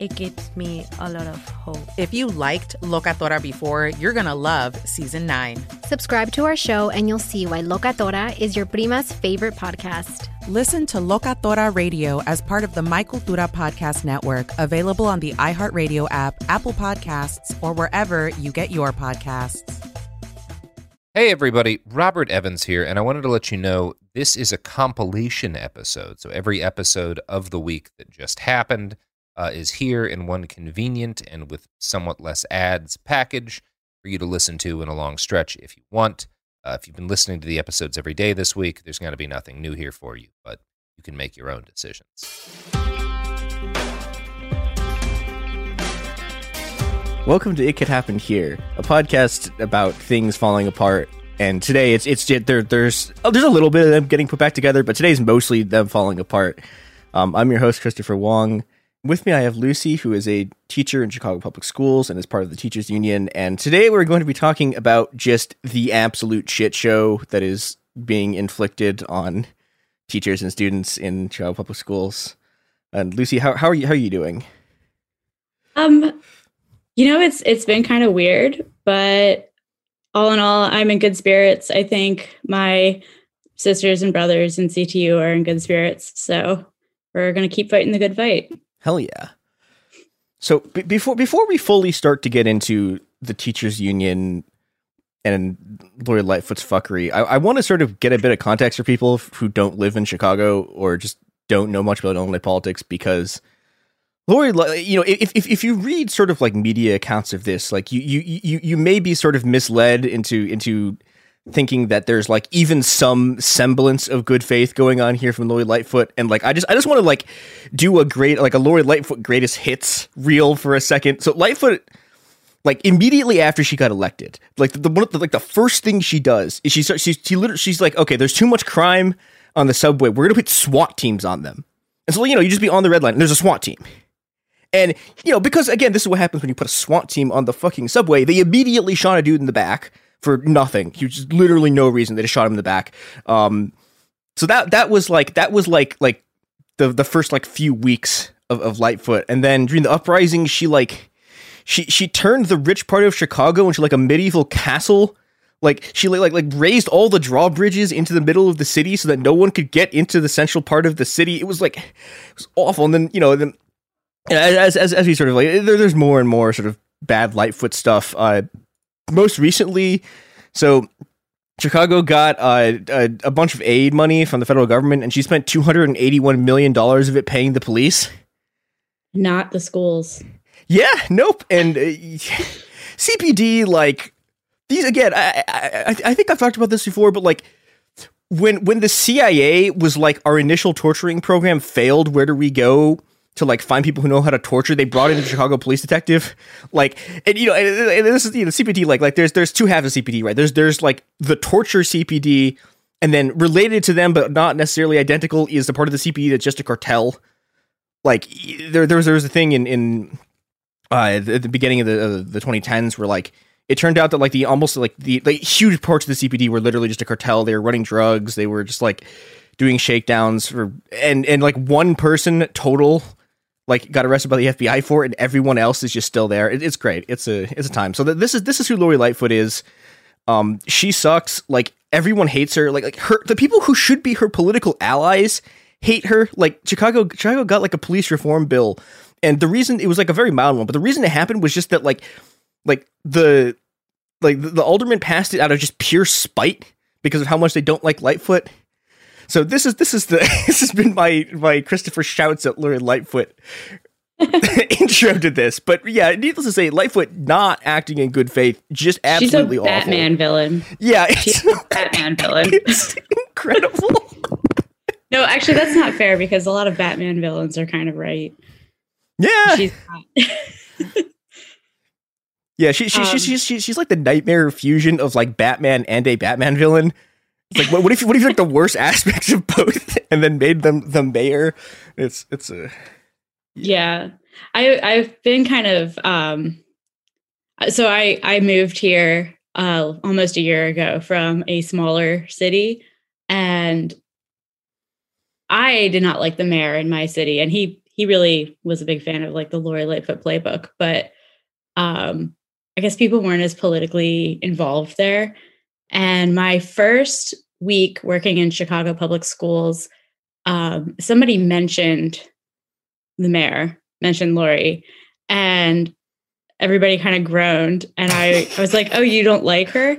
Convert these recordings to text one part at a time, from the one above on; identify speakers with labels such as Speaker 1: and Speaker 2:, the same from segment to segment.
Speaker 1: it gives me a lot of hope.
Speaker 2: If you liked Locatora before, you're going to love season 9.
Speaker 3: Subscribe to our show and you'll see why Locatora is your prima's favorite podcast.
Speaker 2: Listen to Locatora Radio as part of the My Cultura Podcast Network, available on the iHeartRadio app, Apple Podcasts, or wherever you get your podcasts.
Speaker 4: Hey, everybody, Robert Evans here, and I wanted to let you know this is a compilation episode. So every episode of the week that just happened uh, is here in one convenient and with somewhat less ads package for you to listen to in a long stretch if you want. Uh, if you've been listening to the episodes every day this week, there's going to be nothing new here for you, but you can make your own decisions.
Speaker 5: Welcome to It Could Happen Here, a podcast about things falling apart. And today it's it's there. There's oh, there's a little bit of them getting put back together, but today's mostly them falling apart. Um, I'm your host Christopher Wong. With me, I have Lucy, who is a teacher in Chicago Public Schools and is part of the Teachers Union. And today we're going to be talking about just the absolute shit show that is being inflicted on teachers and students in Chicago Public Schools. And Lucy, how, how are you? How are you doing?
Speaker 6: Um, you know, it's it's been kind of weird, but all in all, I'm in good spirits. I think my sisters and brothers in CTU are in good spirits, so we're going to keep fighting the good fight.
Speaker 5: Hell yeah. So b- before before we fully start to get into the teachers union and Lori Lightfoot's fuckery, I, I want to sort of get a bit of context for people who don't live in Chicago or just don't know much about Illinois politics because Lori, you know, if, if if you read sort of like media accounts of this, like you you you you may be sort of misled into into thinking that there's like even some semblance of good faith going on here from Lori Lightfoot. And like, I just, I just want to like do a great, like a Lori Lightfoot greatest hits reel for a second. So Lightfoot, like immediately after she got elected, like the, one, of the, like the first thing she does is she starts, she's, she literally, she's like, okay, there's too much crime on the subway. We're going to put SWAT teams on them. And so, you know, you just be on the red line and there's a SWAT team. And, you know, because again, this is what happens when you put a SWAT team on the fucking subway. They immediately shot a dude in the back for nothing. He was literally no reason. They just shot him in the back. Um, so that that was like that was like like the the first like few weeks of, of Lightfoot, and then during the uprising, she like she she turned the rich part of Chicago into like a medieval castle. Like she like like raised all the drawbridges into the middle of the city so that no one could get into the central part of the city. It was like it was awful. And then you know then as as as we sort of like there, there's more and more sort of bad Lightfoot stuff. Uh, most recently, so Chicago got uh, a, a bunch of aid money from the federal government, and she spent two hundred and eighty-one million dollars of it paying the police.
Speaker 6: Not the schools.
Speaker 5: Yeah, nope. And uh, CPD, like these again. I, I I think I've talked about this before, but like when when the CIA was like our initial torturing program failed, where do we go? To like find people who know how to torture. They brought in a Chicago police detective, like, and you know, and, and this is you know CPD. Like, like there's there's two halves of CPD, right? There's there's like the torture CPD, and then related to them but not necessarily identical is the part of the CPD that's just a cartel. Like there there was there was a thing in in uh, at the beginning of the the 2010s where like it turned out that like the almost like the like huge parts of the CPD were literally just a cartel. They were running drugs. They were just like doing shakedowns for and and like one person total like got arrested by the FBI for it, and everyone else is just still there. It, it's great. It's a it's a time. So th- this is this is who Lori Lightfoot is. Um, she sucks. Like everyone hates her. Like like her the people who should be her political allies hate her. Like Chicago Chicago got like a police reform bill, and the reason it was like a very mild one, but the reason it happened was just that like like the like the, the alderman passed it out of just pure spite because of how much they don't like Lightfoot so this is this is the this has been my my Christopher shouts at Lori Lightfoot intro to this. But yeah, needless to say, Lightfoot not acting in good faith, just absolutely
Speaker 6: She's a Batman
Speaker 5: awful.
Speaker 6: villain.
Speaker 5: Yeah,
Speaker 6: She's a Batman villain.
Speaker 5: It's incredible.
Speaker 6: No, actually, that's not fair because a lot of Batman villains are kind of right.
Speaker 5: Yeah,
Speaker 6: She's not.
Speaker 5: yeah. She, she,
Speaker 6: Um,
Speaker 5: she, she's she's she's like the nightmare fusion of like Batman and a Batman villain. It's like what, what if what if you took the worst aspects of both and then made them the mayor? It's it's a
Speaker 6: yeah. I i've been kind of um so i i moved here uh almost a year ago from a smaller city and i did not like the mayor in my city and he he really was a big fan of like the Lori Lightfoot playbook but um i guess people weren't as politically involved there and my first week working in chicago public schools um somebody mentioned the mayor mentioned Lori, and everybody kind of groaned. And I, I was like, "Oh, you don't like her?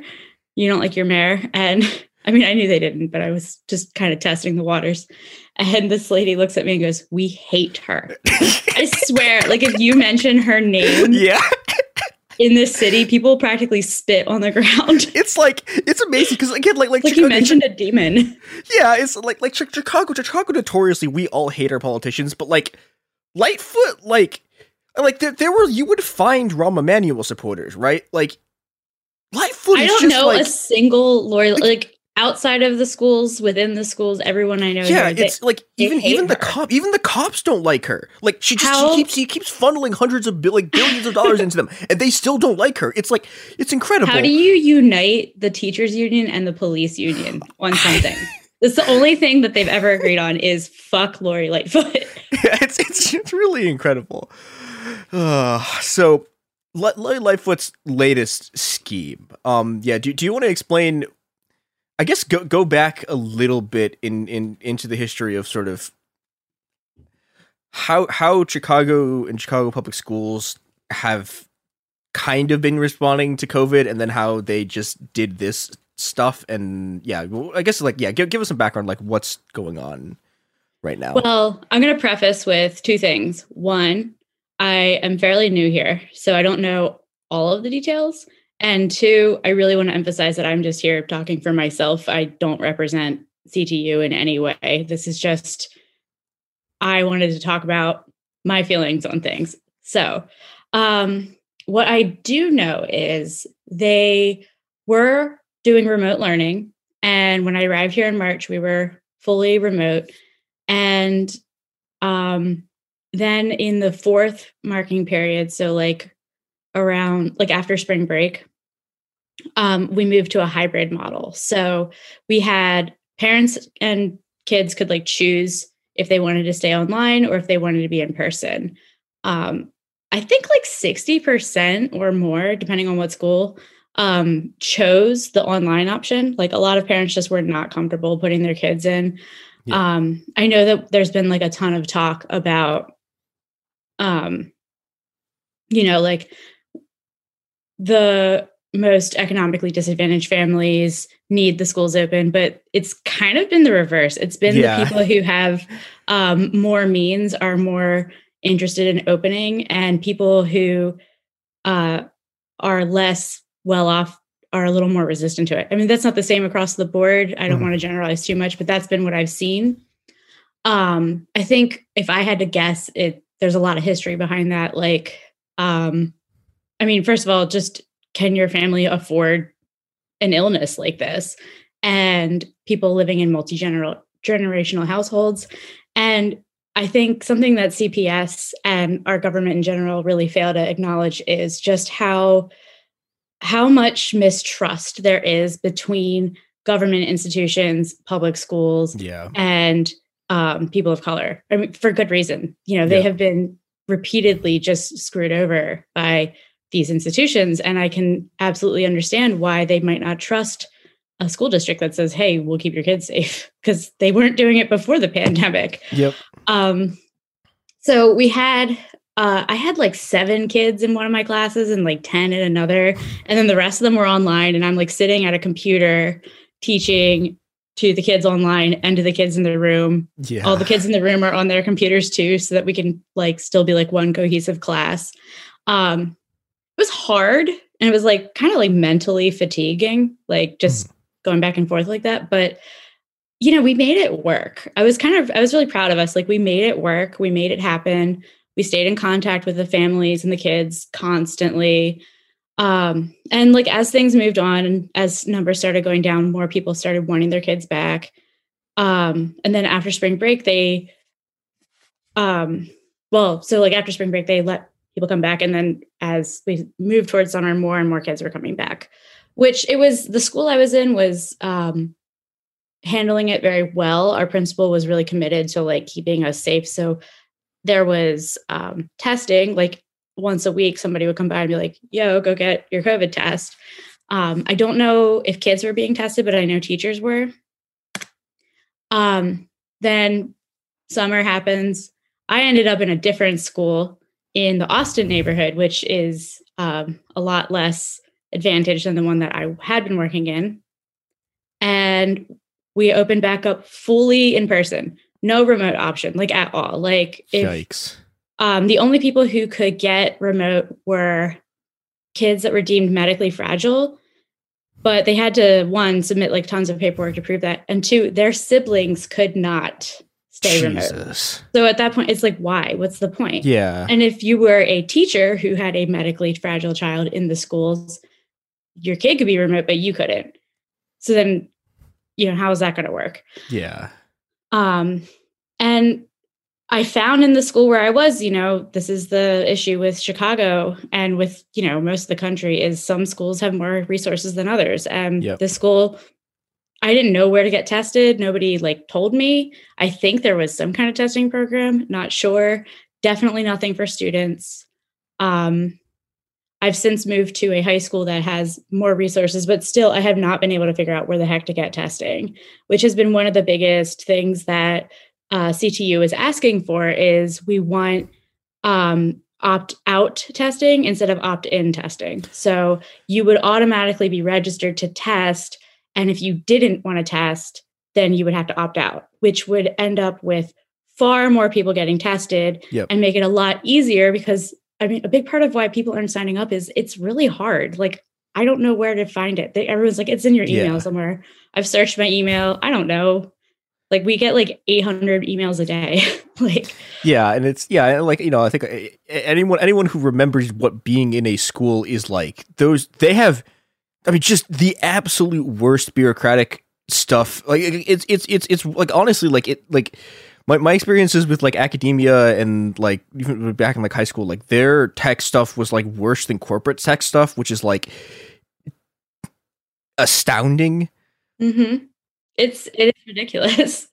Speaker 6: You don't like your mayor?" And I mean, I knew they didn't, but I was just kind of testing the waters. And this lady looks at me and goes, "We hate her." I swear, like if you mention her name,
Speaker 5: yeah.
Speaker 6: In this city, people practically spit on the ground.
Speaker 5: It's like it's amazing because again, like like
Speaker 6: like you mentioned a demon.
Speaker 5: Yeah, it's like like Chicago. Chicago notoriously, we all hate our politicians, but like Lightfoot, like like there, there were you would find Rahm Emanuel supporters, right? Like Lightfoot.
Speaker 6: I don't know
Speaker 5: like,
Speaker 6: a single Lori like outside of the schools, within the schools, everyone I know.
Speaker 5: Yeah,
Speaker 6: here, they-
Speaker 5: it's like
Speaker 6: they
Speaker 5: even
Speaker 6: hate
Speaker 5: even the
Speaker 6: her.
Speaker 5: cop even the cops don't like her. Like she just
Speaker 6: How-
Speaker 5: she keeps she keeps funneling hundreds of like billions of dollars into them, and they still don't like her. It's like it's incredible.
Speaker 6: How do you unite the teachers union and the police union on something? That's the only thing that they've ever agreed on is fuck Lori Lightfoot.
Speaker 5: it's it's it's really incredible. Uh, so, Larry Lightfoot's latest scheme. Um, yeah. Do do you want to explain? I guess go go back a little bit in in into the history of sort of how how Chicago and Chicago public schools have kind of been responding to COVID, and then how they just did this stuff. And yeah, I guess like yeah, give give us some background, like what's going on right now.
Speaker 6: Well, I'm going to preface with two things. One, I am fairly new here, so I don't know all of the details. And two, I really want to emphasize that I'm just here talking for myself. I don't represent CTU in any way. This is just, I wanted to talk about my feelings on things. So, um, what I do know is they were doing remote learning. And when I arrived here in March, we were fully remote. And um, then in the fourth marking period, so like around like after spring break, um, we moved to a hybrid model. So we had parents and kids could like choose if they wanted to stay online or if they wanted to be in person. Um, I think like 60% or more, depending on what school, um, chose the online option. Like a lot of parents just were not comfortable putting their kids in.
Speaker 5: Yeah.
Speaker 6: Um, I know that there's been like a ton of talk about um, you know, like the most economically disadvantaged families need the schools open, but it's kind of been the reverse. It's been
Speaker 5: Yeah.
Speaker 6: the people who have um, more means are more interested in opening, and people who uh, are less well off are a little more resistant to it. I mean, that's not the same across the board. I don't
Speaker 5: Mhm.
Speaker 6: want to generalize too much, but that's been what I've seen. Um, I think if I had to guess, it there's a lot of history behind that. Like, um, I mean, first of all, just can your family afford an illness like this? And people living in multi generational households. And I think something that CPS and our government in general really fail to acknowledge is just how how much mistrust there is between government institutions, public schools,
Speaker 5: Yeah.
Speaker 6: and um, people of color. I mean, for good reason. You know, they
Speaker 5: Yeah.
Speaker 6: have been repeatedly just screwed over by these institutions, and I can absolutely understand why they might not trust a school district that says, "Hey, we'll keep your kids safe," because they weren't doing it before the pandemic.
Speaker 5: Yep.
Speaker 6: Um, so we had uh, I had like seven kids in one of my classes and like 10 in another. And then the rest of them were online. And I'm like sitting at a computer teaching to the kids online and to the kids in the room.
Speaker 5: Yeah.
Speaker 6: All the kids in the room are on their computers too, so that we can like still be like one cohesive class. Um, was hard and it was like kind of like mentally fatiguing, like just going back and forth like that. But you know, we made it work. I was kind of, I was really proud of us. Like, we made it work, we made it happen. We stayed in contact with the families and the kids constantly. Um, and like, as things moved on and as numbers started going down, more people started wanting their kids back. Um, and then after spring break, they, um, well, so like after spring break, they let people come back. And then as we moved towards summer, more and more kids were coming back, which it was the school I was in was, um, handling it very well. Our principal was really committed to like keeping us safe. So there was um, testing, like once a week, somebody would come by and be like, yo, go get your COVID test. Um, I don't know if kids were being tested, but I know teachers were. Um, then summer happens. I ended up in a different school in the Austin neighborhood, which is um, a lot less advantaged than the one that I had been working in. And we opened back up fully in person, no remote option, like at all. Like if
Speaker 5: Yikes.
Speaker 6: um, the only people who could get remote were kids that were deemed medically fragile, but they had to one submit like tons of paperwork to prove that, and two, their siblings could not stay remote.
Speaker 5: Jesus.
Speaker 6: So at that point, it's like, why? What's the point?
Speaker 5: Yeah.
Speaker 6: And if you were a teacher who had a medically fragile child in the schools, your kid could be remote, but you couldn't. So then, you know, how is that going to work?
Speaker 5: Yeah.
Speaker 6: Um, and I found in the school where I was, you know, this is the issue with Chicago and with, you know, most of the country is some schools have more resources than others. And
Speaker 5: Yep.
Speaker 6: the school, I didn't know where to get tested. Nobody like told me. I think there was some kind of testing program, not sure. Definitely nothing for students. Um, I've since moved to a high school that has more resources, but still, I have not been able to figure out where the heck to get testing, which has been one of the biggest things that uh, CTU is asking for. Is we want um, opt out testing instead of opt in testing. So you would automatically be registered to test, and if you didn't want to test, then you would have to opt out, which would end up with far more people getting tested
Speaker 5: Yep.
Speaker 6: and make it a lot easier because I mean, a big part of why people aren't signing up is it's really hard. Like, I don't know where to find it. They, everyone's like, it's in your email
Speaker 5: Yeah.
Speaker 6: somewhere. I've searched my email. I don't know. Like, we get like 800 emails a day. like,
Speaker 5: Yeah, and it's yeah, and like you know, I think uh, anyone anyone who remembers what being in a school is like, those they have I mean just the absolute worst bureaucratic stuff. Like it's it's it's it's like honestly like it like my my experiences with like academia and like even back in like high school, like their tech stuff was like worse than corporate tech stuff, which is like astounding.
Speaker 6: Mm-hmm. it's, it is ridiculous.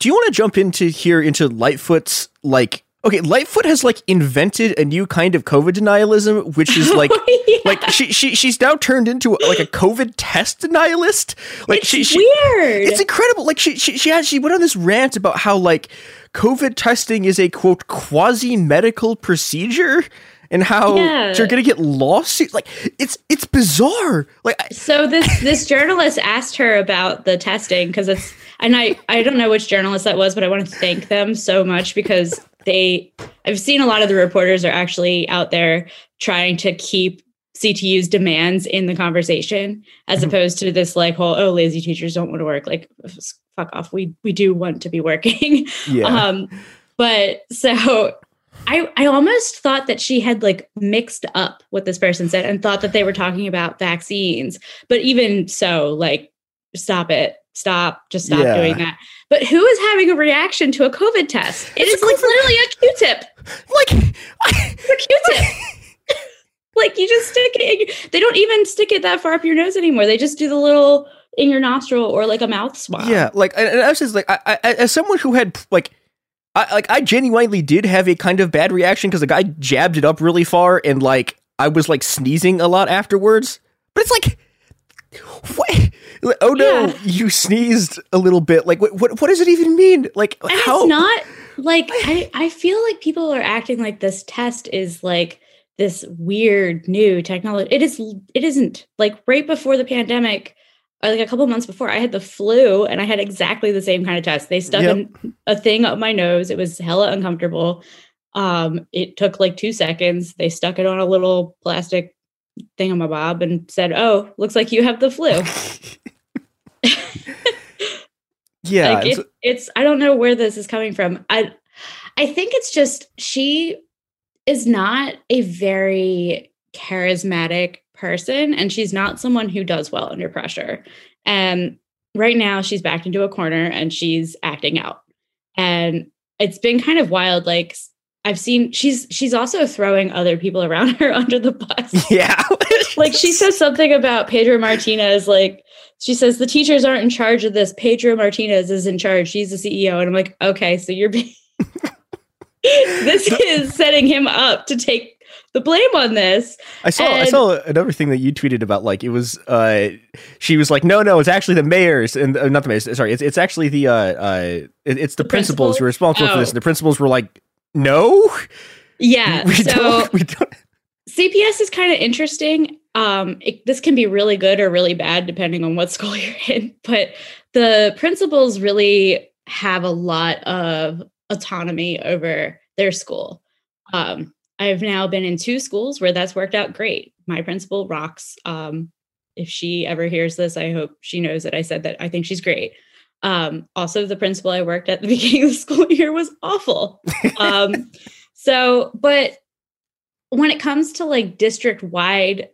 Speaker 5: Do you want to jump into here into Lightfoot's like Okay, Lightfoot has like invented a new kind of COVID denialism, which is like, oh,
Speaker 6: Yeah.
Speaker 5: like she she she's now turned into like a COVID test denialist. Like
Speaker 6: it's
Speaker 5: she, she
Speaker 6: weird.
Speaker 5: it's incredible. Like she she she had she went on this rant about how like COVID testing is a quote quasi medical procedure and how
Speaker 6: Yeah.
Speaker 5: they're gonna get lawsuits. Like it's it's bizarre. Like I,
Speaker 6: So this this journalist asked her about the testing because it's and I I don't know which journalist that was, but I want to thank them so much because they I've seen a lot of the reporters are actually out there trying to keep CTU's demands in the conversation as opposed to this like whole oh lazy teachers don't want to work like fuck off we we do want to be working
Speaker 5: yeah.
Speaker 6: um but so I, I almost thought that she had like mixed up what this person said and thought that they were talking about vaccines. But even so, like, stop it. Stop. Just stop
Speaker 5: Yeah.
Speaker 6: doing that. But who is having a reaction to a COVID test? It
Speaker 5: It's
Speaker 6: is like literally a Q-tip.
Speaker 5: like I,
Speaker 6: a Q-tip. like you just stick it your, they don't even stick it that far up your nose anymore. They just do the little in your nostril or like a mouth swab.
Speaker 5: Yeah, like and, and I was just like, I, I, as someone who had like, I like I genuinely did have a kind of bad reaction because the guy jabbed it up really far and like I was like sneezing a lot afterwards. But it's like, what? Oh no,
Speaker 6: Yeah.
Speaker 5: you sneezed a little bit. Like, what? What, what does it even mean? Like,
Speaker 6: and
Speaker 5: how?
Speaker 6: it's not like I, I feel like people are acting like this test is like this weird new technology it is it isn't like right before the pandemic or like a couple months before i had the flu and i had exactly the same kind of test they stuck
Speaker 5: Yep.
Speaker 6: a thing up my nose it was hella uncomfortable um it took like two seconds they stuck it on a little plastic thingamabob and said oh looks like you have the flu.
Speaker 5: Yeah,
Speaker 6: like
Speaker 5: it's-
Speaker 6: it, it's i don't know where this is coming from. I i think it's just she is not a very charismatic person and she's not someone who does well under pressure. And right now she's backed into a corner and she's acting out. And it's been kind of wild like i've seen she's she's also throwing other people around her under the bus
Speaker 5: yeah,
Speaker 6: like she says something about Pedro Martinez. Like she says the teachers aren't in charge of this. Pedro Martinez is in charge. She's the CEO, and I'm like, okay, so you're being this is setting him up to take the blame on this.
Speaker 5: I saw I saw another thing that you tweeted about like it was uh she was like no no it's actually the mayors and uh, not the mayors sorry it's it's actually the uh uh it, it's the,
Speaker 6: The
Speaker 5: principals
Speaker 6: principal?
Speaker 5: who are responsible for this
Speaker 6: Oh.
Speaker 5: and the principals were like no
Speaker 6: Yeah.
Speaker 5: we
Speaker 6: so
Speaker 5: don't we don't
Speaker 6: CPS is kind of interesting. Um, it, this can be really good or really bad depending on what school you're in. But the principals really have a lot of autonomy over their school. Um, I've now been in two schools where that's worked out great. My principal rocks. Um, if she ever hears this, I hope she knows that I said that I think she's great. Um, also, the principal I worked at the beginning of the school year was awful. Um, so, but when it comes to like district wide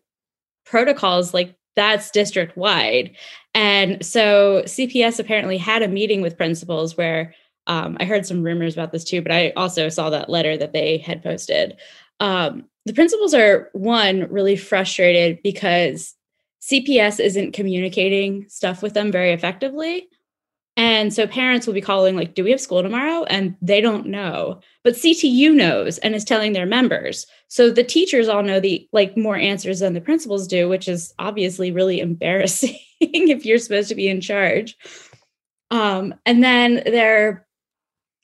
Speaker 6: protocols, like that's district wide. And so CPS apparently had a meeting with principals where um, I heard some rumors about this too, but I also saw that letter that they had posted. Um, the principals are one really frustrated because CPS isn't communicating stuff with them very effectively. And so parents will be calling, like, do we have school tomorrow? And they don't know. But CTU knows and is telling their members. So the teachers all know the like more answers than the principals do, which is obviously really embarrassing if you're supposed to be in charge. Um, and then they're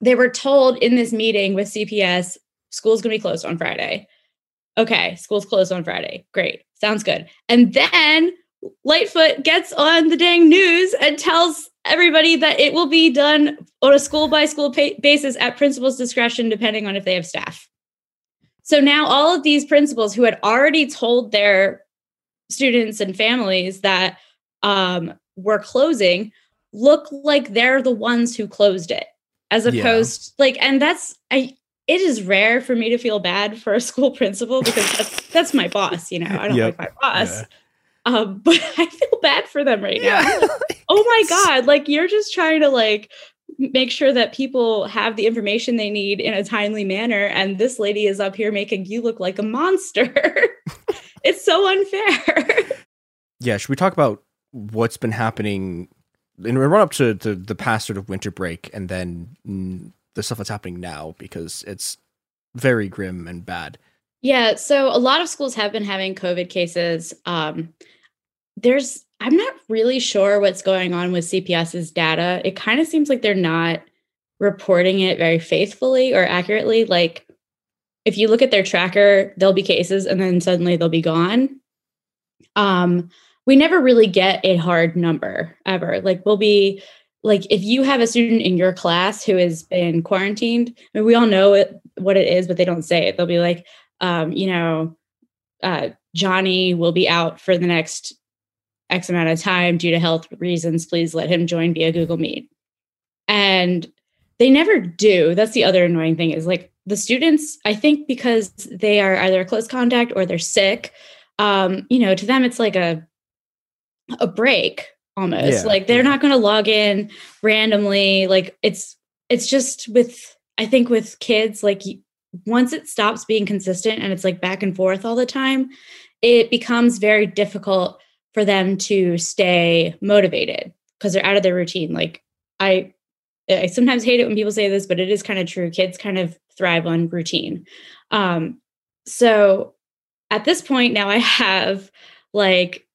Speaker 6: they were told in this meeting with CPS, school's gonna be closed on Friday. Okay, school's closed on Friday. Great. Sounds good. And then Lightfoot gets on the dang news and tells everybody that it will be done on a school by school basis at principal's discretion, depending on if they have staff. So now all of these principals who had already told their students and families that um, we're closing look like they're the ones who closed it, as
Speaker 5: Yeah.
Speaker 6: opposed like, and that's I. It is rare for me to feel bad for a school principal because that's that's my boss. You know, I don't
Speaker 5: Yep.
Speaker 6: like my boss.
Speaker 5: Yeah.
Speaker 6: Um, but I feel bad for them right now.
Speaker 5: Yeah.
Speaker 6: Like, oh my god! Like you're just trying to like make sure that people have the information they need in a timely manner, and this lady is up here making you look like a monster. it's so unfair.
Speaker 5: yeah should we talk about what's been happening in run up to, to the past sort of winter break and then mm, the stuff that's happening now because it's very grim and bad.
Speaker 6: Yeah, so a lot of schools have been having COVID cases. Um, there's, I'm not really sure what's going on with CPS's data. It kind of seems like they're not reporting it very faithfully or accurately. Like, if you look at their tracker, there'll be cases and then suddenly they'll be gone. Um, we never really get a hard number ever. Like, we'll be like, if you have a student in your class who has been quarantined, I mean, we all know it, what it is, but they don't say it. They'll be like, um, you know, uh, Johnny will be out for the next X amount of time due to health reasons. Please let him join via Google Meet. And they never do. That's the other annoying thing is like the students, I think because they are either close contact or they're sick, um, you know, to them it's like a a break almost.
Speaker 7: Yeah.
Speaker 6: Like they're not going to log in randomly. Like it's it's just with I think with kids like once it stops being consistent and it's like back and forth all the time, it becomes very difficult for them to stay motivated because they're out of their routine. Like I I sometimes hate it when people say this, but it is kind of true. Kids kind of thrive on routine. Um, so at this point now I have like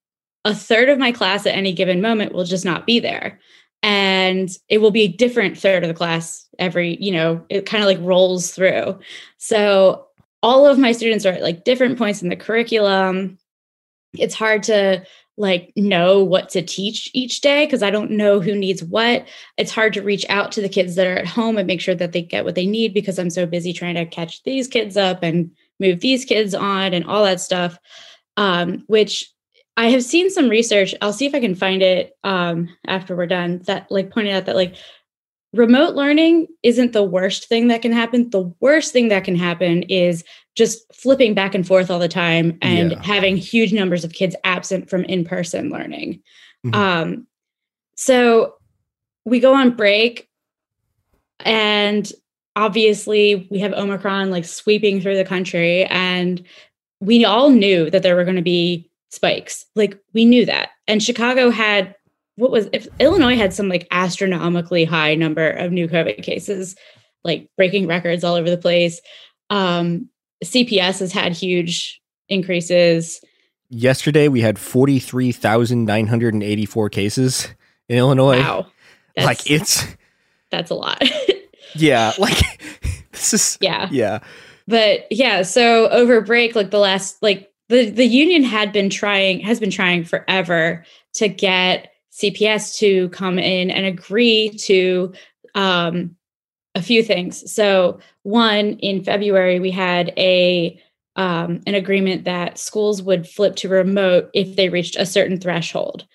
Speaker 6: a third of my class at any given moment will just not be there. And it will be a different third of the class every, you know, it kind of like rolls through. So all of my students are at like different points in the curriculum. It's hard to like know what to teach each day because I don't know who needs what. It's hard to reach out to the kids that are at home and make sure that they get what they need because I'm so busy trying to catch these kids up and move these kids on and all that stuff. Um, which I have seen some research. I'll see if I can find it um, after we're done. That like pointed out that like remote learning isn't the worst thing that can happen. The worst thing that can happen is just flipping back and forth all the time and
Speaker 7: Yeah.
Speaker 6: having huge numbers of kids absent from in-person learning. Um, so we go on break and obviously we have Omicron like sweeping through the country and we all knew that there were going to be spikes. Like we knew that. And Chicago had what was if Illinois had some like astronomically high number of new COVID cases, like breaking records all over the place. Um, CPS has had huge increases.
Speaker 5: Yesterday we had 43,984 cases in Illinois.
Speaker 6: Wow.
Speaker 5: Like it's
Speaker 6: That's a lot.
Speaker 5: yeah, like this is
Speaker 6: yeah.
Speaker 5: yeah.
Speaker 6: but yeah so over break like the last like the the union had been trying has been trying forever to get cps to come in and agree to um a few things. So one in february we had a um, an agreement that schools would flip to remote if they reached a certain threshold.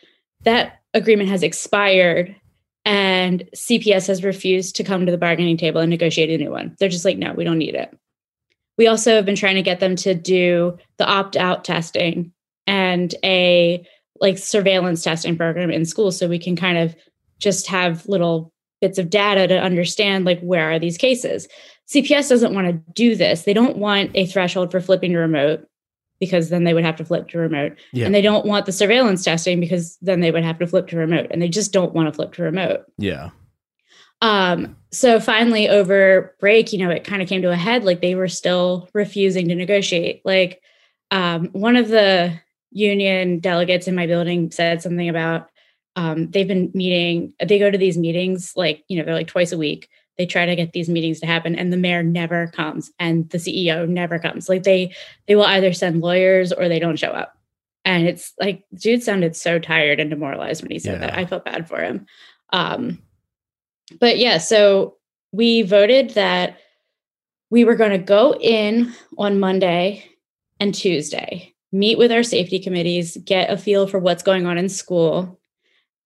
Speaker 6: That agreement has expired and cps has refused to come to the bargaining table and negotiate a new one. They're just like no we don't need it. We also have been trying to get them to do the opt-out testing and a like surveillance testing program in schools so we can kind of just have little bits of data to understand like where are these cases cps doesn't want to do this they don't want a threshold for flipping to remote because then they would have to flip to remote
Speaker 5: Yeah.
Speaker 6: and they don't want the surveillance testing because then they would have to flip to remote and they just don't want to flip to remote
Speaker 5: Yeah.
Speaker 6: um, so finally over break, you know, it kind of came to a head. Like they were still refusing to negotiate. Like um, one of the union delegates in my building said something about um, they've been meeting, they go to these meetings, like, you know, they're like twice a week. They try to get these meetings to happen and the mayor never comes and the CEO never comes. Like they they will either send lawyers or they don't show up. And it's like dude sounded so tired and demoralized when he said that. I felt bad for him. Um, but yeah, so we voted that we were going to go in on Monday and Tuesday, meet with our safety committees, get a feel for what's going on in school.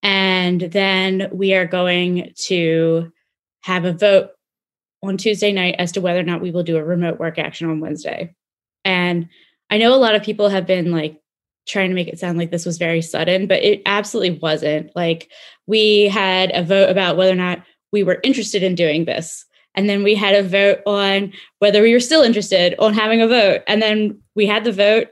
Speaker 6: And then we are going to have a vote on Tuesday night as to whether or not we will do a remote work action on Wednesday. And I know a lot of people have been like trying to make it sound like this was very sudden, but it absolutely wasn't. Like we had a vote about whether or not we were interested in doing this. And then we had a vote on whether we were still interested on having a vote. And then we had the vote,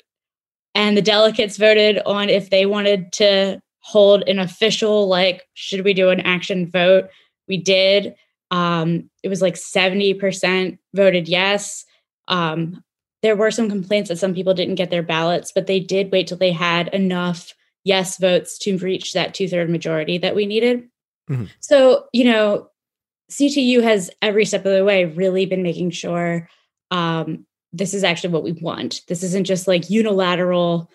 Speaker 6: and the delegates voted on if they wanted to hold an official, like, should we do an action vote? We did. Um, it was like 70% voted yes. Um, there were some complaints that some people didn't get their ballots, but they did wait till they had enough yes votes to reach that two third majority that we needed.
Speaker 5: Mhm.
Speaker 6: So, you know, CTU has every step of the way really been making sure um, this is actually what we want. This isn't just like unilateral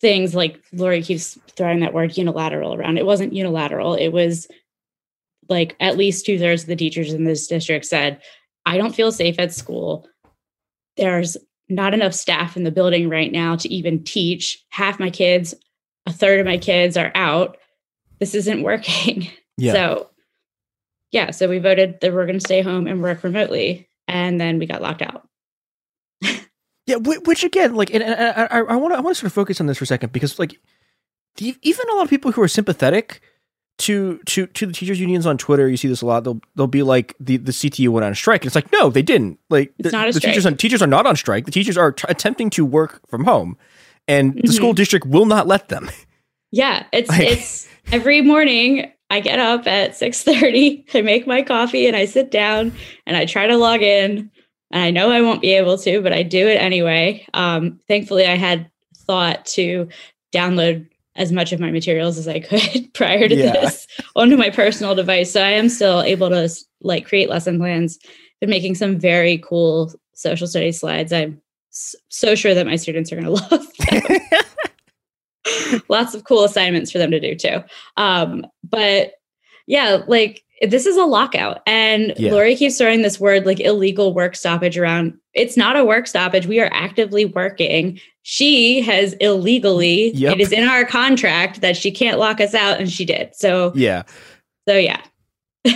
Speaker 6: things like Lori keeps throwing that word unilateral around. It wasn't unilateral. It was like at least two thirds of the teachers in this district said, I don't feel safe at school. There's not enough staff in the building right now to even teach. Half my kids, a third of my kids are out. This isn't working.
Speaker 5: Yeah.
Speaker 6: So, yeah, so we voted that we're going to stay home and work remotely. And then we got locked out.
Speaker 5: Yeah, which again, like, and, and I, I want to, I want to sort of focus on this for a second because, like, even a lot of people who are sympathetic to to to the teachers unions on Twitter, you see this a lot. They'll they'll be like, the the CTU went on strike, and it's like, no, they didn't. Like,
Speaker 6: It's
Speaker 5: the,
Speaker 6: not a
Speaker 5: the teachers on teachers are not on strike. The teachers are t- attempting to work from home, and the
Speaker 6: Mhm.
Speaker 5: school district will not let them.
Speaker 6: Yeah, it's
Speaker 5: Like-
Speaker 6: it's every morning I get up at 6:30, I make my coffee and I sit down and I try to log in and I know I won't be able to, but I do it anyway. Um thankfully I had thought to download as much of my materials as I could prior to
Speaker 5: Yeah.
Speaker 6: this onto my personal device. So I am still able to like create lesson plans. Been making some very cool social studies slides. I'm so sure that my students are going to love them lots of cool assignments for them to do too. Um, but yeah, like this is a lockout, and
Speaker 5: Yeah.
Speaker 6: Lori keeps throwing this word like illegal work stoppage around. It's not a work stoppage. We are actively working. She has illegally.
Speaker 5: Yep.
Speaker 6: It is in our contract that she can't lock us out, and she did. So
Speaker 5: yeah,
Speaker 6: so yeah.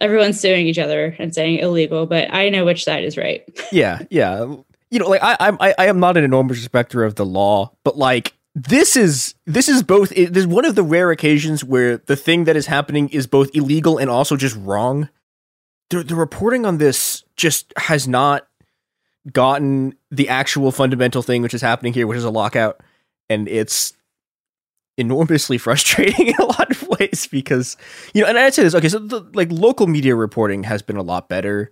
Speaker 6: Everyone's suing each other and saying illegal, but I know which side is right.
Speaker 5: yeah, yeah. You know, like I, I'm, I, I am not an enormous respecter of the law, but like this is this is both. This is one of the rare occasions where the thing that is happening is both illegal and also just wrong. The the reporting on this just has not gotten the actual fundamental thing which is happening here, which is a lockout, and it's enormously frustrating in a lot of ways because you know and i'd say this okay so the, like local media reporting has been a lot better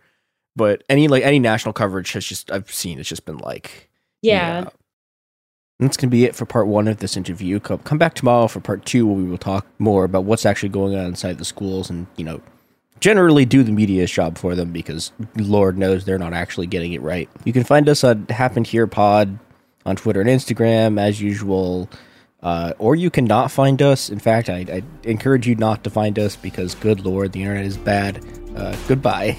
Speaker 5: but any like any national coverage has just i've seen it's just been like
Speaker 6: Yeah.
Speaker 5: And that's gonna be it for part one of this interview come, come back tomorrow for part two where we will talk more about what's actually going on inside the schools and you know generally do the media's job for them because lord knows they're not actually getting it right you can find us on happened here pod on twitter and instagram as usual uh, or you can not find us. In fact, I, I encourage you not to find us because, good lord, the internet is bad. Uh, goodbye.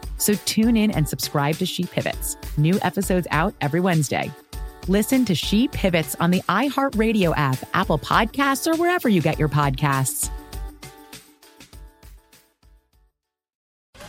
Speaker 8: So tune in and subscribe to She Pivots. New episodes out every Wednesday. Listen to She Pivots on the iHeartRadio app, Apple Podcasts, or wherever you get your podcasts.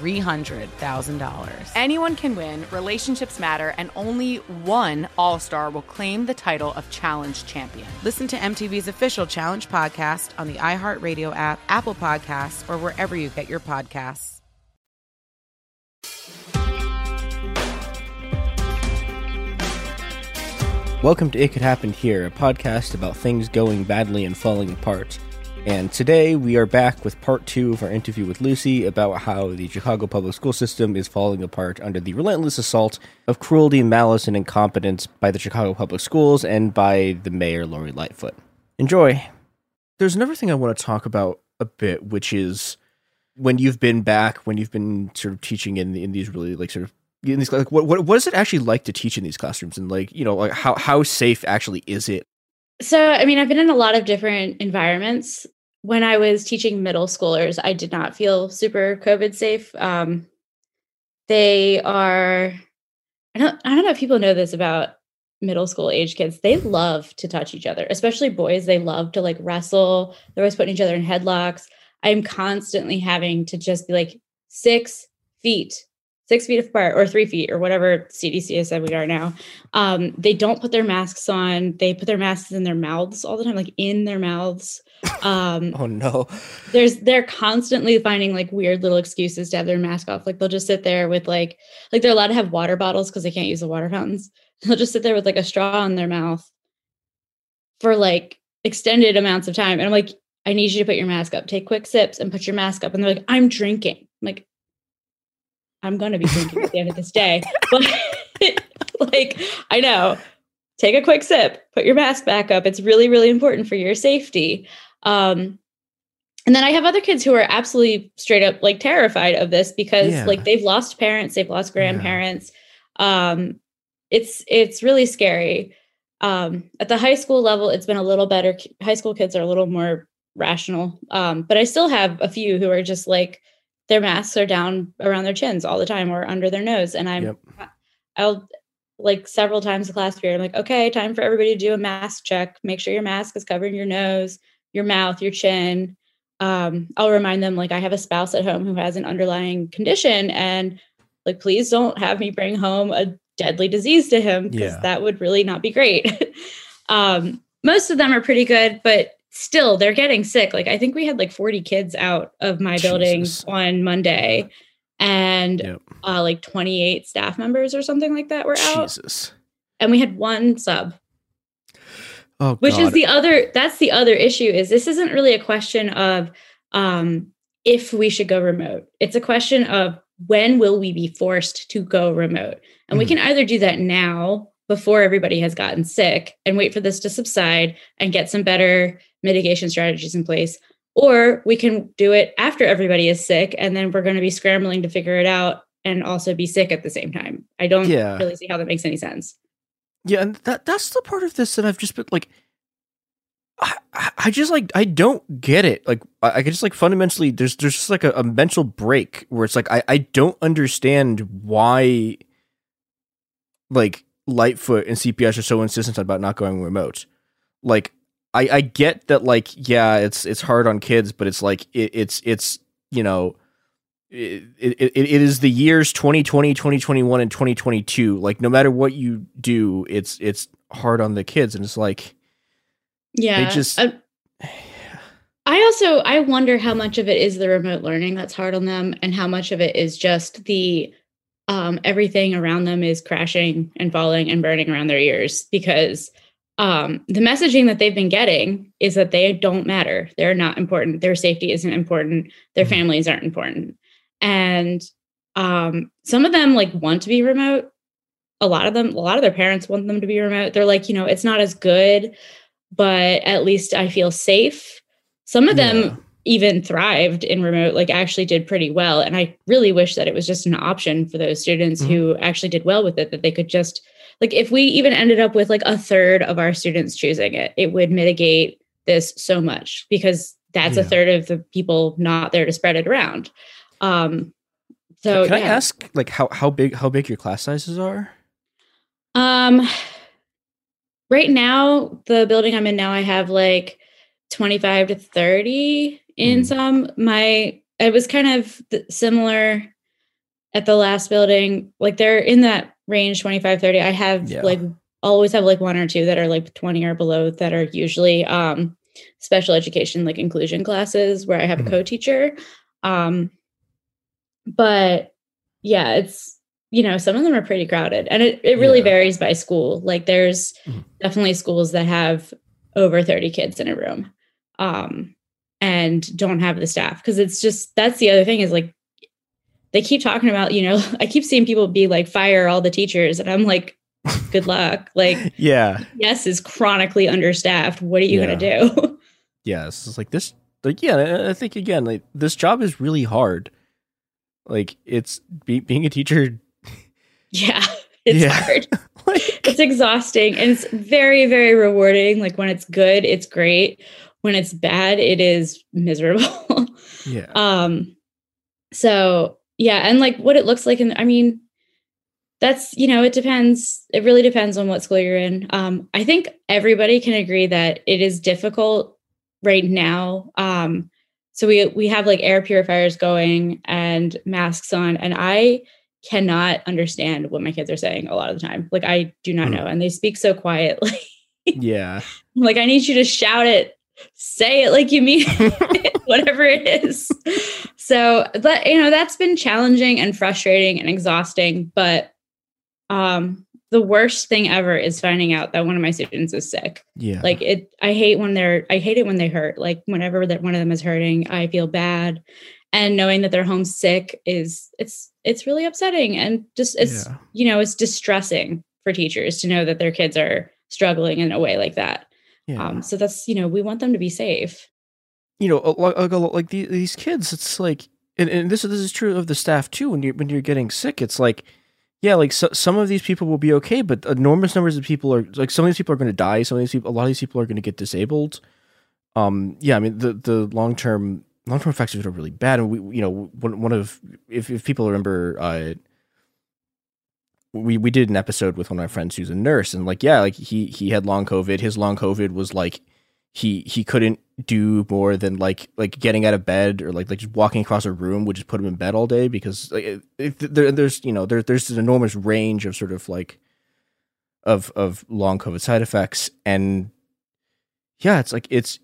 Speaker 2: $300,000.
Speaker 9: Anyone can win, relationships matter, and only one All Star will claim the title of Challenge Champion.
Speaker 2: Listen to MTV's official Challenge podcast on the iHeartRadio app, Apple Podcasts, or wherever you get your podcasts.
Speaker 5: Welcome to It Could Happen Here, a podcast about things going badly and falling apart. And today we are back with part two of our interview with Lucy about how the Chicago public school system is falling apart under the relentless assault of cruelty, malice, and incompetence by the Chicago public schools and by the mayor, Lori Lightfoot. Enjoy. There's another thing I want to talk about a bit, which is when you've been back, when you've been sort of teaching in, in these really like sort of in these like what, what what is it actually like to teach in these classrooms and like you know like how how safe actually is it
Speaker 6: So, I mean, I've been in a lot of different environments. When I was teaching middle schoolers, I did not feel super COVID safe. Um, they are, I don't, I don't know if people know this about middle school age kids. They love to touch each other, especially boys. They love to like wrestle. They're always putting each other in headlocks. I'm constantly having to just be like six feet six feet apart or three feet or whatever CDC has said we are now. Um, they don't put their masks on. They put their masks in their mouths all the time, like in their mouths. Um,
Speaker 5: oh no
Speaker 6: there's they're constantly finding like weird little excuses to have their mask off. Like they'll just sit there with like like they're allowed to have water bottles because they can't use the water fountains. They'll just sit there with like a straw in their mouth for like extended amounts of time. And I'm like, I need you to put your mask up. Take quick sips and put your mask up. And they're like, I'm drinking. I'm like, I'm going to be drinking at the end of this day. But like, I know, take a quick sip, put your mask back up. It's really, really important for your safety. Um, and then I have other kids who are absolutely straight up like terrified of this because
Speaker 10: Yeah.
Speaker 6: like they've lost parents, they've lost grandparents. Um, it's it's really scary. Um, at the high school level, it's been a little better. High school kids are a little more rational, um, but I still have a few who are just like their masks are down around their chins all the time or under their nose, and I'm
Speaker 5: Yep.
Speaker 6: I'll like several times the class period. I'm like, okay, time for everybody to do a mask check. Make sure your mask is covering your nose, your mouth, your chin. Um, I'll remind them like I have a spouse at home who has an underlying condition, and like please don't have me bring home a deadly disease to him because
Speaker 10: Yeah.
Speaker 6: that would really not be great. um, most of them are pretty good, but still they're getting sick. Like I think we had like 40 kids out of my building on Monday and uh, like 28 staff members or something like that were out.
Speaker 5: Jesus.
Speaker 6: And we had one sub,
Speaker 5: oh
Speaker 6: which is the other that's the other issue is this isn't really a question of um if we should go remote. It's a question of when will we be forced to go remote? And we
Speaker 10: Mhm.
Speaker 6: can either do that now before everybody has gotten sick and wait for this to subside and get some better mitigation strategies in place or we can do it after everybody is sick and then we're going to be scrambling to figure it out and also be sick at the same time. I don't
Speaker 5: Yeah.
Speaker 6: really see how that makes any sense.
Speaker 5: Yeah, and that that's the part of this that I've just been like I, I- just like I don't get it. Like I, I just like fundamentally there's there's just like a, a mental break where it's like I, I don't understand why like Lightfoot and CPS are so insistent about not going remote. Like I, I get that like yeah it's it's hard on kids but it's like it, it's it's you know it, it, it is the years 2020 2021 and 2022 like no matter what you do it's it's hard on the kids and it's like
Speaker 6: Yeah.
Speaker 5: they just
Speaker 6: I, I also I wonder how much of it is the remote learning that's hard on them and how much of it is just the um everything around them is crashing and falling and burning around their ears because um, the messaging that they've been getting is that they don't matter. They're not important. Their safety isn't important. Their
Speaker 5: Mm-hmm.
Speaker 6: families aren't important. And um, some of them like want to be remote. A lot of them, a lot of their parents want them to be remote. They're like, you know, it's not as good, but at least I feel safe. Some of them even thrived in remote, like actually did pretty well. And I really wish that it was just an option for those students who actually did well with it, that they could just like if we even ended up with like a third of our students choosing it, it would mitigate this so much because that's a third of the people not there to spread it around. Um so
Speaker 5: Can I ask like how how big how big your class sizes are?
Speaker 6: Um, right now, the building I'm in now, I have like 25 to 30 in some. My, it was kind of similar at the last building. Like they're in that range, 25, 30. I have
Speaker 10: Yeah.
Speaker 6: like, always have like one or two that are like 20 or below that are usually um special education like inclusion classes where I have a co-teacher. Um but yeah, it's you know, some of them are pretty crowded and it, it really varies by school. Like there's definitely schools that have over 30 kids in a room. Um and don't have the staff because it's just that's the other thing is like they keep talking about, you know, I keep seeing people be like fire all the teachers and I'm like good luck. Like
Speaker 5: Yeah.
Speaker 6: yes is chronically understaffed. What are you
Speaker 5: Yeah.
Speaker 6: going to do?
Speaker 5: Yes, it's like this. Like yeah, I think again, like this job is really hard. Like it's be, being a teacher.
Speaker 6: Yeah, it's
Speaker 5: Yeah.
Speaker 6: hard. it's exhausting and it's very, very rewarding. Like when it's good, it's great. When it's bad, it is miserable.
Speaker 5: Yeah.
Speaker 6: um, so yeah, and like what it looks like, and I mean, that's you know, it depends. It really depends on what school you're in. Um, I think everybody can agree that it is difficult right now. Um, so we we have like air purifiers going and masks on, and I cannot understand what my kids are saying a lot of the time. Like I do not know, and they speak so quietly.
Speaker 5: Yeah.
Speaker 6: like I need you to shout it, say it like you mean it, whatever it is. So, but you know, that's been challenging and frustrating and exhausting. But um, the worst thing ever is finding out that one of my students is sick.
Speaker 5: Yeah.
Speaker 6: Like it, I hate when they're, I hate it when they hurt. Like whenever that one of them is hurting, I feel bad. And knowing that they're home sick is, it's, it's really upsetting. And just, it's,
Speaker 5: Yeah.
Speaker 6: you know, it's distressing for teachers to know that their kids are struggling in a way like that.
Speaker 5: Yeah.
Speaker 6: Um, so that's, you know, we want them to be safe.
Speaker 5: you know, like like, like the, these kids, it's like, and, and this this is true of the staff too. When you when you're getting sick, it's like, yeah, like so, some of these people will be okay, but enormous numbers of people are like some of these people are going to die. Some of these people, a lot of these people are going to get disabled. Um, yeah, I mean the the long term long term effects of it are really bad. And we, you know, one one of if if people remember, uh, we we did an episode with one of my friends who's a nurse, and like yeah, like he he had long COVID. His long COVID was like he he couldn't do more than like like getting out of bed or like like just walking across a room would just put him in bed all day because like it, there, there's you know there, there's an enormous range of sort of like of of long covid side effects and yeah it's like it's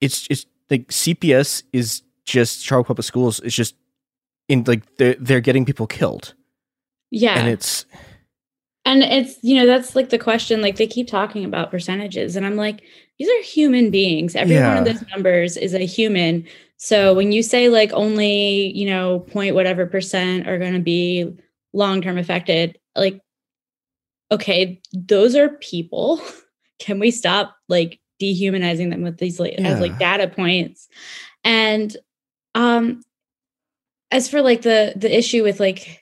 Speaker 5: it's it's like cps is just charlotte public schools is just in like they're, they're getting people killed
Speaker 6: Yeah.
Speaker 5: and it's
Speaker 6: And it's, you know, that's like the question, like they keep talking about percentages. And I'm like, these are human beings. Every one of those numbers is a human. So when you say like only, you know, point whatever percent are going to be long term affected, like, okay, those are people. Can we stop like dehumanizing them with these like, as like data points? And um as for like the the issue with like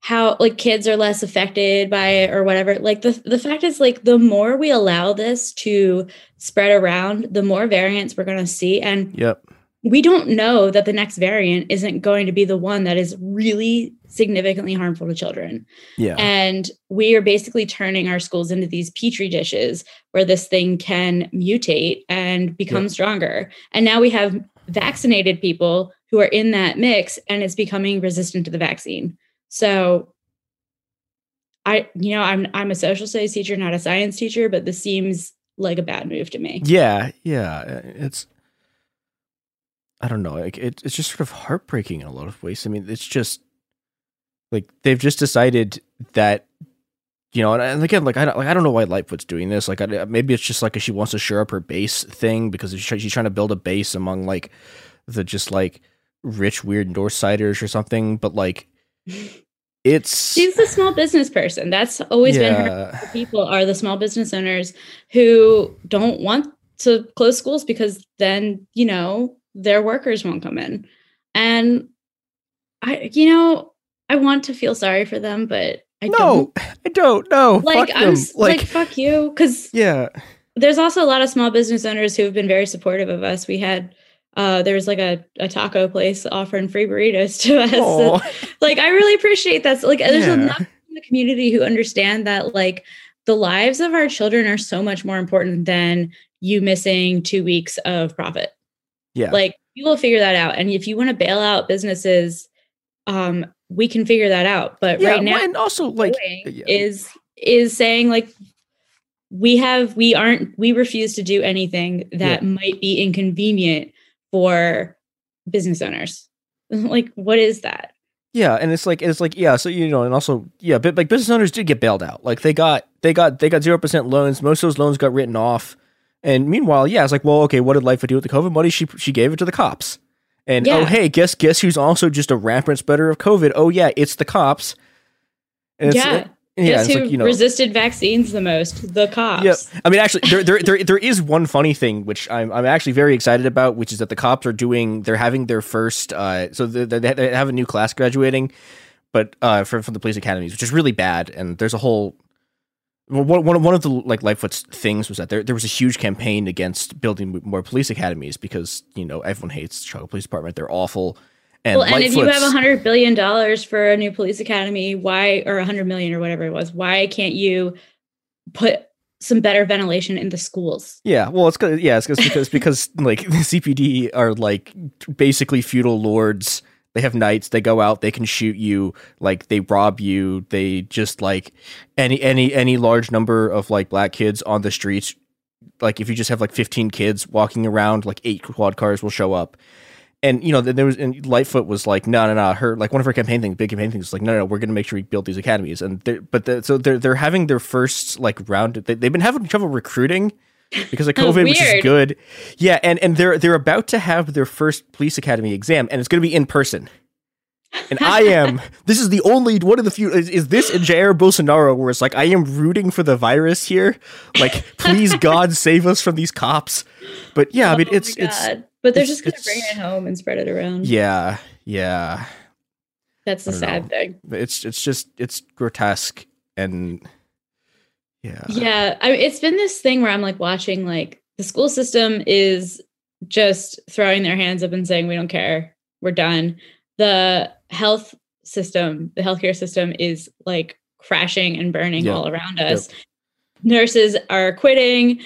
Speaker 6: how like kids are less affected by it or whatever. Like the the fact is like the more we allow this to spread around the more variants we're going to see. And
Speaker 5: yep.
Speaker 6: we don't know that the next variant isn't going to be the one that is really significantly harmful to children.
Speaker 5: Yeah.
Speaker 6: And we are basically turning our schools into these petri dishes where this thing can mutate and become stronger. And now we have vaccinated people who are in that mix and it's becoming resistant to the vaccine. So I you know, I'm I'm a social studies teacher, not a science teacher, but this seems like a bad move to me.
Speaker 5: Yeah, yeah. Uh, it's I don't know. Like it, it's just sort of heartbreaking in a lot of ways. I mean, it's just like they've just decided that you know, and, again, like I don't, like I don't know why Lightfoot's doing this. Like, I, maybe it's just like she wants to shore up her base thing because she's, she's trying to build a base among like the just like rich, weird Northsiders or something. But like, it's
Speaker 6: She's the small business person. That's always been her people are the small business owners who don't want to close schools because then, you know, their workers won't come in. And I you know, I want to feel sorry for them, but I
Speaker 5: no,
Speaker 6: don't.
Speaker 5: I don't. No,
Speaker 6: Like
Speaker 5: fuck
Speaker 6: I'm s- like, fuck you cuz
Speaker 5: yeah,
Speaker 6: there's also a lot of small business owners who have been very supportive of us. We had uh there was like a, a taco place offering free burritos to us.
Speaker 5: Aw.
Speaker 6: like I really appreciate that. So, like there's
Speaker 5: Yeah.
Speaker 6: enough in the community who understand that like the lives of our children are so much more important than you missing two weeks of profit.
Speaker 5: yeah,
Speaker 6: Like you will figure that out. And if you want to bail out businesses, um, we can figure that out. But
Speaker 5: yeah.
Speaker 6: right now
Speaker 5: and also like
Speaker 6: doing is is saying like we have we aren't we refuse to do anything that
Speaker 5: Yeah.
Speaker 6: might be inconvenient for business owners like what is that
Speaker 5: Yeah, and it's like it's like yeah, so you know, and also yeah, but like business owners did get bailed out. Like they got they got they got zero percent loans. Most of those loans got written off. And meanwhile, yeah, it's like, well, okay, what did Lightfoot do with the COVID money? She she gave it to the cops. And oh hey, guess guess who's also just a rampant spreader of COVID? Oh yeah, it's the cops. And it's,
Speaker 6: yeah
Speaker 5: yeah,
Speaker 6: guess who
Speaker 5: like, you know,
Speaker 6: resisted vaccines the most the cops
Speaker 5: Yep. I mean, actually, there, there, there, there is one funny thing which I'm, I'm actually very excited about, which is that the cops are doing. They're having their first. Uh, so they, they they have a new class graduating, but uh, from from the police academies, which is really bad. And there's a whole. Well, one, one one of the like Lightfoot's things was that there, there was a huge campaign against building more police academies because you know everyone hates the Chicago Police Department. They're awful. And,
Speaker 6: well, and if you have a hundred billion dollars for a new police academy, why or a hundred million or whatever it was, why can't you put some better ventilation in the schools?
Speaker 5: Yeah, well, it's cause, yeah, it's because because like the CPD are like basically feudal lords. They have knights. They go out. They can shoot you. Like they rob you. They just like any any any large number of like black kids on the streets. Like if you just have like fifteen kids walking around, like eight quad cars will show up. And you know, there was and Lightfoot was like, no, no, no. Her like one of her campaign things, big campaign things, was like, no, no, we're going to make sure we build these academies. And they're, but the, so they're they're having their first like round. They, they've been having trouble recruiting because of oh, COVID, which is good. Yeah, and and they're they're about to have their first police academy exam, and it's going to be in person. And I am. This is the only one of the few. Is, is this and Jair Bolsonaro, where it's like I am rooting for the virus here. Like, please God save us from these cops. But yeah, I mean,
Speaker 6: Oh
Speaker 5: it's it's
Speaker 6: God. But they're
Speaker 5: it's-
Speaker 6: just gonna bring it home and spread it around.
Speaker 5: yeah, yeah.
Speaker 6: That's the sad
Speaker 5: know.
Speaker 6: thing.
Speaker 5: It's it's just it's grotesque and yeah.
Speaker 6: Yeah, I mean, it's been this thing where I'm like watching like the school system is just throwing their hands up and saying we don't care, we're done. The health system, the healthcare system is like crashing and burning
Speaker 10: Yep.
Speaker 6: all around us. Nurses are quitting.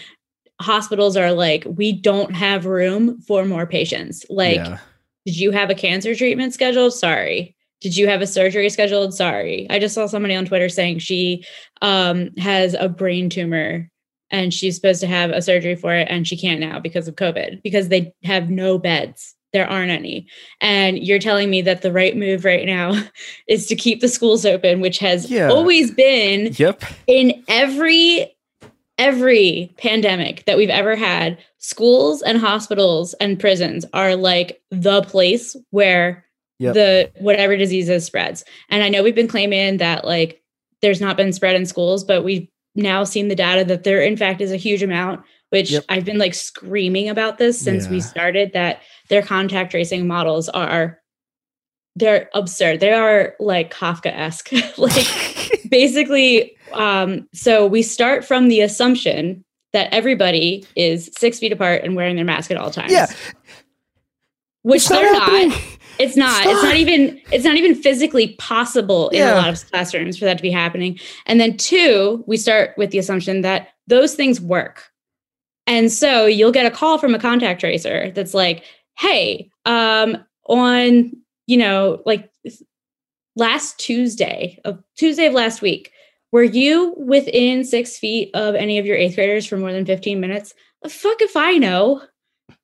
Speaker 6: Hospitals are like, we don't have room for more patients. Like,
Speaker 5: Yeah.
Speaker 6: did you have a cancer treatment scheduled? Sorry. Did you have a surgery scheduled? Sorry. I just saw somebody on Twitter saying she um, has a brain tumor and she's supposed to have a surgery for it and she can't now because of COVID because they have no beds. There aren't any. And you're telling me that the right move right now is to keep the schools open, which has
Speaker 5: Yeah.
Speaker 6: always been
Speaker 5: Yep.
Speaker 6: in every every pandemic that we've ever had schools and hospitals and prisons are like the place where
Speaker 5: Yep.
Speaker 6: the whatever diseases spreads and i know we've been claiming that like there's not been spread in schools but we've now seen the data that there in fact is a huge amount which
Speaker 10: Yep.
Speaker 6: i've been like screaming about this since we started that their contact tracing models are they're absurd. They are like Kafka-esque. like basically, um, so we start from the assumption that everybody is six feet apart and wearing their mask at all times.
Speaker 5: Yeah.
Speaker 6: Which
Speaker 5: It's
Speaker 6: they're not.
Speaker 5: happening.
Speaker 6: It's not. It's not.
Speaker 5: not.
Speaker 6: even. It's not even physically possible in
Speaker 5: Yeah.
Speaker 6: a lot of classrooms for that to be happening. And then two, we start with the assumption that those things work. And so you'll get a call from a contact tracer that's like, "Hey, um, on you know, like last Tuesday of Tuesday of last week, were you within six feet of any of your eighth graders for more than 15 minutes? The fuck if I know.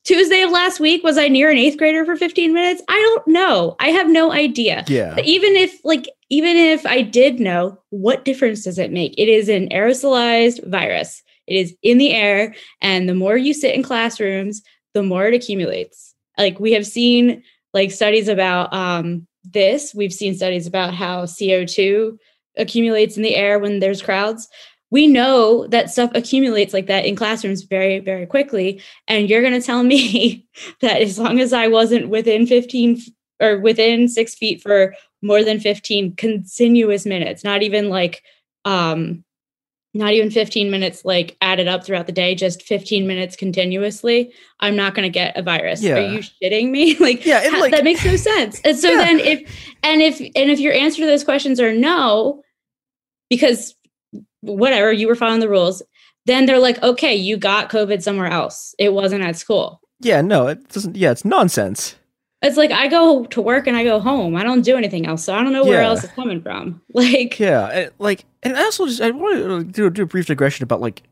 Speaker 6: Tuesday of last week, was I near an eighth grader for 15 minutes? I don't know. I have no idea.
Speaker 5: Yeah.
Speaker 6: But even if, like, even if I did know, what difference does it make? It is an aerosolized virus. It is in the air. And the more you sit in classrooms, the more it accumulates. Like, we have seen like studies about um, this. We've seen studies about how CO2 accumulates in the air when there's crowds we know that stuff accumulates like that in classrooms very very quickly and you're going to tell me that as long as i wasn't within 15 or within six feet for more than 15 continuous minutes not even like um not even 15 minutes like added up throughout the day just 15 minutes continuously i'm not going to get a virus
Speaker 5: Yeah.
Speaker 6: are you shitting me like
Speaker 5: Yeah,
Speaker 6: ha-
Speaker 5: like-
Speaker 6: that makes no sense and so
Speaker 5: Yeah.
Speaker 6: then if and if and if your answer to those questions are no because whatever you were following the rules then they're like okay you got covid somewhere else it wasn't at school
Speaker 5: Yeah, no, it doesn't. Yeah, it's nonsense.
Speaker 6: It's like i go to work and i go home. I don't do anything else so i don't know where
Speaker 5: Yeah.
Speaker 6: else it's coming from. Like
Speaker 5: Yeah, like, and I also just I want to do, do a brief digression about like,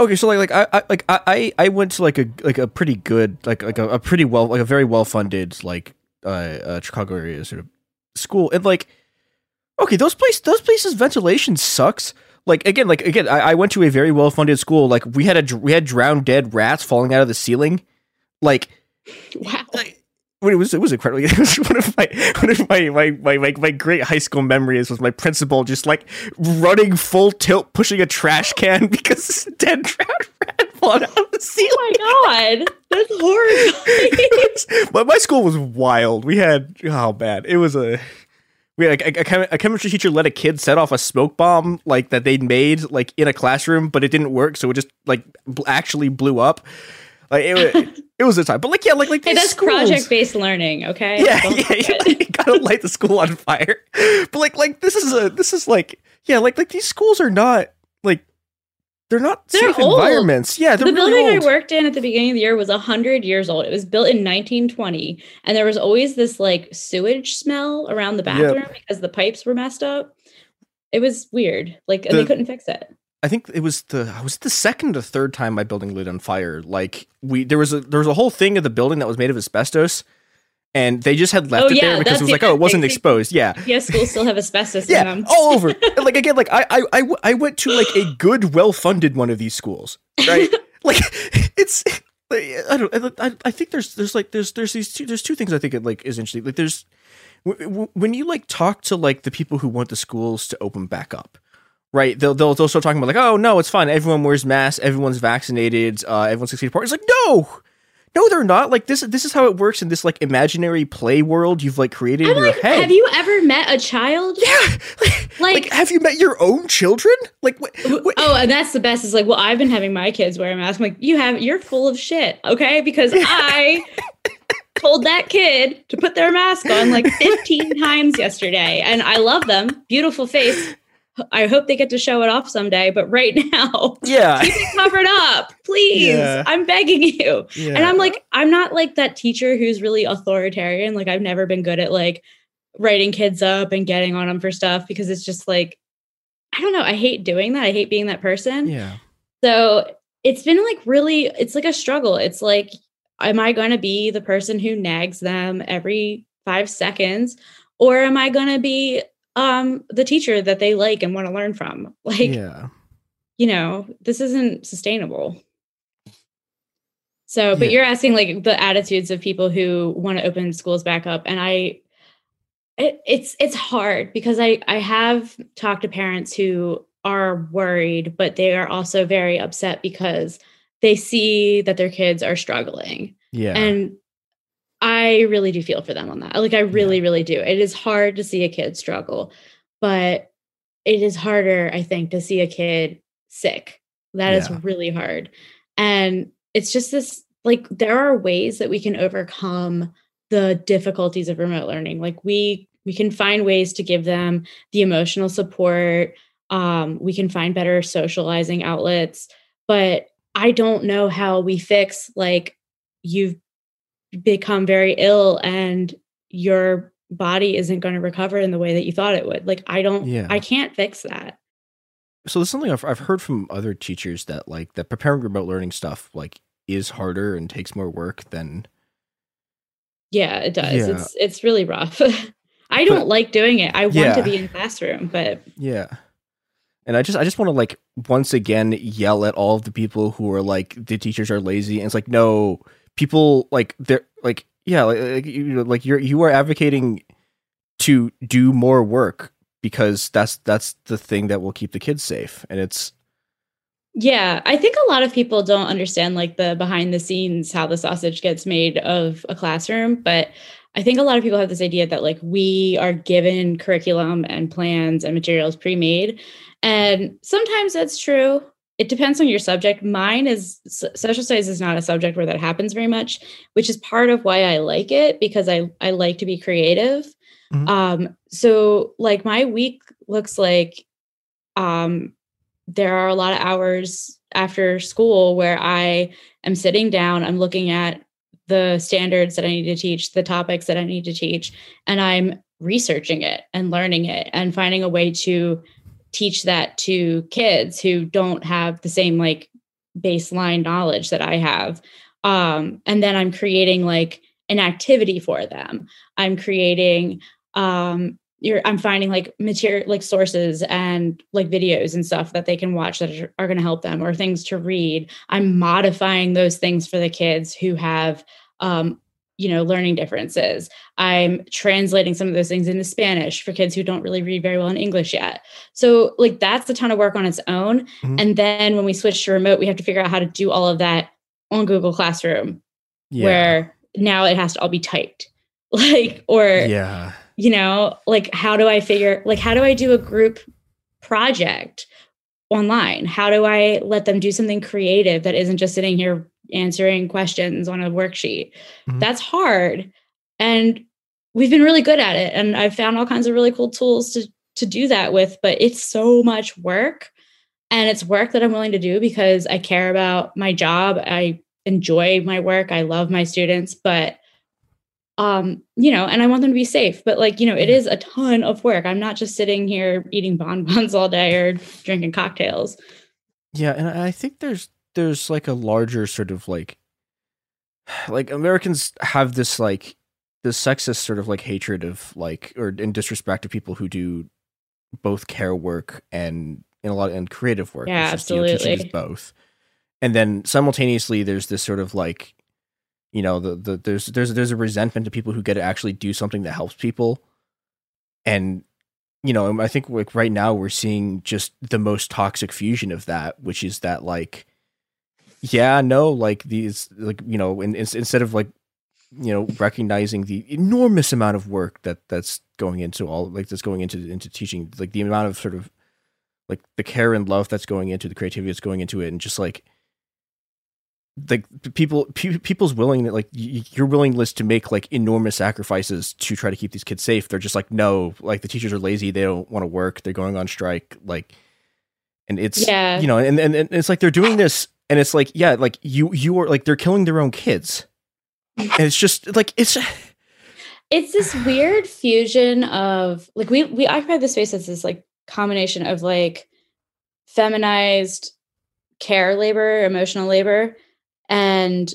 Speaker 5: okay, so like like I, I like I I went to like a like a pretty good like like a, a pretty well like a very well funded like uh, uh Chicago area sort of school and like okay those place those places ventilation sucks. Like again like again I, I went to a very well funded school. Like we had a we had drowned dead rats falling out of the ceiling. Like
Speaker 6: wow.
Speaker 5: when it was it was incredible. It was one of my one of my my, my my my great high school memories was my principal just like running full tilt, pushing a trash can because dead drowned rat falling out of the ceiling.
Speaker 6: Oh my god, that's horrible.
Speaker 5: but my school was wild. We had oh man, it was a we had a, a, a chemistry teacher let a kid set off a smoke bomb like that they'd made like in a classroom, but it didn't work, so it just like bl- actually blew up. Like it, was- it was a time, but like yeah, like like
Speaker 6: hey that's project based learning okay
Speaker 5: yeah,
Speaker 6: Don't
Speaker 5: yeah, you, like, gotta light the school on fire. But like, like this is a this is like yeah, like like these schools are not like they're not
Speaker 6: They're
Speaker 5: safe
Speaker 6: old.
Speaker 5: environments. Yeah, they're
Speaker 6: the
Speaker 5: really
Speaker 6: building
Speaker 5: old.
Speaker 6: I worked in at the beginning of the year was 100 years old. It was built in 1920, and there was always this like sewage smell around the
Speaker 5: Yep.
Speaker 6: bathroom because the pipes were messed up. It was weird. Like, and
Speaker 5: The-
Speaker 6: they couldn't fix it.
Speaker 5: I think it was the was it the second or third time my building lit on fire. Like we there was a there was a whole thing of the building that was made of asbestos, and they just had left
Speaker 6: Oh,
Speaker 5: it there because it was like oh it wasn't
Speaker 6: thing.
Speaker 5: exposed. Yeah,
Speaker 6: Yeah, schools still have asbestos
Speaker 5: yeah,
Speaker 6: in them.
Speaker 5: all over. And, like again, like I, I I I went to like a good, well funded one of these schools, right? like it's. I don't. I, I think there's there's like there's there's these two there's two things I think it like is interesting. Like there's w- w- when you like talk to like the people who want the schools to open back up, right? They'll they'll, they'll start talking about like, oh no, it's fine. Everyone wears masks. Everyone's vaccinated. Uh, everyone's six feet apart. It's like no. No, they're not. Like this. This is how it works in this like imaginary play world you've like created in your head.
Speaker 6: Have you ever met a child?
Speaker 5: Yeah.
Speaker 6: Like,
Speaker 5: have you met your own children? Like, what,
Speaker 6: oh, and that's the best. Is like, well, I've been having my kids wear a mask. I'm like, you have, you're full of shit, okay? Because I told that kid to put their mask on like 15 times yesterday, and I love them. Beautiful face. I hope they get to show it off someday. But right now,
Speaker 5: Yeah.
Speaker 6: keep it covered up, please.
Speaker 5: Yeah.
Speaker 6: I'm begging you.
Speaker 5: Yeah.
Speaker 6: And I'm like, I'm not like that teacher who's really authoritarian. Like, I've never been good at like writing kids up and getting on them for stuff because it's just like, I don't know. I hate doing that. I hate being that person.
Speaker 5: Yeah.
Speaker 6: So it's been like really, it's like a struggle. It's like, am I going to be the person who nags them every five seconds? Or am I going to be um, the teacher that they like and want to learn from? Like,
Speaker 5: yeah.
Speaker 6: you know, this isn't sustainable. So, but
Speaker 5: Yeah.
Speaker 6: you're asking like the attitudes of people who want to open schools back up, and I, it, it's it's hard because I I have talked to parents who are worried, but they are also very upset because they see that their kids are struggling,
Speaker 5: Yeah.
Speaker 6: and I really do feel for them on that. Like I really, really do. It is hard to see a kid struggle, but it is harder, I think, to see a kid sick. That is
Speaker 5: Yeah.
Speaker 6: really hard. And it's just this like there are ways that we can overcome the difficulties of remote learning. Like we we can find ways to give them the emotional support. Um, we can find better socializing outlets, but I don't know how we fix like you've become very ill and your body isn't going to recover in the way that you thought it would. Like I don't
Speaker 5: Yeah.
Speaker 6: I can't fix that.
Speaker 5: so there's something I've, I've heard from other teachers that like that preparing remote learning stuff like is harder and takes more work than
Speaker 6: Yeah, it does.
Speaker 5: Yeah.
Speaker 6: It's it's really rough. I don't
Speaker 5: But-
Speaker 6: like doing it. I want
Speaker 5: Yeah.
Speaker 6: to be in classroom, but
Speaker 5: Yeah. And I just I just want to like once again yell at all of the people who are like the teachers are lazy and it's like no people like they're like yeah like, you like you're you are advocating to do more work because that's that's the thing that will keep the kids safe and it's
Speaker 6: Yeah, I think a lot of people don't understand like the behind the scenes how the sausage gets made of a classroom, but I think a lot of people have this idea that like we are given curriculum and plans and materials pre-made. And sometimes that's true. It depends on your subject. Mine is social studies is not a subject where that happens very much, which is part of why I like it because I I like to be creative. Um so like my week looks like um there are a lot of hours after school where I am sitting down, I'm looking at the standards that I need to teach, the topics that I need to teach, and I'm researching it and learning it and finding a way to teach that to kids who don't have the same like baseline knowledge that I have. Um, and then I'm creating like an activity for them. I'm creating um you're i'm finding like material like sources and like videos and stuff that they can watch that are, are going to help them or things to read i'm modifying those things for the kids who have um you know learning differences. I'm translating some of those things into spanish for kids who don't really read very well in english yet. So like that's a ton of work on its own.
Speaker 5: Mhm.
Speaker 6: and then when we switch to remote we have to figure out how to do all of that on google classroom
Speaker 5: Yeah.
Speaker 6: where now it has to all be typed. Like or
Speaker 5: yeah.
Speaker 6: you know like how do i figure like how do i do a group project online? How do i let them do something creative that isn't just sitting here answering questions on a worksheet.
Speaker 5: Mhm.
Speaker 6: that's hard and we've been really good at it and i've found all kinds of really cool tools to to do that with but it's so much work and it's work that i'm willing to do because i care about my job i enjoy my work i love my students but um you know and i want them to be safe but like you know it is a ton of work. I'm not just sitting here eating bonbons all day or drinking cocktails.
Speaker 5: Yeah, and I think there's there's like a larger sort of like like Americans have this like this sexist sort of like hatred of like or in disrespect to people who do both care work and in a lot and creative work.
Speaker 6: Yeah,
Speaker 5: just, you know, is
Speaker 6: absolutely.
Speaker 5: both. And then simultaneously there's this sort of like you know, the, the there's there's there's a resentment to people who get to actually do something that helps people. And you know, I think like right now we're seeing just the most toxic fusion of that, which is that like, yeah, no, like these, like you know, in, in, instead of like, you know, recognizing the enormous amount of work that that's going into all like that's going into into teaching, like the amount of sort of like the care and love that's going into the creativity that's going into it, and just like like people pe- people's willing like y- your willingness to make like enormous sacrifices to try to keep these kids safe they're just like no like the teachers are lazy they don't want to work they're going on strike like and it's
Speaker 6: Yeah.
Speaker 5: you know and, and and it's like they're doing this and it's like yeah like you you are like they're killing their own kids. And it's just like it's
Speaker 6: it's this weird fusion of like we we occupy the space as this like combination of like feminized care labor emotional labor and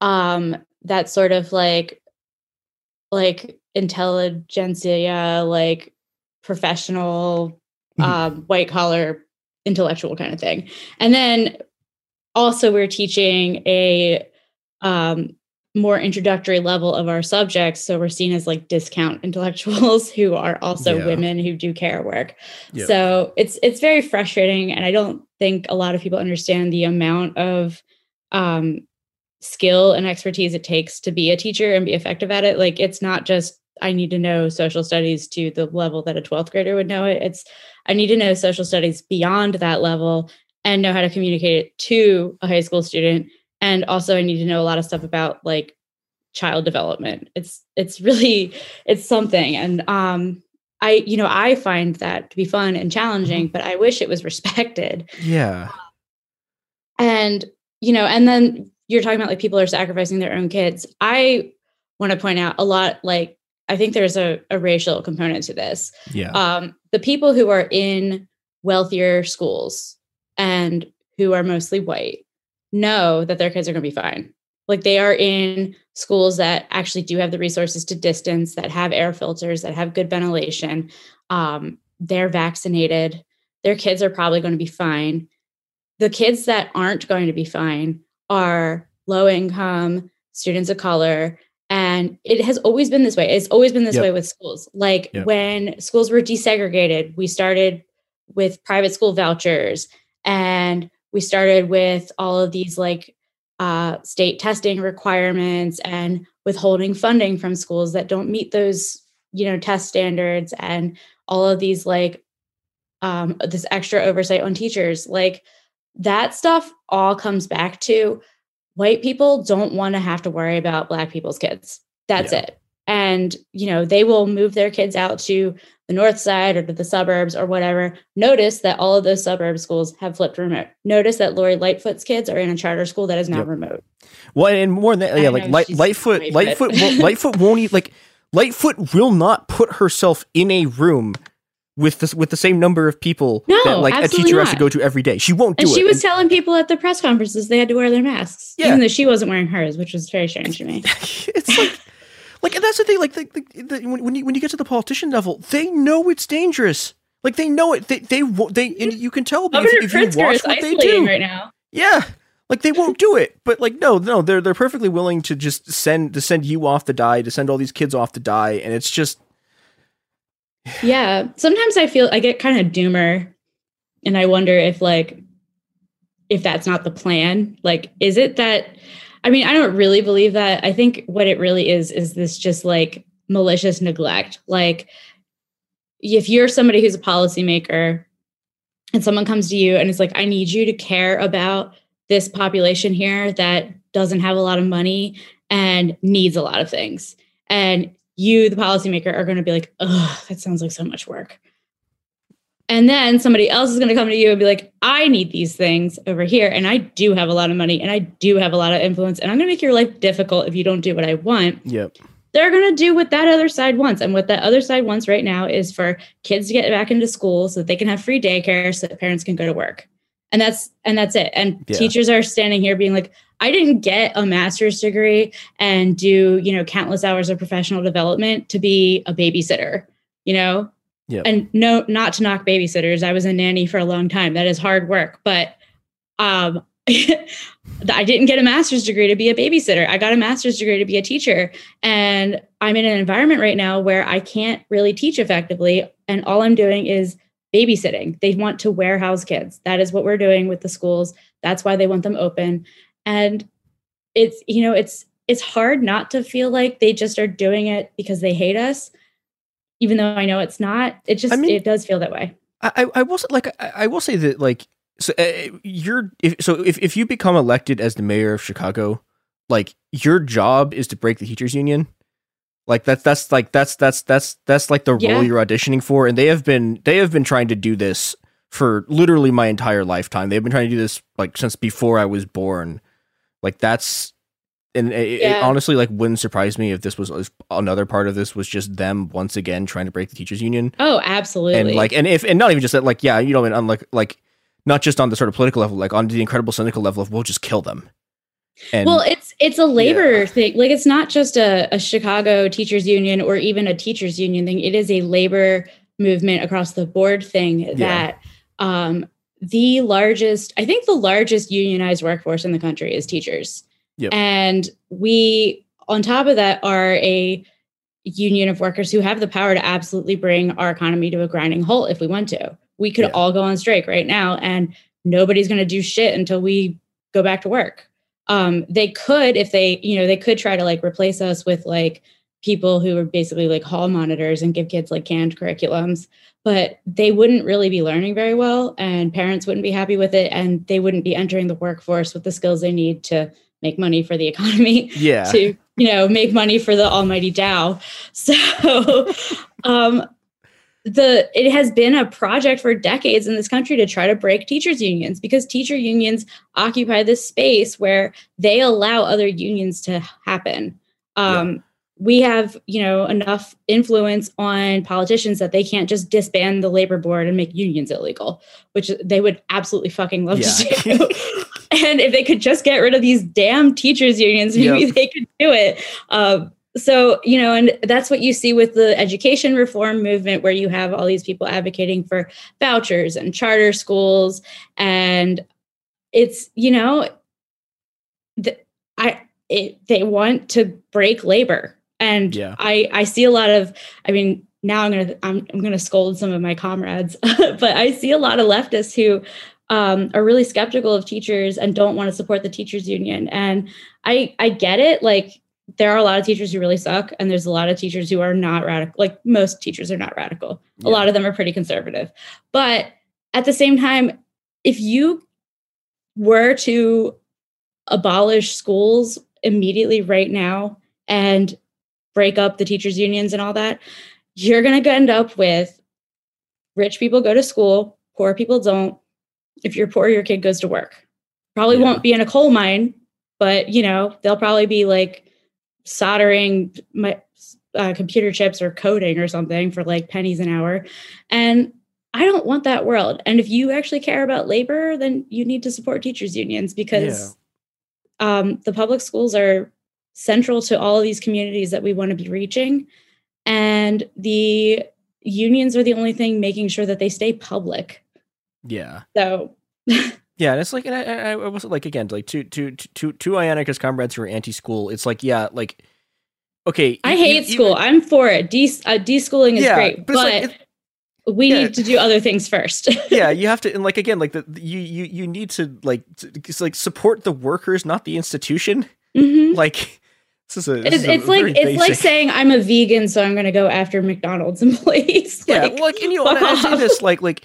Speaker 6: um that sort of like like intelligentsia like professional um white collar intellectual kind of thing. And then also we're teaching a um more introductory level of our subjects. So we're seen as like discount intellectuals who are also
Speaker 10: Yeah.
Speaker 6: women who do care work. So it's it's very frustrating and i don't think a lot of people understand the amount of um skill and expertise it takes to be a teacher and be effective at it. Like it's not just i need to know social studies to the level that a 12th grader would know it. It's i need to know social studies beyond that level and know how to communicate it to a high school student. And also i need to know a lot of stuff about like child development. It's it's really it's something. And um i you know i find that to be fun and challenging but i wish it was respected.
Speaker 5: Yeah.
Speaker 6: And you know and then you're talking about like people are sacrificing their own kids. I want to point out a lot like i think there's a, a racial component to this.
Speaker 5: Yeah.
Speaker 6: um the people who are in wealthier schools and who are mostly white know that their kids are going to be fine. Like they are in schools that actually do have the resources to distance, that have air filters, that have good ventilation. Um, they're vaccinated. Their kids are probably going to be fine. The kids that aren't going to be fine are low income, students of color. And it has always been this way. It's always been this
Speaker 10: Yep.
Speaker 6: way with schools. Like
Speaker 10: Yep.
Speaker 6: when schools were desegregated, we started with private school vouchers and we started with all of these like uh, state testing requirements and withholding funding from schools that don't meet those you know test standards and all of these like um, this extra oversight on teachers. Like that stuff all comes back to white people don't want to have to worry about black people's kids. That's it. And you know they will move their kids out to the north side or to the suburbs or whatever notice that all of those suburb schools have flipped remote notice that lori lightfoot's kids are in a charter school that is now
Speaker 5: Yep.
Speaker 6: remote
Speaker 5: Well, and more than that, yeah,
Speaker 6: I
Speaker 5: like Light, Lightfoot,
Speaker 6: Lightfoot.
Speaker 5: Lightfoot, won't, Lightfoot won't eat like Lightfoot will not put herself in a room with this with the same number of people
Speaker 6: No,
Speaker 5: that like a
Speaker 6: absolutely
Speaker 5: teacher has to go to every day. She won't do
Speaker 6: and she
Speaker 5: it.
Speaker 6: was telling people at the press conferences they had to wear their masks
Speaker 5: Yeah.
Speaker 6: even though she wasn't wearing hers which was very strange to me it's
Speaker 5: like and that's the thing. Like the, the, the, when when you when you get to the politician level, they know it's dangerous. Like they know it. They they. They and you can tell if, if you watch what they do
Speaker 6: right now
Speaker 5: Yeah. Like they won't do it, but like no, no, they're they're perfectly willing to just send to send you off to die, to send all these kids off to die, and it's just
Speaker 6: yeah sometimes i feel i get kind of doomer and i wonder if like if that's not the plan like is it that i mean i don't really believe that. I think what it really is is this just like malicious neglect. Like if you're somebody who's a policymaker and someone comes to you and it's like i need you to care about this population here that doesn't have a lot of money and needs a lot of things and you the policymaker are going to be like oh that sounds like so much work and then somebody else is going to come to you and be like i need these things over here and i do have a lot of money and i do have a lot of influence and i'm going to make your life difficult if you don't do what i want
Speaker 5: yep.
Speaker 6: they're going to do what that other side wants. And what that other side wants right now is for kids to get back into school so that they can have free daycare so that parents can go to work. And that's and that's it. And
Speaker 10: Yeah.
Speaker 6: teachers are standing here being like, I didn't get a master's degree and do, you know, countless hours of professional development to be a babysitter, you know?
Speaker 5: Yep.
Speaker 6: And no, not to knock babysitters. I was a nanny for a long time. That is hard work. But um I didn't get a master's degree to be a babysitter. I got a master's degree to be a teacher. And I'm in an environment right now where I can't really teach effectively. And all I'm doing is babysitting. They want to warehouse kids. That is what we're doing with the schools. That's why they want them open. And it's, you know, it's, it's hard not to feel like they just are doing it because they hate us, even though I know it's not. It just, it does feel that way.
Speaker 5: I, I- I will say, like I, I will say that like so uh, you're if so if if you become elected as the mayor of Chicago, like your job is to break the teachers union. Like that's that's like that's that's that's that's like the
Speaker 10: Yeah.
Speaker 5: role you're auditioning for, and they have been they have been trying to do this for literally my entire lifetime. They've been trying to do this like since before I was born. Like that's and it, it honestly like wouldn't surprise me if this was if another part of this was just them once again trying to break the teachers union
Speaker 6: Oh, absolutely.
Speaker 5: and like and if and not even just that like yeah you know and on like like not just on the sort of political level like on the incredible cynical level of we'll just kill them and
Speaker 6: well, it's it's a labor thing. Like it's not just a, a Chicago teachers union or even a teachers union thing. It is a labor movement across the board thing that um, the largest, I think the largest unionized workforce in the country is teachers.
Speaker 10: Yep.
Speaker 6: And we, on top of that, are a union of workers who have the power to absolutely bring our economy to a grinding halt if we want to. We could all go on strike right now and nobody's going to do shit until we go back to work. Um, they could, if they, you know, they could try to like replace us with like people who are basically like hall monitors and give kids like canned curriculums, but they wouldn't really be learning very well and parents wouldn't be happy with it and they wouldn't be entering the workforce with the skills they need to make money for the economy
Speaker 5: Yeah.
Speaker 6: to you know make money for the almighty dow so um the it has been a project for decades in this country to try to break teachers unions because teacher unions occupy this space where they allow other unions to happen. Um we have you know enough influence on politicians that they can't just disband the labor board and make unions illegal which they would absolutely fucking love to do and if they could just get rid of these damn teachers unions, maybe
Speaker 5: Yep.
Speaker 6: they could do it. Um, so you know, and that's what you see with the education reform movement, where you have all these people advocating for vouchers and charter schools, and it's you know, the, I it, they want to break labor, and
Speaker 5: Yeah.
Speaker 6: I I see a lot of. I mean, now I'm gonna I'm, I'm gonna scold some of my comrades, but I see a lot of leftists who um, are really skeptical of teachers and don't want to support the teachers union. And I I get it. Like there are a lot of teachers who really suck, and there's a lot of teachers who are not radical. Like most teachers are not radical. A lot of them are pretty conservative. But at the same time, if you were to abolish schools immediately right now and break up the teachers unions and all that, you're going to end up with rich people go to school, poor people don't. If you're poor, your kid goes to work. Probably won't be in a coal mine, but you know, they'll probably be like soldering my uh, computer chips or coding or something for like pennies an hour. And I don't want that world. And if you actually care about labor, then you need to support teachers unions because um, the public schools are central to all of these communities that we want to be reaching. And the unions are the only thing making sure that they stay public.
Speaker 5: Yeah.
Speaker 6: So
Speaker 5: Yeah, and it's like, and I, I, I was like again, like to to to to Ionica's comrades who are anti-school. It's like, yeah, like, okay,
Speaker 6: I
Speaker 5: you-
Speaker 6: hate
Speaker 5: you-
Speaker 6: school. I'm for it. De- uh, deschooling is
Speaker 5: Yeah,
Speaker 6: great,
Speaker 5: but
Speaker 6: but,
Speaker 5: like-
Speaker 6: we
Speaker 5: yeah.
Speaker 6: need to do other things first.
Speaker 5: yeah, you have to, and like again, like the you you you need to like to, like support the workers, not the institution.
Speaker 6: Mhm.
Speaker 5: Like this is a this
Speaker 6: It's,
Speaker 5: is a
Speaker 6: it's like
Speaker 5: very
Speaker 6: it's like saying I'm a vegan, so I'm going to go after McDonald's employees.
Speaker 5: yeah,
Speaker 6: like,
Speaker 5: well, like and you know, and I say this like like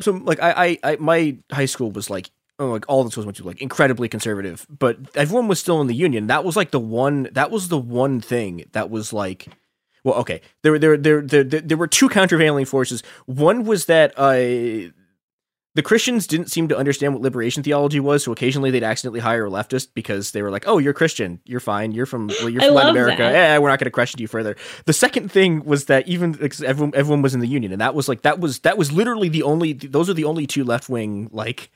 Speaker 5: so like I, I I my high school was like oh, like all the schools went to like incredibly conservative, but everyone was still in the union. That was like the one that was the one thing that was like well, okay. There there there there, there were two countervailing forces. One was that uh the Christians didn't seem to understand what liberation theology was, so occasionally they'd accidentally hire a leftist because they were like, "Oh, you're Christian, you're fine, you're from well, you're from Latin America. Yeah, we're not going to question you further." The second thing was that even everyone everyone was in the union, and that was like that was that was literally the only those are the only two left wing like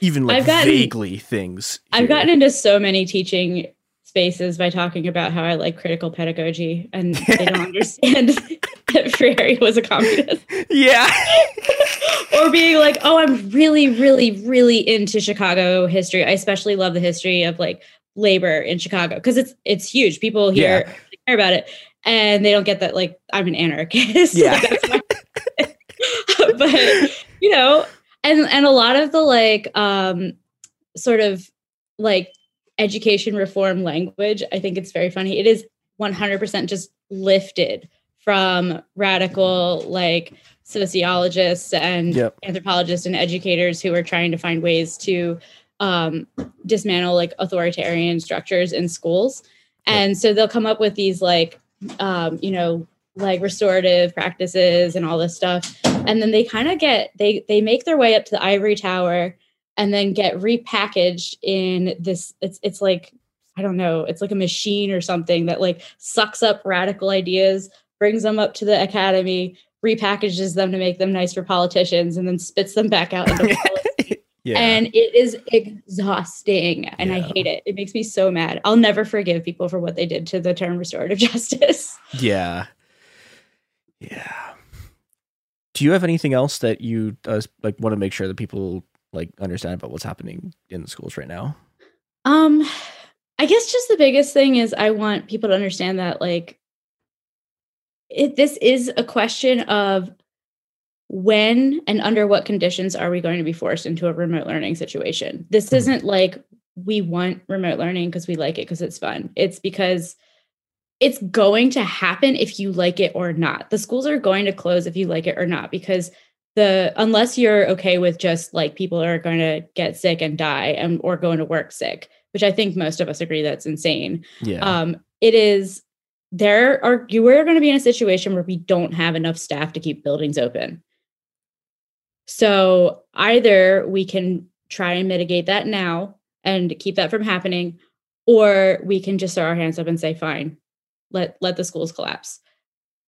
Speaker 5: even like
Speaker 6: gotten-
Speaker 5: vaguely things.
Speaker 6: I've gotten into so many teaching spaces by talking about how I like critical pedagogy, and they don't understand that Freire was a communist.
Speaker 5: Yeah.
Speaker 6: or being like, oh, I'm really, really, really into Chicago history. I especially love the history of like labor in Chicago because it's it's huge. People here
Speaker 5: Yeah.
Speaker 6: care about it, and they don't get that. Like, I'm an anarchist.
Speaker 5: Yeah.
Speaker 6: But you know, and and a lot of the like um sort of like education reform language, I think it's very funny. It is 100% just lifted from radical like sociologists and
Speaker 5: Yep.
Speaker 6: anthropologists and educators who are trying to find ways to um, dismantle like authoritarian structures in schools. And so they'll come up with these like, um, you know, like restorative practices and all this stuff. And then they kind of get they they make their way up to the ivory tower and then get repackaged in this it's it's like I don't know, it's like a machine or something that like sucks up radical ideas, brings them up to the academy, repackages them to make them nice for politicians, and then spits them back out into policy.
Speaker 5: Yeah.
Speaker 6: And it is exhausting and I hate it. It makes me so mad. I'll never forgive people for what they did to the term restorative justice.
Speaker 5: Yeah. Yeah. Do you have anything else that you uh, like want to make sure that people like understand about what's happening in the schools right now?
Speaker 6: Um, I guess just the biggest thing is I want people to understand that like it this is a question of when and under what conditions are we going to be forced into a remote learning situation. This isn't like we want remote learning because we like it because it's fun. It's because it's going to happen if you like it or not. The schools are going to close if you like it or not because the unless you're okay with just like people are going to get sick and die and or going to work sick, which I think most of us agree that's insane.
Speaker 5: Yeah.
Speaker 6: Um, it is there are you are going to be in a situation where we don't have enough staff to keep buildings open. So either we can try and mitigate that now and keep that from happening, or we can just throw our hands up and say, fine, let let the schools collapse.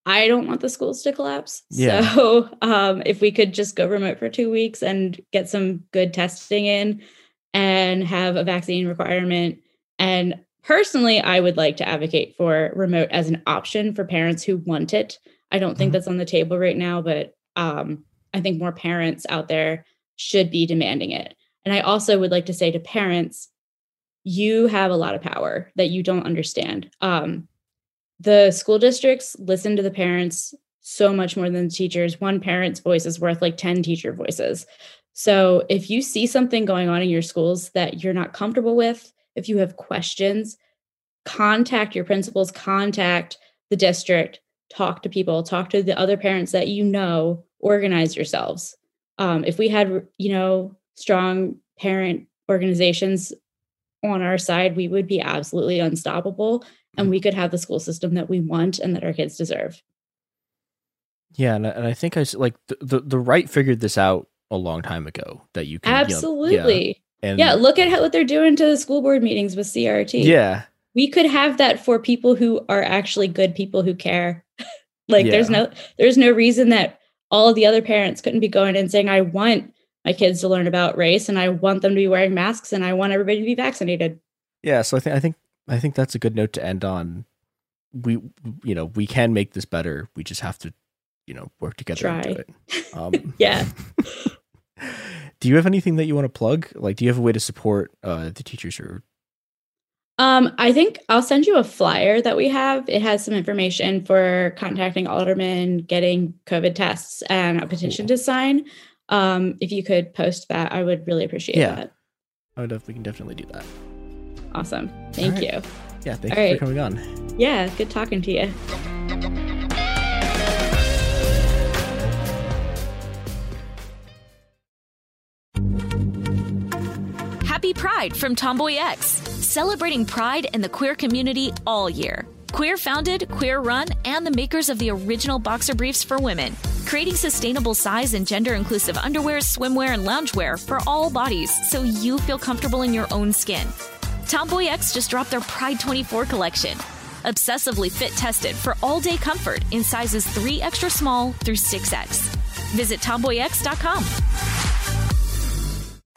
Speaker 6: I don't want the schools to collapse.
Speaker 5: Yeah.
Speaker 6: So um, if we could just go remote for two weeks and get some good testing in, and have a vaccine requirement. And personally, I would like to advocate for remote as an option for parents who want it. I don't think that's on the table right now, but um, I think more parents out there should be demanding it. And I also would like to say to parents, you have a lot of power that you don't understand. Um, the school districts listen to the parents so much more than the teachers. One parent's voice is worth like 10 teacher voices. So if you see something going on in your schools that you're not comfortable with, if you have questions, contact your principals, contact the district, talk to people, talk to the other parents that you know, organize yourselves. Um, if we had, you know, strong parent organizations on our side, we would be absolutely unstoppable and mm-hmm. we could have the school system that we want and that our kids deserve.
Speaker 5: Yeah, and, I- and I think I like the, the the right figured this out a long time ago that you can you know, yeah.
Speaker 6: Absolutely.
Speaker 5: And
Speaker 6: yeah, look at how, what they're doing to the school board meetings with CRT.
Speaker 5: yeah,
Speaker 6: We could have that for people who are actually good people who care. like there's no there's no reason that all of the other parents couldn't be going and saying I want my kids to learn about race and I want them to be wearing masks and I want everybody to be vaccinated.
Speaker 5: yeah. So I think I think I think that's a good note to end on. We you know we can make this better. We just have to you know work together and do
Speaker 6: Try.
Speaker 5: it. Um,
Speaker 6: Yeah.
Speaker 5: do you have anything that you want to plug? Like, do you have a way to support uh, the teachers or
Speaker 6: Um, I think I'll send you a flyer that we have. It has some information for contacting aldermen, getting COVID tests, and a petition to sign. Um, if you could post that, I would really appreciate
Speaker 5: Yeah.
Speaker 6: that.
Speaker 5: Oh, def- we can definitely do that.
Speaker 6: Awesome. Thank
Speaker 5: All right.
Speaker 6: you.
Speaker 5: Yeah, thank
Speaker 6: All
Speaker 5: you
Speaker 6: right.
Speaker 5: for coming on.
Speaker 6: Yeah, good talking to you.
Speaker 11: Happy Pride from Tomboy X, celebrating pride in the queer community all year. Queer founded, queer run, and the makers of the original boxer briefs for women, creating sustainable size and gender inclusive underwear, swimwear, and loungewear for all bodies so you feel comfortable in your own skin. Tomboy X just dropped their Pride 24 collection. Obsessively fit tested for all day comfort in sizes 3 extra small through 6X. Visit tomboyx.com.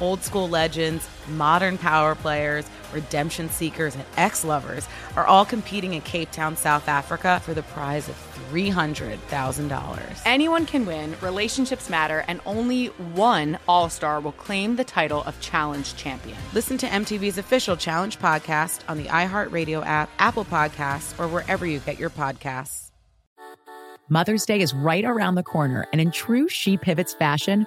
Speaker 2: Old school legends, modern power players, redemption seekers, and ex lovers are all competing in Cape Town, South Africa for the prize of $300,000.
Speaker 9: Anyone can win, relationships matter, and only one All Star will claim the title of challenge champion.
Speaker 2: Listen to MTV's official Challenge podcast on the iHeartRadio app, Apple Podcasts, or wherever you get your podcasts.
Speaker 8: Mother's Day is right around the corner, and in true She Pivots fashion,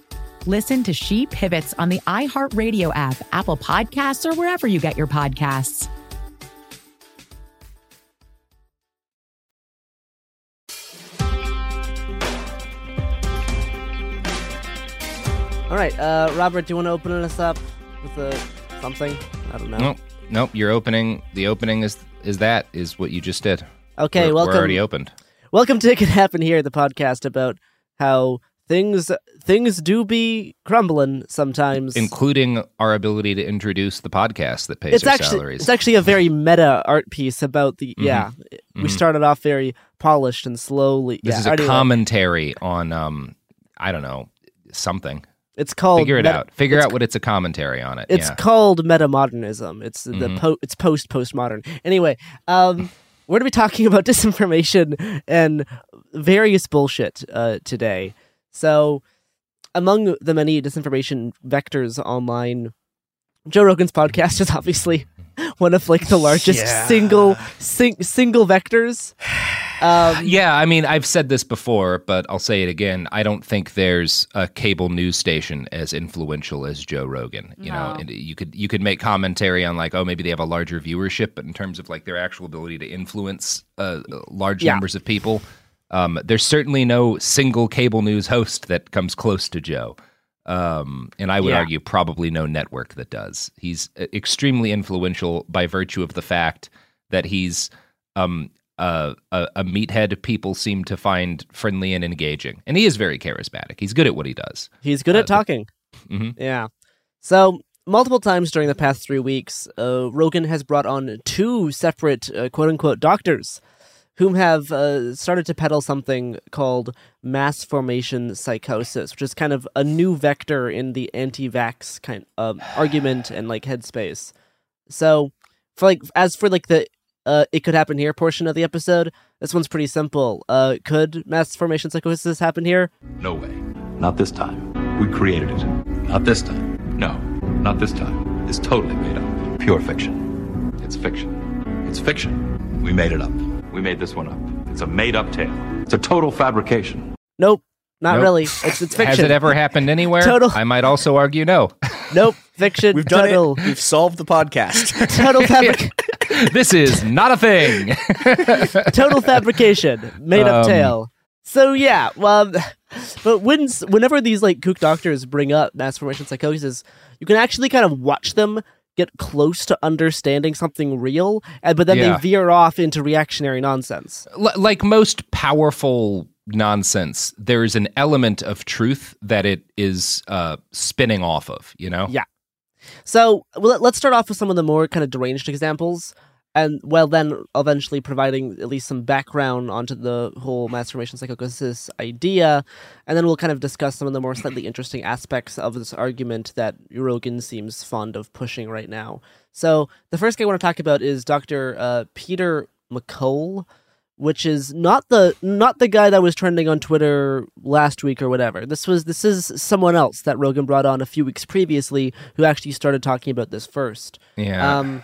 Speaker 8: Listen to She Pivots on the iHeartRadio app, Apple Podcasts, or wherever you get your podcasts.
Speaker 10: All right, uh, Robert, do you want to open us up with a something? I don't know.
Speaker 4: Nope. Nope. Your opening. The opening is is that is what you just did.
Speaker 10: Okay,
Speaker 4: We're-
Speaker 10: welcome.
Speaker 4: We're already opened.
Speaker 10: Welcome to It Could Happen Here, the podcast about how things things do be crumbling sometimes.
Speaker 12: including our ability to introduce the podcast that pays
Speaker 10: it's
Speaker 12: our
Speaker 10: actually
Speaker 12: salaries.
Speaker 10: it's actually a very meta art piece about the
Speaker 12: Mhm.
Speaker 10: yeah. We
Speaker 12: Mhm.
Speaker 10: started off very polished and slowly.
Speaker 12: this
Speaker 10: yeah,
Speaker 12: is a
Speaker 10: anyway,
Speaker 12: commentary on um I don't know something.
Speaker 10: It's called
Speaker 12: figure it
Speaker 10: meta-
Speaker 12: out. Figure out what it's a commentary on it.
Speaker 10: It's
Speaker 12: yeah.
Speaker 10: called metamodernism. It's the
Speaker 12: Mhm.
Speaker 10: po- it's post postmodern. Anyway, um, we're gonna be talking about disinformation and various bullshit uh, today. So, among the many disinformation vectors online, Joe Rogan's podcast is obviously one of like the largest
Speaker 12: Yeah.
Speaker 10: single sing- single vectors. Um,
Speaker 12: yeah, I mean, I've said this before, but I'll say it again. I don't think there's a cable news station as influential as Joe Rogan. You know, and you could you could make commentary on like, oh, maybe they have a larger viewership, but in terms of like their actual ability to influence uh, large
Speaker 10: Yeah.
Speaker 12: numbers of people, um, there's certainly no single cable news host that comes close to Joe. Um, and I would
Speaker 10: Yeah.
Speaker 12: argue probably no network that does. He's uh, extremely influential by virtue of the fact that he's um, a, a, a meathead people seem to find friendly and engaging. And he is very charismatic. He's good at what he does.
Speaker 10: He's good
Speaker 12: Uh,
Speaker 10: at talking.
Speaker 12: Mhm.
Speaker 10: Yeah. So multiple times during the past three weeks, uh, Rogan has brought on two separate uh, "quote unquote" doctors, whom have uh, started to peddle something called mass formation psychosis, which is kind of a new vector in the anti-vax kind of argument and like headspace. So, for like as for like the uh, it could happen here portion of the episode, this one's pretty simple. Uh, could mass formation psychosis happen here?
Speaker 13: No way. Not this time. We created it. Not this time. No, not this time. It's totally made up. Pure fiction. It's fiction. It's fiction. We made it up. We made this one up. It's a made up tale. It's a total fabrication.
Speaker 10: Nope, not
Speaker 12: Nope.
Speaker 10: really. It's it's fiction.
Speaker 12: Has it ever happened anywhere?
Speaker 10: Total-
Speaker 12: I might also argue no.
Speaker 10: Nope, fiction.
Speaker 5: We've done
Speaker 10: total,
Speaker 5: it. We've solved the podcast.
Speaker 10: Total fabric.
Speaker 12: this is not a thing.
Speaker 10: total fabrication, made up
Speaker 12: Um,
Speaker 10: tale. So yeah, well, but when whenever these like kook doctors bring up mass formation psychosis, you can actually kind of watch them get close to understanding something real, and but then
Speaker 12: Yeah.
Speaker 10: they veer off into reactionary nonsense.
Speaker 12: L- like most powerful nonsense, there's an element of truth that it is uh, spinning off of, you know?
Speaker 10: Yeah. So well, let- let's start off with some of the more kind of deranged examples, and well, then eventually providing at least some background onto the whole mass formation psychosis idea, and then we'll kind of discuss some of the more slightly interesting aspects of this argument that Rogan seems fond of pushing right now. So the first guy I want to talk about is Dr. Uh, Peter McCullough. Which is not the not the guy that was trending on Twitter last week or whatever. This was this is someone else that Rogan brought on a few weeks previously who actually started talking about this first.
Speaker 12: Yeah.
Speaker 10: Um,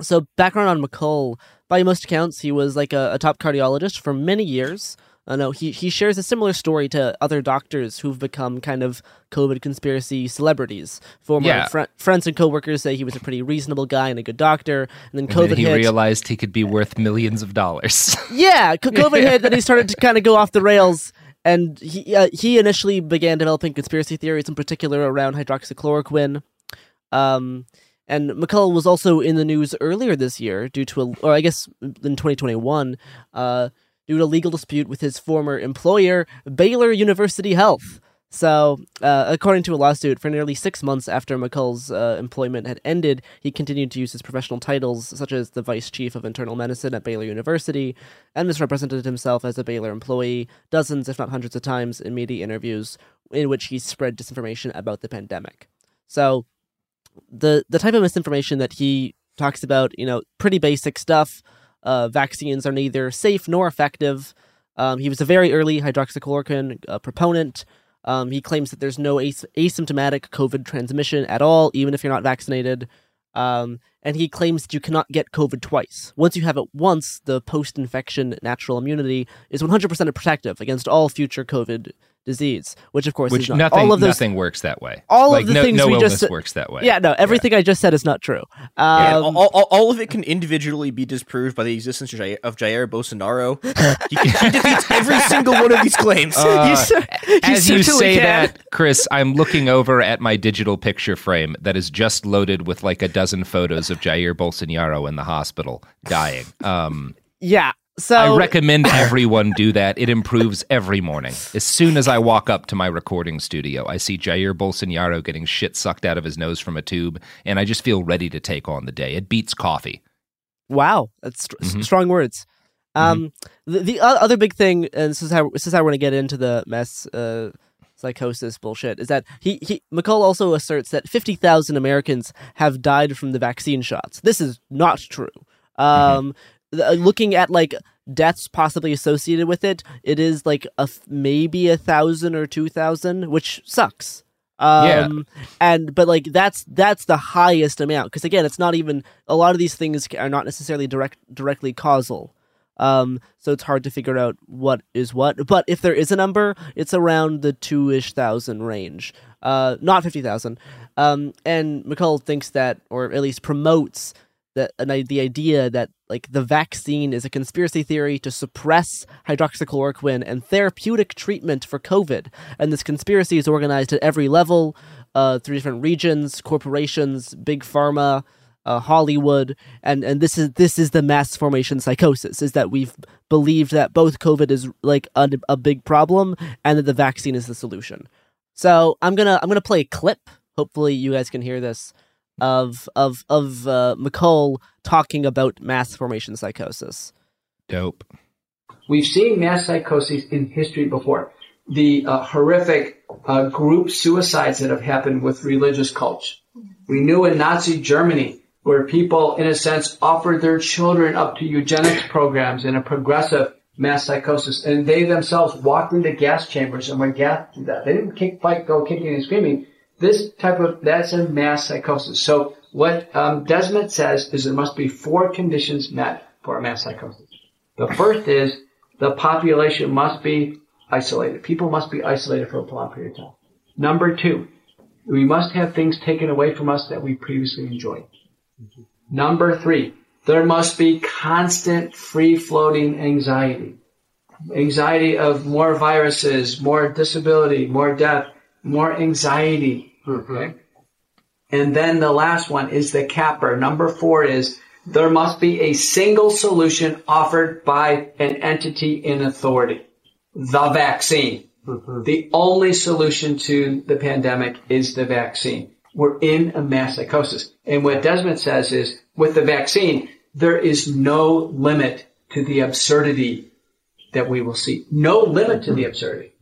Speaker 10: so background on McCullough. by most accounts, he was like a, a top cardiologist for many years. I know he he shares a similar story to other doctors who've become kind of COVID conspiracy celebrities. Former
Speaker 12: Yeah.
Speaker 10: fri- friends and coworkers say he was a pretty reasonable guy and a good doctor. And then
Speaker 12: And
Speaker 10: COVID
Speaker 12: then he
Speaker 10: hit.
Speaker 12: realized he could be worth millions of dollars.
Speaker 10: Yeah, COVID hit, then he started to kind of go off the rails, and he uh, he initially began developing conspiracy theories, in particular around hydroxychloroquine. Um, and McCullough was also in the news earlier this year due to a, or I guess in 2021, uh, due to a legal dispute with his former employer, Baylor University Health. So, uh, according to a lawsuit, for nearly six months after McCullough's uh, employment had ended, he continued to use his professional titles, such as the vice chief of internal medicine at Baylor University, and misrepresented himself as a Baylor employee dozens, if not hundreds of times, in media interviews in which he spread disinformation about the pandemic. So, the the type of misinformation that he talks about, you know, pretty basic stuff. Uh, vaccines are neither safe nor effective. Um, he was a very early hydroxychloroquine uh, proponent. Um, he claims that there's no as- asymptomatic COVID transmission at all, even if you're not vaccinated. Um, and he claims that you cannot get COVID twice. Once you have it once, the post infection natural immunity is 100% protective against all future COVID disease, which of course
Speaker 12: Which
Speaker 10: is not.
Speaker 12: nothing,
Speaker 10: all of those,
Speaker 12: nothing works that way.
Speaker 10: all
Speaker 12: like,
Speaker 10: of the
Speaker 12: no,
Speaker 10: things
Speaker 12: no
Speaker 10: we just
Speaker 12: works that way.
Speaker 10: Yeah, no, everything I just said is not true. Um,
Speaker 5: Yeah, all, all, all of it can individually be disproved by the existence of Jair, of Jair Bolsonaro. he, he defeats every single one of these claims.
Speaker 12: Uh, As you say
Speaker 10: can.
Speaker 12: that, Chris, I'm looking over at my digital picture frame that is just loaded with like a dozen photos of Jair Bolsonaro in the hospital dying. Um,
Speaker 10: Yeah. So
Speaker 12: I recommend everyone do that. It improves every morning. As soon as I walk up to my recording studio, I see Jair Bolsonaro getting shit sucked out of his nose from a tube, and I just feel ready to take on the day. It beats coffee.
Speaker 10: Wow, that's st-
Speaker 12: Mhm.
Speaker 10: strong words. Um, the, the o- other big thing, and this is how this is how we're gonna get into the mass uh, psychosis bullshit, is that he, he McCall also asserts that fifty thousand Americans have died from the vaccine shots. This is not true. Um, th- uh, looking at like deaths possibly associated with it, it is like a maybe a thousand or two thousand, which sucks.
Speaker 12: Yeah.
Speaker 10: Um, and but like that's that's the highest amount because again, it's not even a lot of these things are not necessarily direct directly causal. Um, so it's hard to figure out what is what. But if there is a number, it's around the two ish thousand range. Uh, not fifty thousand. Um, and McCall thinks that, or at least promotes that an, the idea that like the vaccine is a conspiracy theory to suppress hydroxychloroquine and therapeutic treatment for COVID. And this conspiracy is organized at every level, uh, through different regions, corporations, big pharma, uh, Hollywood, and and this is this is the mass formation psychosis. Is that we've believed that both COVID is like a, a big problem and that the vaccine is the solution. So I'm gonna I'm gonna play a clip. Hopefully you guys can hear this of of of uh, McCall talking about mass formation psychosis.
Speaker 12: Dope.
Speaker 14: We've seen mass psychoses in history before. The uh, horrific uh, group suicides that have happened with religious cults. We knew in Nazi Germany where people, in a sense, offered their children up to eugenics programs in a progressive mass psychosis, and they themselves walked into gas chambers and were gassed to death. They didn't kick, fight, go kicking and screaming. This type of that's a mass psychosis. So what um, Desmet says is there must be four conditions met for a mass psychosis. The first is the population must be isolated. People must be isolated for a prolonged period of time. Number two, we must have things taken away from us that we previously enjoyed. Number three, there must be constant free floating anxiety. Anxiety of more viruses, more disability, more death, more anxiety. Mm-hmm. Okay. And then the last one is the capper. Number four is there must be a single solution offered by an entity in authority. The vaccine. Mm-hmm. The only solution to the pandemic is the vaccine. We're in a mass psychosis. And what Desmet says is with the vaccine, there is no limit to the absurdity that we will see. No limit to the absurdity.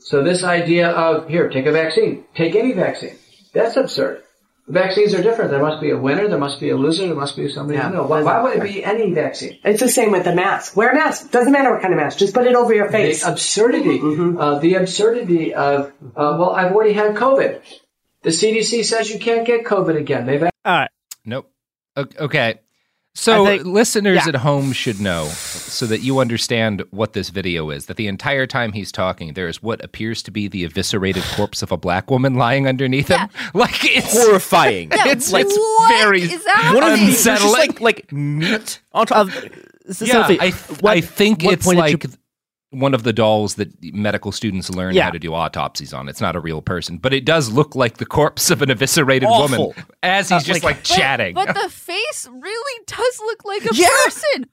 Speaker 14: So this idea of here, take a vaccine, take any vaccine, that's absurd. Vaccines are different. There must be a winner. There must be a loser. There must be somebody.
Speaker 15: Yeah.
Speaker 14: No, why, why would it be any vaccine?
Speaker 15: It's the same with the mask. Wear a mask. Doesn't matter what kind of mask. Just put it over your face.
Speaker 14: The absurdity, uh, the absurdity of, uh, well, I've already had COVID. The CDC says you can't get COVID again. They've
Speaker 10: All right.
Speaker 12: Nope. Okay. So
Speaker 10: think-
Speaker 12: listeners
Speaker 10: yeah.
Speaker 12: at home should know, so that you understand what this video is, that the entire time he's talking, there is what appears to be the eviscerated corpse of a black woman lying underneath him. Like it's
Speaker 5: horrifying.
Speaker 12: It's,
Speaker 5: like,
Speaker 12: it's very
Speaker 5: One of these is just
Speaker 12: unsettling.
Speaker 5: like like meat on top.
Speaker 10: So
Speaker 12: yeah,
Speaker 10: Sophie,
Speaker 12: I, th- I think it's
Speaker 10: point did
Speaker 12: like one of the dolls that medical students learn
Speaker 10: Yeah.
Speaker 12: how to do autopsies on. It's not a real person, but it does look like the corpse of an eviscerated
Speaker 5: Awful.
Speaker 12: woman as he's
Speaker 5: Uh,
Speaker 12: just
Speaker 5: like-
Speaker 12: like, chatting.
Speaker 16: But the face really does look like a
Speaker 5: Yeah.
Speaker 16: person.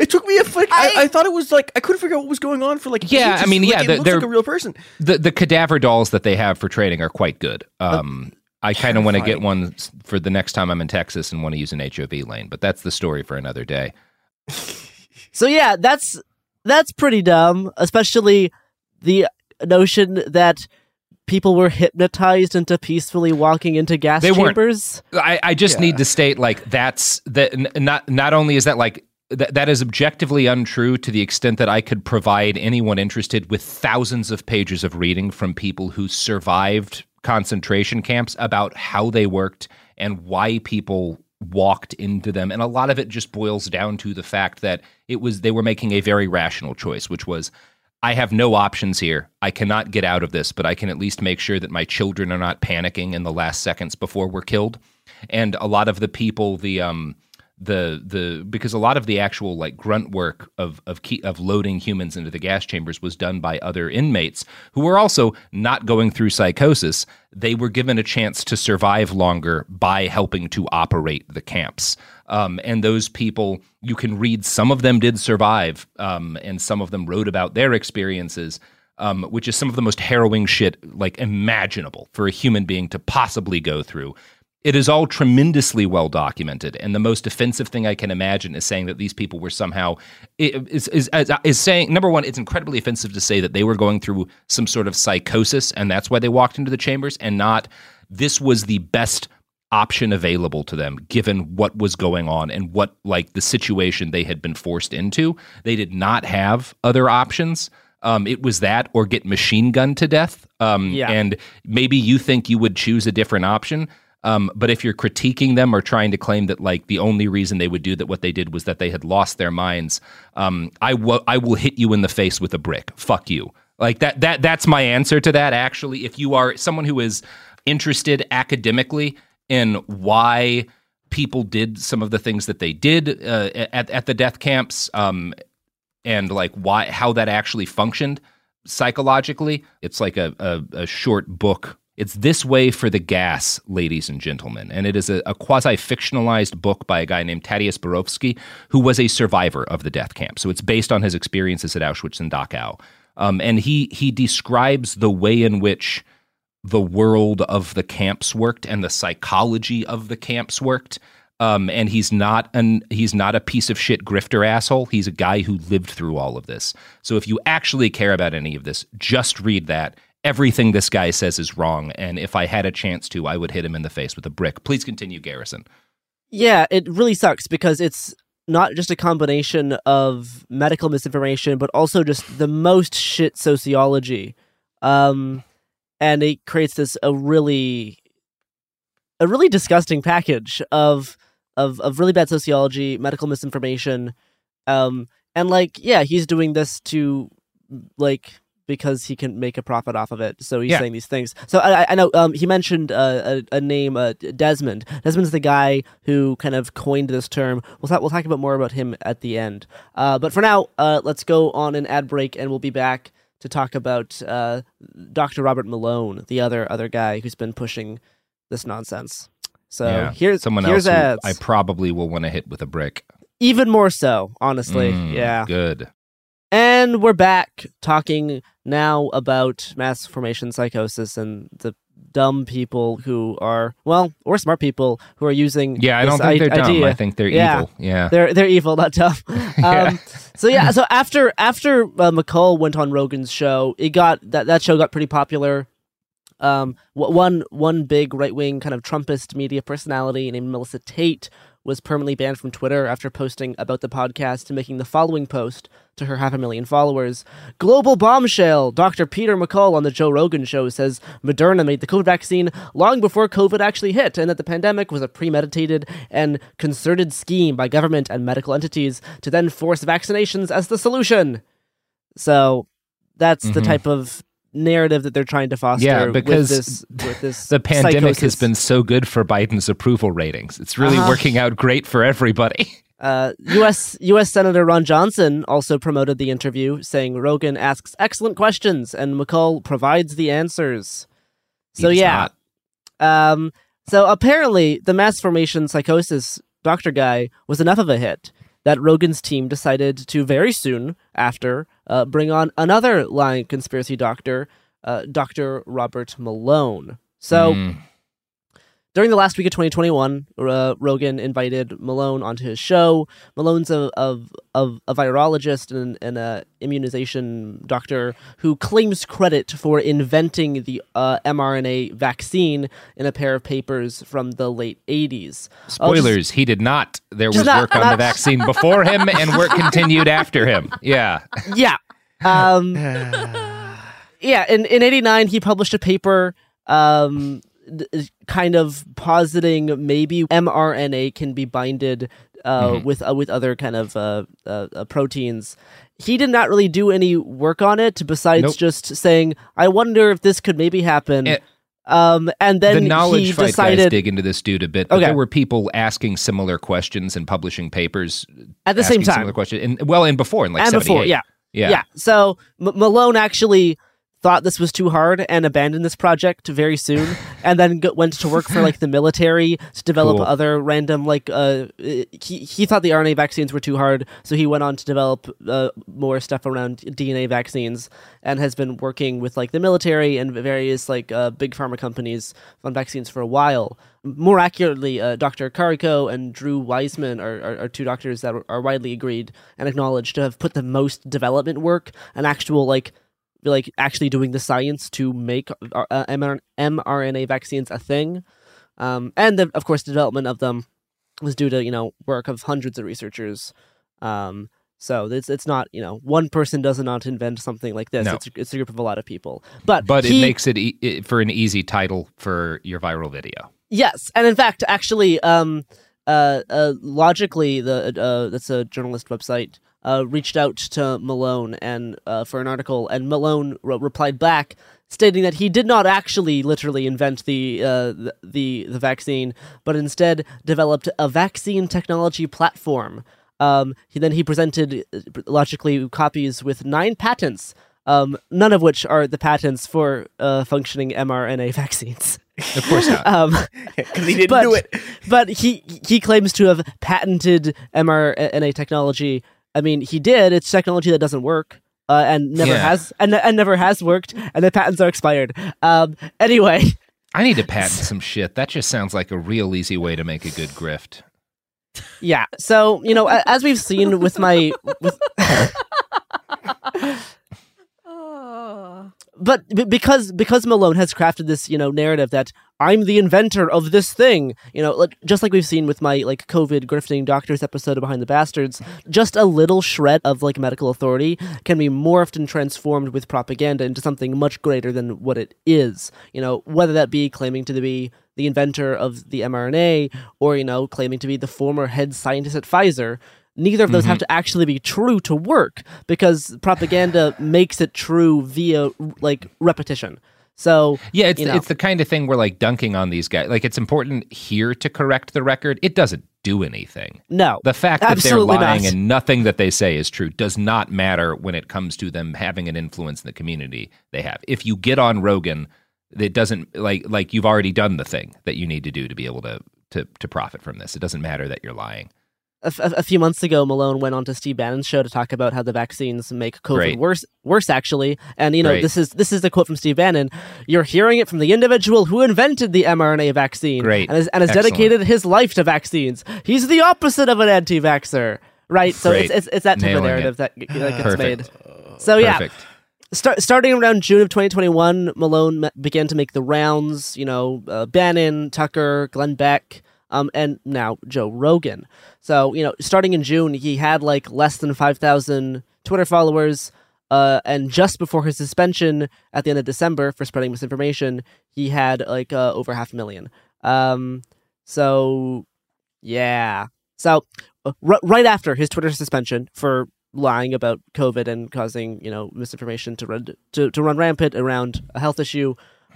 Speaker 5: It took me a like, I,
Speaker 16: I-
Speaker 5: I thought it was like I couldn't figure out what was going on for like
Speaker 12: Yeah,
Speaker 5: ages.
Speaker 12: I mean,
Speaker 5: Like,
Speaker 12: yeah,
Speaker 5: it
Speaker 12: the-
Speaker 5: looks
Speaker 12: they're
Speaker 5: like a real person.
Speaker 12: the the cadaver dolls that they have for trading are quite good. Um, I kind of want to get one for the next time I'm in Texas and want to use an HOV lane, but that's the story for another day.
Speaker 10: So yeah, that's that's pretty dumb, especially the notion that people were hypnotized into peacefully walking into gas
Speaker 12: They weren't.
Speaker 10: chambers.
Speaker 12: I, I just need to state like that's that n- not not only is that like that that is objectively untrue to the extent that I could provide anyone interested with thousands of pages of reading from people who survived concentration camps about how they worked and why people walked into them and a lot of it just boils down to the fact that it was they were making a very rational choice which was I have no options here. I cannot get out of this, but I can at least make sure that my children are not panicking in the last seconds before we're killed. And a lot of the people, the um, the the because a lot of the actual like grunt work of of key, of loading humans into the gas chambers was done by other inmates who were also not going through psychosis. They were given a chance to survive longer by helping to operate the camps. Um, and those people, you can read, some of them did survive, um, and some of them wrote about their experiences, um, which is some of the most harrowing shit like imaginable for a human being to possibly go through. It is all tremendously well documented, and the most offensive thing I can imagine is saying that these people were somehow is is is, is saying number one, it's incredibly offensive to say that they were going through some sort of psychosis, and that's why they walked into the chambers, and not this was the best option available to them given what was going on and what like the situation they had been forced into. They did not have other options. Um, it was that or get machine gunned to death. Um,
Speaker 10: Yeah.
Speaker 12: And maybe you think you would choose a different option. Um, but if you're critiquing them or trying to claim that like the only reason they would do that what they did was that they had lost their minds, um, I will I will hit you in the face with a brick. Fuck you. Like that that that's my answer to that. Actually, if you are someone who is interested academically in why people did some of the things that they did uh, at at the death camps, um, and like why how that actually functioned psychologically. It's like a, a, a short book. It's This Way for the Gas, ladies and gentlemen. And it is a, a quasi fictionalized book by a guy named Tadeusz Borowski, who was a survivor of the death camp. So it's based on his experiences at Auschwitz and Dachau. Um, and he, he describes the way in which the world of the camps worked and the psychology of the camps worked. Um, and he's not an he's not a piece of shit grifter asshole. He's a guy who lived through all of this. So if you actually care about any of this, just read that. Everything this guy says is wrong, and if I had a chance to, I would hit him in the face with a brick. Please continue, Garrison.
Speaker 10: Yeah, it really sucks because it's not just a combination of medical misinformation, but also just the most shit sociology. Um, and it creates this a really a really disgusting package of of of really bad sociology, medical misinformation, um, and like yeah, he's doing this to like because he can make a profit off of it. So he's
Speaker 12: Yeah.
Speaker 10: saying these things. So I, I- know um, he mentioned uh, a, a name, uh, Desmet. Desmet's the guy who kind of coined this term. We'll talk, we'll talk about more about him at the end. Uh, but for now, uh, let's go on an ad break, and we'll be back to talk about uh, Dr. Robert Malone, the other other guy who's been pushing this nonsense. So
Speaker 12: Yeah,
Speaker 10: here's
Speaker 12: someone
Speaker 10: here's
Speaker 12: else. I probably will want to hit with a brick.
Speaker 10: Even more so, honestly.
Speaker 12: Mm,
Speaker 10: yeah.
Speaker 12: good.
Speaker 10: And we're back talking now about mass formation psychosis and the dumb people who are well, or smart people who are using.
Speaker 12: Yeah, I don't think
Speaker 10: i-
Speaker 12: they're dumb.
Speaker 10: idea.
Speaker 12: I think they're
Speaker 10: Yeah.
Speaker 12: evil. Yeah.
Speaker 10: they're they're evil, not dumb.
Speaker 12: Yeah.
Speaker 10: um, so yeah, so after after uh, McCall went on Rogan's show, it got that that show got pretty popular. Um, one one big right wing kind of Trumpist media personality named Melissa Tate was permanently banned from Twitter after posting about the podcast and making the following post to her half a million followers. Global bombshell! Dr. Peter McCall on the Joe Rogan show says Moderna made the COVID vaccine long before COVID actually hit, and that the pandemic was a premeditated and concerted scheme by government and medical entities to then force vaccinations as the solution. So that's the
Speaker 12: Mhm.
Speaker 10: type of narrative that they're trying to foster
Speaker 12: Yeah,
Speaker 10: with
Speaker 12: because
Speaker 10: this, with this
Speaker 12: the pandemic has been so good for Biden's approval ratings. It's really
Speaker 10: Uh-huh.
Speaker 12: working out great for everybody.
Speaker 10: Uh, U.S. U.S. Senator Ron Johnson also promoted the interview, saying Rogan asks excellent questions and McCall provides the answers. So
Speaker 12: He does
Speaker 10: yeah, um, so apparently the mass formation psychosis doctor guy was enough of a hit that Rogan's team decided to very soon after uh, bring on another lying conspiracy doctor, uh, Dr. Robert Malone. So.
Speaker 12: Mm.
Speaker 10: During the last week of 2021, uh, Rogan invited Malone onto his show. Malone's a, of of a virologist and, and a immunization doctor who claims credit for inventing the uh, mRNA vaccine in a pair of papers from the late 80s. I'll just-
Speaker 12: Spoilers, he did not. There was
Speaker 10: not-
Speaker 12: work on
Speaker 10: not-
Speaker 12: the vaccine before him and work continued after him. Yeah.
Speaker 10: yeah. Um, yeah, in, in 89, he published a paper um, th- kind of positing maybe mRNA can be binded uh,
Speaker 12: Mhm.
Speaker 10: with uh, with other kind of uh, uh, uh, proteins. He did not really do any work on it besides
Speaker 12: Nope.
Speaker 10: just saying, I wonder if this could maybe happen. um, and then
Speaker 12: the knowledge
Speaker 10: he
Speaker 12: fight
Speaker 10: decided
Speaker 12: guys dig into this dude a bit. But
Speaker 10: Okay.
Speaker 12: There were people asking similar questions and publishing papers
Speaker 10: At the same time.
Speaker 12: Similar question, and well, and before in like
Speaker 10: and before,
Speaker 12: 78.
Speaker 10: yeah,
Speaker 12: yeah,
Speaker 10: So M- Malone actually thought this was too hard and abandoned this project very soon and then go- went to work for like the military to develop
Speaker 12: Cool.
Speaker 10: other random like uh he, he thought the RNA vaccines were too hard so he went on to develop uh, more stuff around DNA vaccines and has been working with like the military and various like uh, big pharma companies on vaccines for a while more accurately uh, Dr. Kariko and Drew Weissman are, are, are two doctors that are widely agreed and acknowledged to have put the most development work and actual like like actually doing the science to make uh, uh, mRNA vaccines a thing. Um, and the, of course, the development of them was due to you know work of hundreds of researchers. Um, so it's it's not you know one person does not invent something like this.
Speaker 12: No.
Speaker 10: It's it's a group of a lot of people. But
Speaker 12: But
Speaker 10: he-
Speaker 12: it makes it e- it for an easy title for your viral video.
Speaker 10: Yes, and in fact, actually, um, uh, uh, logically, the uh, that's a journalist website. Uh, reached out to Malone and uh, for an article, and Malone re- replied back stating that he did not actually literally invent the, uh, the the the vaccine, but instead developed a vaccine technology platform. Um, he then he presented uh, Logically copies with nine patents, um, none of which are the patents for uh, functioning mRNA vaccines.
Speaker 12: Of course not.
Speaker 10: um,
Speaker 5: because he didn't
Speaker 10: but,
Speaker 5: do it.
Speaker 10: But he he claims to have patented mRNA technology. I mean, he did. It's technology that doesn't work. Uh, and never
Speaker 12: Yeah.
Speaker 10: has and, and never has worked and the patents are expired um anyway
Speaker 12: I need to patent some shit. That just sounds like a real easy way to make a good grift.
Speaker 10: yeah so you know as we've seen with my with but because because Malone has crafted this you know narrative that I'm the inventor of this thing you know just like we've seen with my like COVID grifting doctors episode of Behind the Bastards just a little shred of like medical authority can be morphed and transformed with propaganda into something much greater than what it is you know whether that be claiming to be the inventor of the mRNA or you know claiming to be the former head scientist at Pfizer neither of those have
Speaker 12: Mhm.
Speaker 10: to actually be true to work because propaganda makes it true via like repetition. So
Speaker 12: Yeah, it's
Speaker 10: you
Speaker 12: the,
Speaker 10: know,
Speaker 12: it's the kind of thing we're like dunking on these guys. Like it's important here to correct the record. It doesn't do anything.
Speaker 10: no
Speaker 12: The fact that they're lying
Speaker 10: not.
Speaker 12: and nothing that they say is true does not matter when it comes to them having an influence in the community they have. If you get on Rogan, it doesn't like like you've already done the thing that you need to do to be able to to to profit from this. It doesn't matter that you're lying.
Speaker 10: A, a few months ago, Malone went on to Steve Bannon's show to talk about how the vaccines make COVID
Speaker 12: Great.
Speaker 10: worse. Worse, actually, and you know
Speaker 12: Great.
Speaker 10: this is this is the quote from Steve Bannon. You're hearing it from the individual who invented the mRNA vaccine,
Speaker 12: Great.
Speaker 10: and has, and has
Speaker 12: Excellent.
Speaker 10: dedicated his life to vaccines. He's the opposite of an anti-vaxxer, right? So it's, it's it's that type
Speaker 12: Nailing
Speaker 10: of narrative
Speaker 12: it.
Speaker 10: that, that gets
Speaker 12: Perfect.
Speaker 10: made. So yeah,
Speaker 12: Perfect.
Speaker 10: Start, starting around June of 2021, Malone me- began to make the rounds. You know, uh, Bannon, Tucker, Glenn Beck, um, and now Joe Rogan. So you know, starting in June, he had like less than 5,000 Twitter followers. Uh, and just before his suspension at the end of December for spreading misinformation, he had like uh, over half a million. Um, so yeah. So uh, r- right after his Twitter suspension for lying about COVID and causing you know misinformation to run to, to run rampant around a health issue,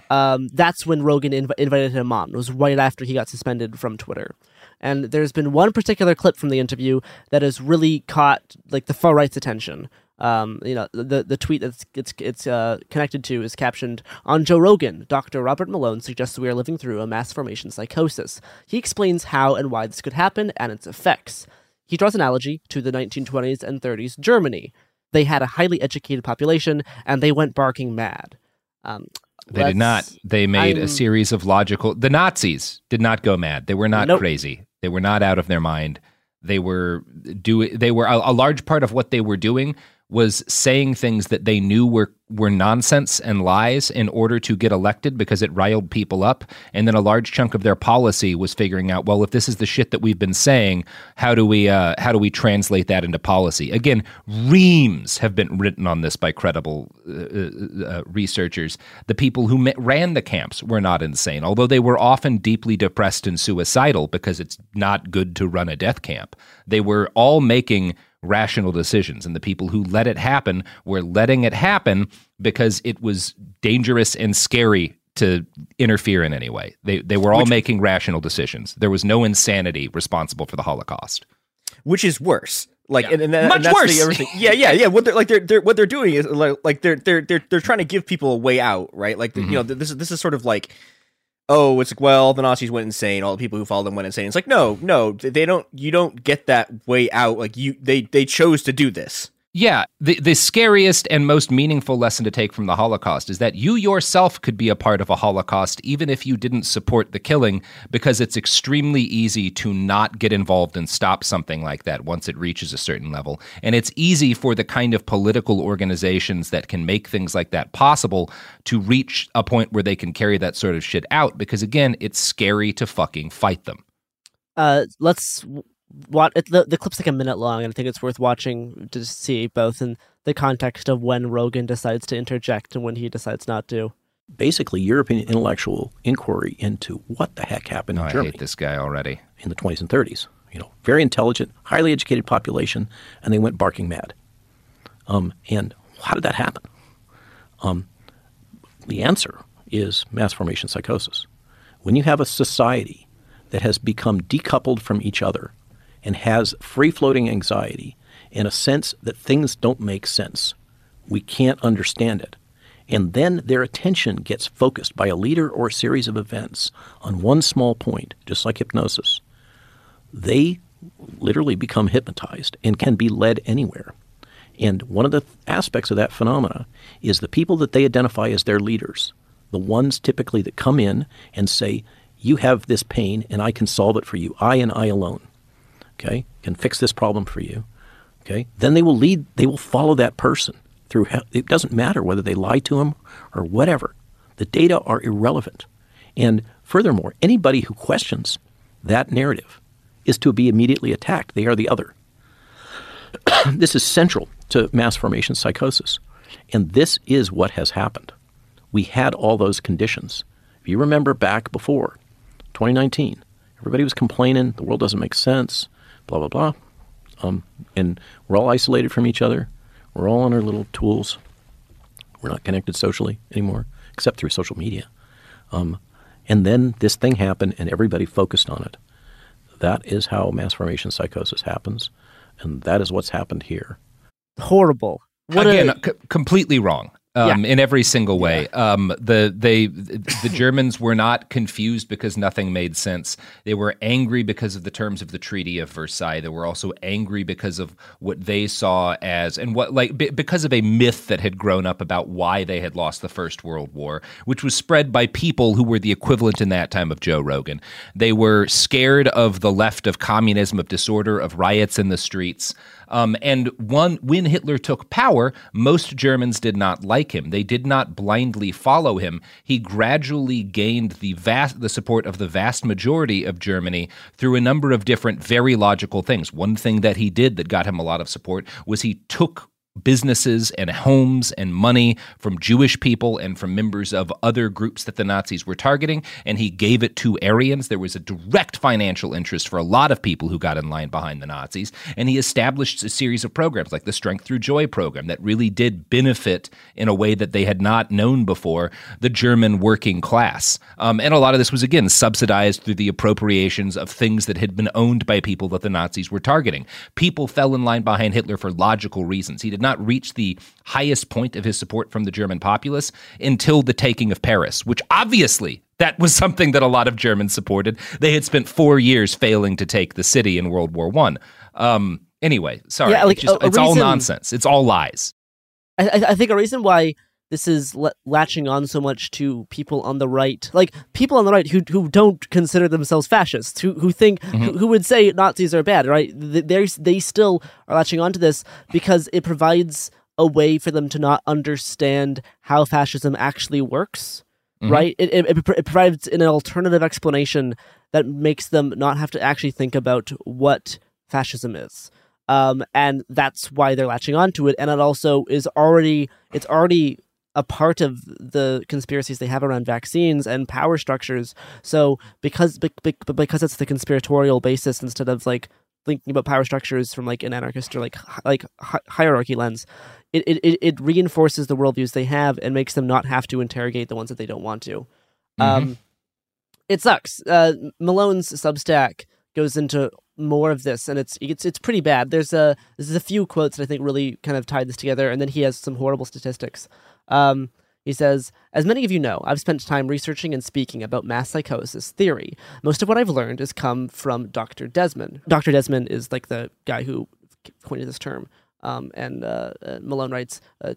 Speaker 10: um, that's when Rogan inv- invited him on. It was right after he got suspended from Twitter. And there's been one particular clip from the interview that has really caught like the far right's attention. Um, you know, the the tweet that's it's it's uh, connected to is captioned on Joe Rogan. Dr. Robert Malone suggests we are living through a mass formation psychosis. He explains how and why this could happen and its effects. He draws analogy to the 1920s and 30s Germany. They had a highly educated population and they went barking mad. Um,
Speaker 12: They did not. They made
Speaker 10: I'm-
Speaker 12: a series of logical. The Nazis did not go mad. They were not
Speaker 10: Nope.
Speaker 12: crazy. They were not out of their mind. They were do. They were a, a large part of what they were doing was saying things that they knew were were nonsense and lies in order to get elected because it riled people up. And then a large chunk of their policy was figuring out, well, if this is the shit that we've been saying, how do we uh, how do we translate that into policy? Again, reams have been written on this by credible uh, uh, uh, researchers. The people who ran the camps were not insane, although they were often deeply depressed and suicidal because it's not good to run a death camp. They were all making rational decisions, and the people who let it happen were letting it happen because it was dangerous and scary to interfere in any way. They they were all
Speaker 5: Which-
Speaker 12: making rational decisions. There was no insanity responsible for the Holocaust.
Speaker 5: which is worse Like and, and, that,
Speaker 12: Much
Speaker 5: and that's
Speaker 12: worse.
Speaker 5: the other thing. Yeah, yeah, yeah. What they're like they're, they're what they're doing is like, like they're they're they're they're trying to give people a way out, right? Like
Speaker 12: Mm-hmm.
Speaker 5: you know this is this is sort of like oh it's like well the Nazis went insane, all the people who followed them went insane. It's like no no they don't you don't get that way out. Like you they they chose to do this.
Speaker 12: Yeah, the the scariest and most meaningful lesson to take from the Holocaust is that you yourself could be a part of a Holocaust even if you didn't support the killing because it's extremely easy to not get involved and stop something like that once it reaches a certain level. And it's easy for the kind of political organizations that can make things like that possible to reach a point where they can carry that sort of shit out because again, it's scary to fucking fight them.
Speaker 10: Uh, let's watch the the clip's like a minute long, and I think it's worth watching to see both in the context of when Rogan decides to interject and when he decides not to.
Speaker 17: basically European intellectual inquiry into what the heck happened
Speaker 12: Oh,
Speaker 17: in
Speaker 12: I
Speaker 17: Germany
Speaker 12: hate this guy already.
Speaker 17: in the 20s and 30s. You know, very intelligent, highly educated population, and they went barking mad. Um, and how did that happen? Um, the answer is mass formation psychosis. When you have a society that has become decoupled from each other and has free floating anxiety and a sense that things don't make sense, we can't understand it. And then their attention gets focused by a leader or a series of events on one small point, just like hypnosis. They literally become hypnotized and can be led anywhere. And one of the aspects of that phenomena is the people that they identify as their leaders, the ones typically that come in and say, You have this pain and I can solve it for you. I and I alone. Okay? Can fix this problem for you. Okay? Then they will lead, they will follow that person through. It doesn't matter whether they lie to him or whatever. The data are irrelevant. And furthermore, anybody who questions that narrative is to be immediately attacked. They are the other. this is central to mass formation psychosis. And this is what has happened. We had all those conditions. If you remember back before 2019, everybody was complaining the world doesn't make sense, blah, blah, blah. Um, and we're all isolated from each other. We're all on our little tools. We're not connected socially anymore, except through social media. Um, and then this thing happened, and everybody focused on it. That is how mass formation psychosis happens, and that is what's happened here.
Speaker 10: Horrible. What
Speaker 12: Again,
Speaker 10: a,
Speaker 12: c- completely wrong. Um, In every single way, um, the they the Germans were not confused because nothing made sense. They were angry because of the terms of the Treaty of Versailles. They were also angry because of what they saw as and what like be, because of a myth that had grown up about why they had lost the First World War, which was spread by people who were the equivalent in that time of Joe Rogan. They were scared of the left of communism, of disorder, of riots in the streets. Um, and one, when Hitler took power, most Germans did not like him. They did not blindly follow him. He gradually gained the vast, the support of the vast majority of Germany through a number of different, very logical things. One thing that he did that got him a lot of support was he took businesses and homes and money from Jewish people and from members of other groups that the Nazis were targeting, and he gave it to Aryans. There was a direct financial interest for a lot of people who got in line behind the Nazis, and he established a series of programs like the Strength Through Joy program that really did benefit in a way that they had not known before the German working class. Um, and a lot of this was, again, subsidized through the appropriations of things that had been owned by people that the Nazis were targeting. People fell in line behind Hitler for logical reasons. He did not reach the highest point of his support from the German populace until the taking of Paris, which obviously that was something that a lot of Germans supported. They had spent four years failing to take the city in World War One. Um, anyway, sorry,
Speaker 10: Yeah, like,
Speaker 12: it's, just- it's all nonsense. It's all lies.
Speaker 10: I- I think a reason why this is la- latching on so much to people on the right, like people on the right who who don't consider themselves fascists, who who think who, who would say Nazis are bad, right? They they still are latching onto this because it provides a way for them to not understand how fascism actually works.
Speaker 12: Mhm.
Speaker 10: Right, it, it, it it provides an alternative explanation that makes them not have to actually think about what fascism is um, and that's why they're latching onto it. And it also is already it's already a part of the conspiracies they have around vaccines and power structures. So because be, be, because it's the conspiratorial basis instead of like thinking about power structures from like an anarchist or like like hi- hierarchy lens, it, it it reinforces the worldviews they have and makes them not have to interrogate the ones that they don't want to. Um, it sucks. Uh, Malone's Substack goes into more of this, and it's it's it's pretty bad. There's a there's a few quotes that I think really kind of tied this together, and then he has some horrible statistics. Um, he says, As many of you know, I've spent time researching and speaking about mass psychosis theory. Most of what I've learned has come from Dr. Desmet. Dr. Desmet is like the guy who coined this term. Um, and uh, uh, Malone writes, uh,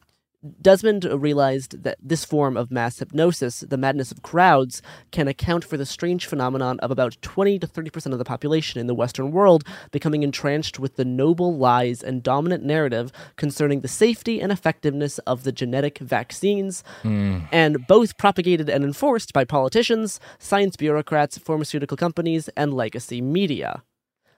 Speaker 10: Desmet realized that this form of mass hypnosis, the madness of crowds, can account for the strange phenomenon of about 20 to 30% of the population in the Western world becoming entranced with the noble lies and dominant narrative concerning the safety and effectiveness of the genetic vaccines,
Speaker 12: Mm.
Speaker 10: and both propagated and enforced by politicians, science bureaucrats, pharmaceutical companies, and legacy media.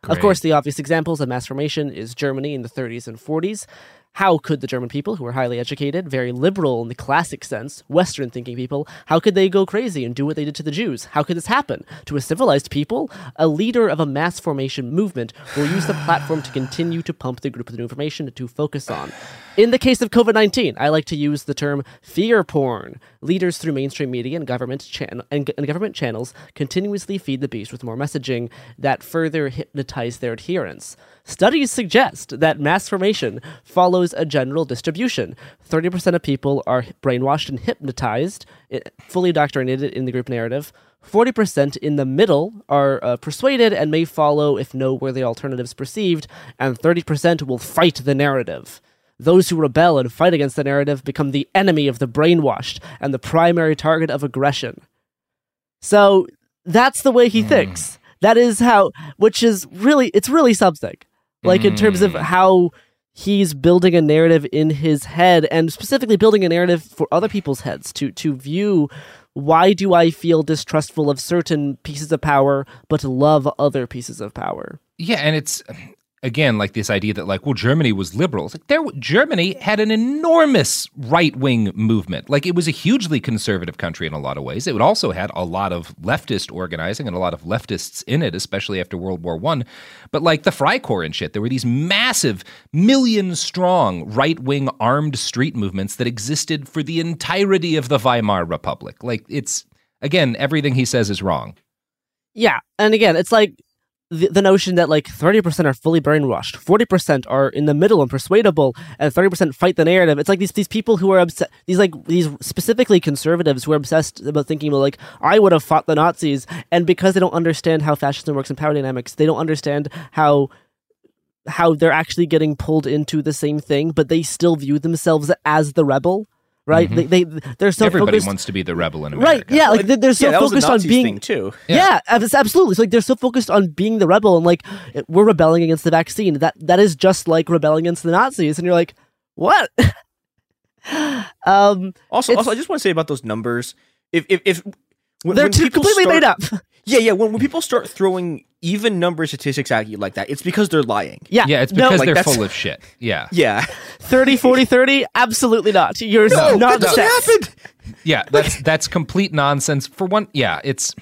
Speaker 10: Of course, the obvious examples of mass formation is Germany in the 30s and 40s. How could the German people, who were highly educated, very liberal in the classic sense, Western thinking people, how could they go crazy and do what they did to the Jews? How could this happen? To a civilized people, a leader of a mass formation movement will use the platform to continue to pump the group with new information to focus on. In the case of COVID 19, I like to use the term fear porn. Leaders through mainstream media and government, chan- and, and government channels continuously feed the beast with more messaging that further hypnotize their adherents. Studies suggest that mass formation follows a general distribution. 30% of people are brainwashed and hypnotized, fully indoctrinated in the group narrative. 40% in the middle are uh, persuaded and may follow if no worthy alternatives perceived, and 30% will fight the narrative. Those who rebel and fight against the narrative become the enemy of the brainwashed and the primary target of aggression. So that's the way he thinks. That is how, which is really, it's really something. Like in terms of mm. how he's building a narrative in his head and specifically building a narrative for other people's heads to to view why do I feel distrustful of certain pieces of power but love other pieces of power?
Speaker 12: Yeah, and it's again like this idea that like well Germany was liberal. It's like there Germany had an enormous right-wing movement. Like it was a hugely conservative country in a lot of ways. It also had a lot of leftist organizing and a lot of leftists in it, especially after World War 1. But like the Freikorps and shit, there were these massive million strong right-wing armed street movements that existed for the entirety of the Weimar Republic. Like it's again everything he says is wrong.
Speaker 10: Yeah, and again, it's like the, the notion that like 30% are fully brainwashed, 40% are in the middle and persuadable, and 30% fight the narrative. It's like these these people who are obsessed, these like these specifically conservatives who are obsessed about thinking about like I would have fought the Nazis, and because they don't understand how fascism works in power dynamics, they don't understand how how they're actually getting pulled into the same thing, but they still view themselves as the rebel. Right?
Speaker 12: Mhm.
Speaker 10: They, they they're so
Speaker 12: Everybody
Speaker 10: focused
Speaker 12: wants to be the rebel in America.
Speaker 10: Right. Yeah. Like they're, they're so
Speaker 5: Yeah, that was the
Speaker 10: focused on being
Speaker 5: thing, too.
Speaker 10: Yeah. abs- absolutely. So like they're so focused on being the rebel and like we're rebelling against the vaccine. That that is just like rebelling against the Nazis, and you're like, what? um.
Speaker 5: Also, also, I just want to say about those numbers. If if, if when,
Speaker 10: They're
Speaker 5: when
Speaker 10: too-
Speaker 5: people
Speaker 10: completely made
Speaker 5: up. Yeah, yeah. When, when people start throwing even number statistics at you like that, it's because they're lying.
Speaker 10: Yeah.
Speaker 12: Yeah, it's
Speaker 10: No,
Speaker 12: because
Speaker 10: like,
Speaker 12: they're full of shit. Yeah.
Speaker 5: Yeah.
Speaker 10: 30, 40, 30? Absolutely not. You're
Speaker 12: No,
Speaker 10: not
Speaker 12: that doesn't. Yeah, that's that's complete nonsense. For one, yeah, it's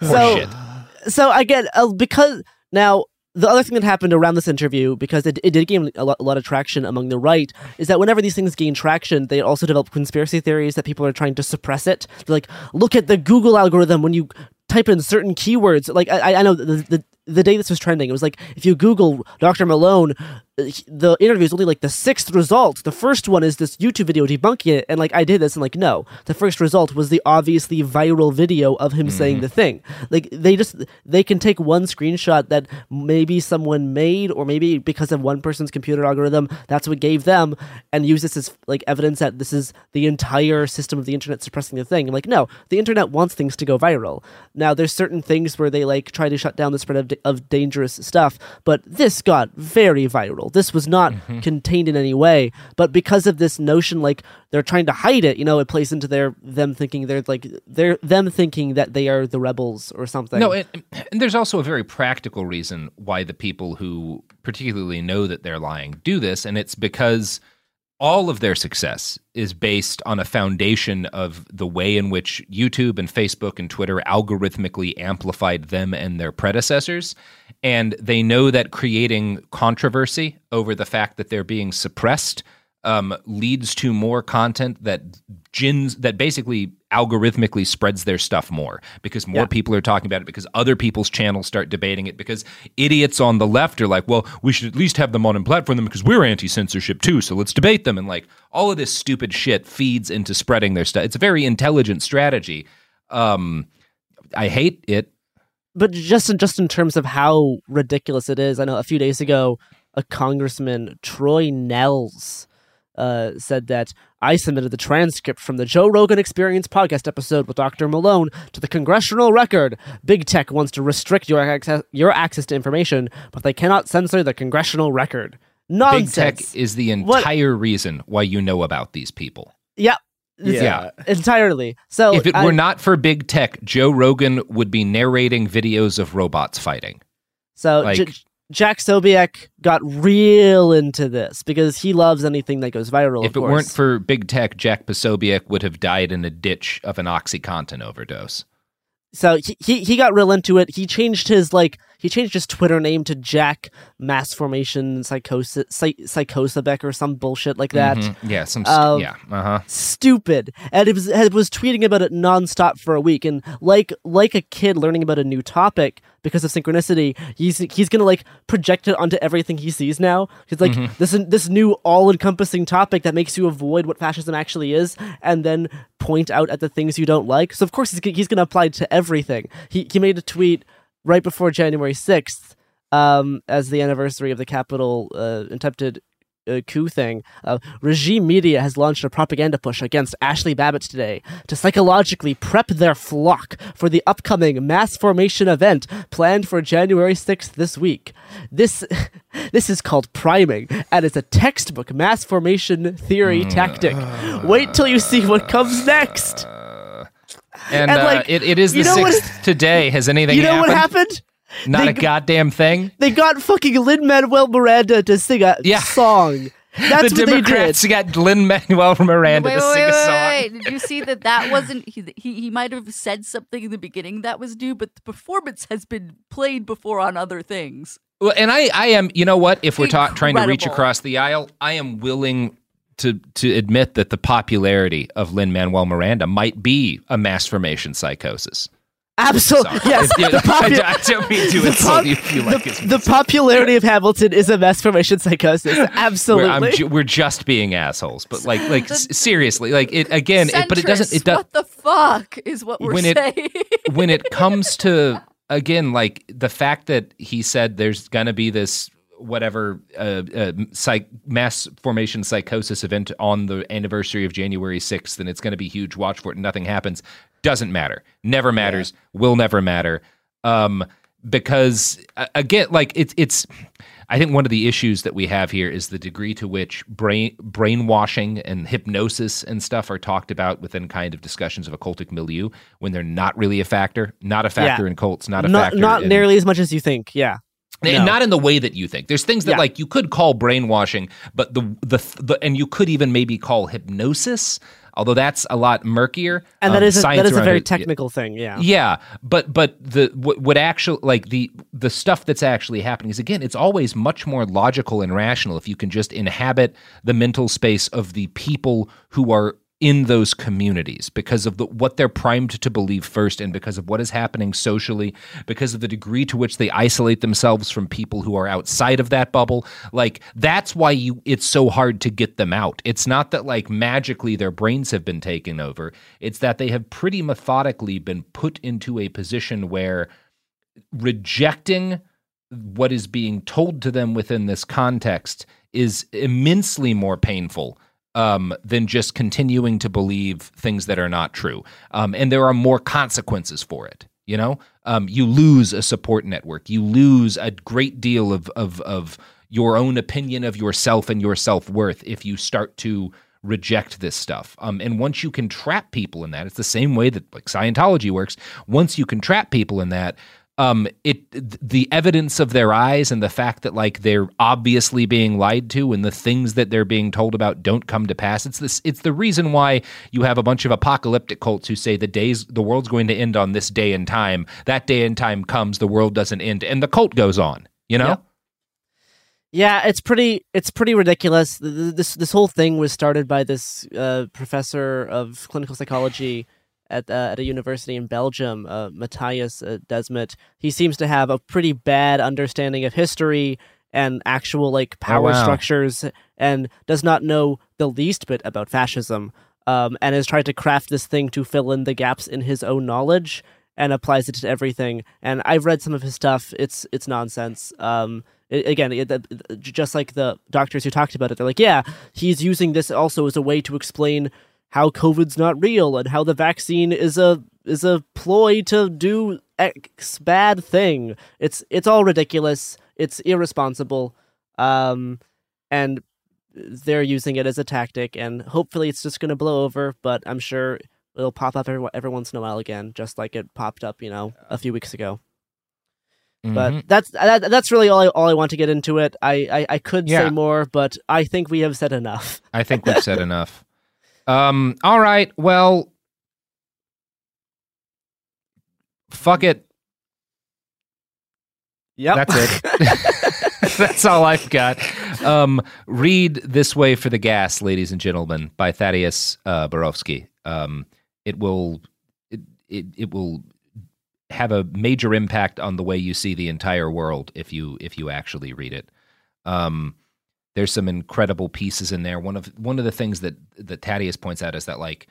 Speaker 10: So,
Speaker 12: horseshit.
Speaker 10: so again, uh, because now the other thing that happened around this interview, because it, it did gain a lot, a lot of traction among the right, is that whenever these things gain traction, they also develop conspiracy theories that people are trying to suppress it. They're like, look at the Google algorithm when you type in certain keywords. Like I, I know the, the the day this was trending, it was like if you Google Dr. Malone, uh, the interview is only like the sixth result. The first one is this YouTube video debunking it, and like I did this, and like no, the first result was the obviously viral video of him saying the thing. Like they just they can take one screenshot that maybe someone made, or maybe because of one person's computer algorithm, that's what gave them, and use this as like evidence that this is the entire system of the internet suppressing the thing. I'm like, no, the internet wants things to go viral. Now there's certain things where they like try to shut down the spread of, of dangerous stuff, but this got very viral. This was not mm-hmm. contained in any way, but because of this notion, like they're trying to hide it, you know, it plays into their them thinking they're like they're them thinking that they are the rebels or something.
Speaker 12: No, and, and there's also a very practical reason why the people who particularly know that they're lying do this, and it's because all of their success is based on a foundation of the way in which YouTube and Facebook and Twitter algorithmically amplified them and their predecessors. And they know that creating controversy over the fact that they're being suppressed um, leads to more content that gins that basically algorithmically spreads their stuff more because more
Speaker 10: Yeah.
Speaker 12: people are talking about it because other people's channels start debating it because idiots on the left are like, well, we should at least have them on and platform them because we're anti-censorship too, so let's debate them and like all of this stupid shit feeds into spreading their stuff. It's a very intelligent strategy. Um, I hate it.
Speaker 10: but just in, just in terms of how ridiculous it is, I know a few days ago, a congressman, Troy Nehls, uh, said that I submitted the transcript from the Joe Rogan Experience podcast episode with Dr. Malone to the congressional record. Big tech wants to restrict your access, your access to information, but they cannot censor the congressional record. Nonsense.
Speaker 12: Big tech is the
Speaker 10: What-
Speaker 12: entire reason why you know about these people.
Speaker 10: Yeah.
Speaker 12: Yeah.
Speaker 10: Entirely. So
Speaker 12: if it
Speaker 10: I-
Speaker 12: were not for big tech, Joe Rogan would be narrating videos of robots fighting.
Speaker 10: So
Speaker 12: Like-
Speaker 10: J- Jack Sobiek got real into this because he loves anything that goes viral.
Speaker 12: if it
Speaker 10: course.
Speaker 12: weren't for big tech, Jack Posobiec would have died in a ditch of an OxyContin overdose.
Speaker 10: So he, he he got real into it. He changed his like he changed his Twitter name to Jack Mass Formation Psychosis Psy- Psychosabec or some bullshit like that.
Speaker 12: Mhm. Yeah, some st-
Speaker 10: Um,
Speaker 12: yeah, uh huh.
Speaker 10: Stupid, and it was it was tweeting about it nonstop for a week, and like like a kid learning about a new topic because of synchronicity, he's he's gonna like project it onto everything he sees now. He's like
Speaker 12: Mhm.
Speaker 10: this this new all encompassing topic that makes you avoid what fascism actually is, and then point out at the things you don't like. So of course he's he's gonna apply it to everything. He he made a tweet right before January sixth, um, as the anniversary of the Capitol uh, attempted uh, coup thing. Uh, regime media has launched a propaganda push against Ashley Babbitt today to psychologically prep their flock for the upcoming mass formation event planned for January 6th this week. This this is called priming, and it's a textbook mass formation theory tactic. Wait till you see what comes next.
Speaker 12: And,
Speaker 10: And,
Speaker 12: uh,
Speaker 10: like,
Speaker 12: it, it is the
Speaker 10: you know what-
Speaker 12: sixth today. Has anything
Speaker 10: You know
Speaker 12: happened?
Speaker 10: what happened?
Speaker 12: Not
Speaker 10: They
Speaker 12: a
Speaker 10: g-
Speaker 12: goddamn thing.
Speaker 10: They got fucking Lin Manuel Miranda to sing a song. That's
Speaker 12: the
Speaker 10: what they did.
Speaker 12: Democrats got Lin Manuel Miranda
Speaker 16: wait,
Speaker 12: to
Speaker 16: wait,
Speaker 12: sing
Speaker 16: wait,
Speaker 12: a
Speaker 16: wait,
Speaker 12: song.
Speaker 16: wait, Did you see that that wasn't he? He, he might have said something in the beginning that was new, but the performance has been played before on other things.
Speaker 12: Well, and I, I am, you know what? If we're ta- trying to reach across the aisle, I am willing to to admit that the popularity of Lin Manuel Miranda might be a mass formation psychosis.
Speaker 10: Absolutely,
Speaker 12: Sorry.
Speaker 10: yes.
Speaker 12: Yeah,
Speaker 10: The popu-
Speaker 12: I don't mean to insult
Speaker 10: pop-
Speaker 12: you if you like his
Speaker 10: the popularity of Hamilton is a mass formation psychosis.
Speaker 12: We're,
Speaker 10: Absolutely.
Speaker 12: Ju- we're just being assholes, but like, like s- seriously, like it again. It, but it doesn't. It
Speaker 16: Centrists,
Speaker 12: does
Speaker 16: What the fuck is what we're
Speaker 12: when it
Speaker 16: saying?
Speaker 12: when it comes to again like the fact that he said there's gonna be this whatever uh, uh, psych mass formation psychosis event on the anniversary of January 6th and it's going to be huge watch for it and nothing happens doesn't matter never matters will never matter um because uh, again like it's it's I think one of the issues that we have here is the degree to which brain brainwashing and hypnosis and stuff are talked about within kind of discussions of occultic milieu when they're not really a factor, not a factor
Speaker 10: Yeah.
Speaker 12: in cults, not a
Speaker 10: not,
Speaker 12: factor
Speaker 10: not
Speaker 12: in,
Speaker 10: nearly as much as you think. Yeah.
Speaker 12: and
Speaker 10: No.
Speaker 12: not in the way that you think. There's things that
Speaker 10: Yeah.
Speaker 12: like you could call brainwashing, but the, the the and you could even maybe call hypnosis, although that's a lot murkier.
Speaker 10: and that
Speaker 12: um,
Speaker 10: is a, that is a very
Speaker 12: it-
Speaker 10: technical thing. Yeah.
Speaker 12: yeah, but but the what, what actually like the the stuff that's actually happening is again, it's always much more logical and rational if you can just inhabit the mental space of the people who are in those communities because of the, what they're primed to believe first and because of what is happening socially because of the degree to which they isolate themselves from people who are outside of that bubble. Like that's why you it's so hard to get them out. It's not that like magically their brains have been taken over. It's that they have pretty methodically been put into a position where rejecting what is being told to them within this context is immensely more painful um, than just continuing to believe things that are not true. Um, and there are more consequences for it. You know, um, you lose a support network. You lose a great deal of of of your own opinion of yourself and your self worth if you start to reject this stuff. Um, and once you can trap people in that, it's the same way that like Scientology works. Once you can trap people in that, um, it the evidence of their eyes and the fact that like they're obviously being lied to and the things that they're being told about don't come to pass. It's this. It's the reason why you have a bunch of apocalyptic cults who say the days the world's going to end on this day and time. That day and time comes, the world doesn't end, and the cult goes on. You know.
Speaker 10: Yeah, it's pretty. It's pretty ridiculous. Th- th- This this whole thing was started by this uh, professor of clinical psychology at uh, at a university in Belgium, uh, Matthias uh, Desmet. He seems to have a pretty bad understanding of history and actual like power
Speaker 12: wow.
Speaker 10: structures, and does not know the least bit about fascism. Um, and has tried to craft this thing to fill in the gaps in his own knowledge and applies it to everything. And I've read some of his stuff. It's it's nonsense. Um, it, again, it, it- just like the doctors who talked about it, they're like, yeah, he's using this also as a way to explain how COVID's not real and how the vaccine is a is a ploy to do X bad thing. It's it's all ridiculous. It's irresponsible. Um, and they're using it as a tactic, and hopefully it's just going to blow over. But I'm sure it'll pop up every, every once in a while again, just like it popped up, you know, a few weeks ago.
Speaker 12: Mhm.
Speaker 10: But that's that, that's really all I, all I want to get into it. I I, I could
Speaker 12: Yeah.
Speaker 10: say more, but I think we have said enough.
Speaker 12: I think we've said enough. Um, all right. Well, fuck it.
Speaker 10: Yep.
Speaker 12: That's it. That's all I've got. Um, read This Way for the Gas, ladies and gentlemen, by Thaddeus uh, Borowski. Um, it will it, it, it will have a major impact on the way you see the entire world if you if you actually read it. Um, there's some incredible pieces in there. One of one of the things that that Thaddeus points out is that like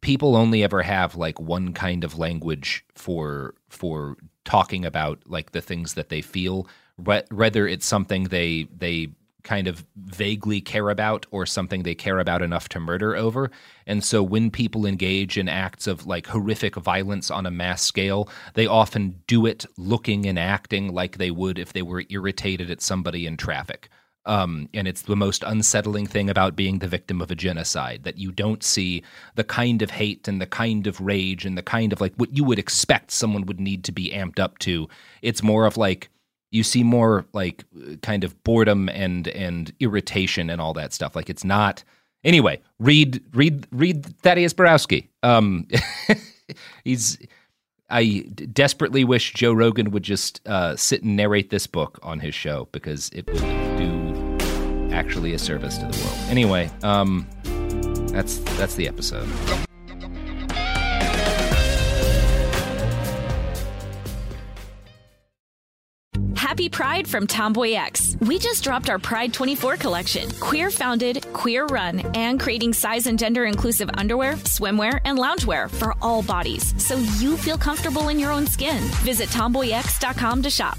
Speaker 12: people only ever have like one kind of language for for talking about like the things that they feel whether it's something they they kind of vaguely care about or something they care about enough to murder over and so when people engage in acts of like horrific violence on a mass scale they often do it looking and acting like they would if they were irritated at somebody in traffic um, and it's the most unsettling thing about being the victim of a genocide that you don't see the kind of hate and the kind of rage and the kind of like what you would expect someone would need to be amped up to. It's more of like you see more like kind of boredom and and irritation and all that stuff. Like it's not. Anyway, read read read Thaddeus Borowski. Um, he's. I desperately wish Joe Rogan would just uh, sit and narrate this book on his show because it would do actually a service to the world. Anyway, um, that's that's the episode.
Speaker 11: Happy Pride from Tomboy X. We just dropped our Pride 24 collection. Queer founded, queer run, and creating size and gender inclusive underwear, swimwear, and loungewear for all bodies so you feel comfortable in your own skin. Visit tomboyx.com to shop.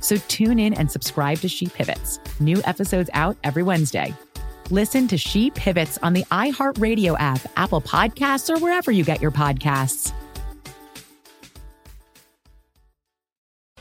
Speaker 8: So tune in and subscribe to She Pivots. New episodes out every Wednesday. Listen to She Pivots on the iHeartRadio app, Apple Podcasts, or wherever you get your podcasts.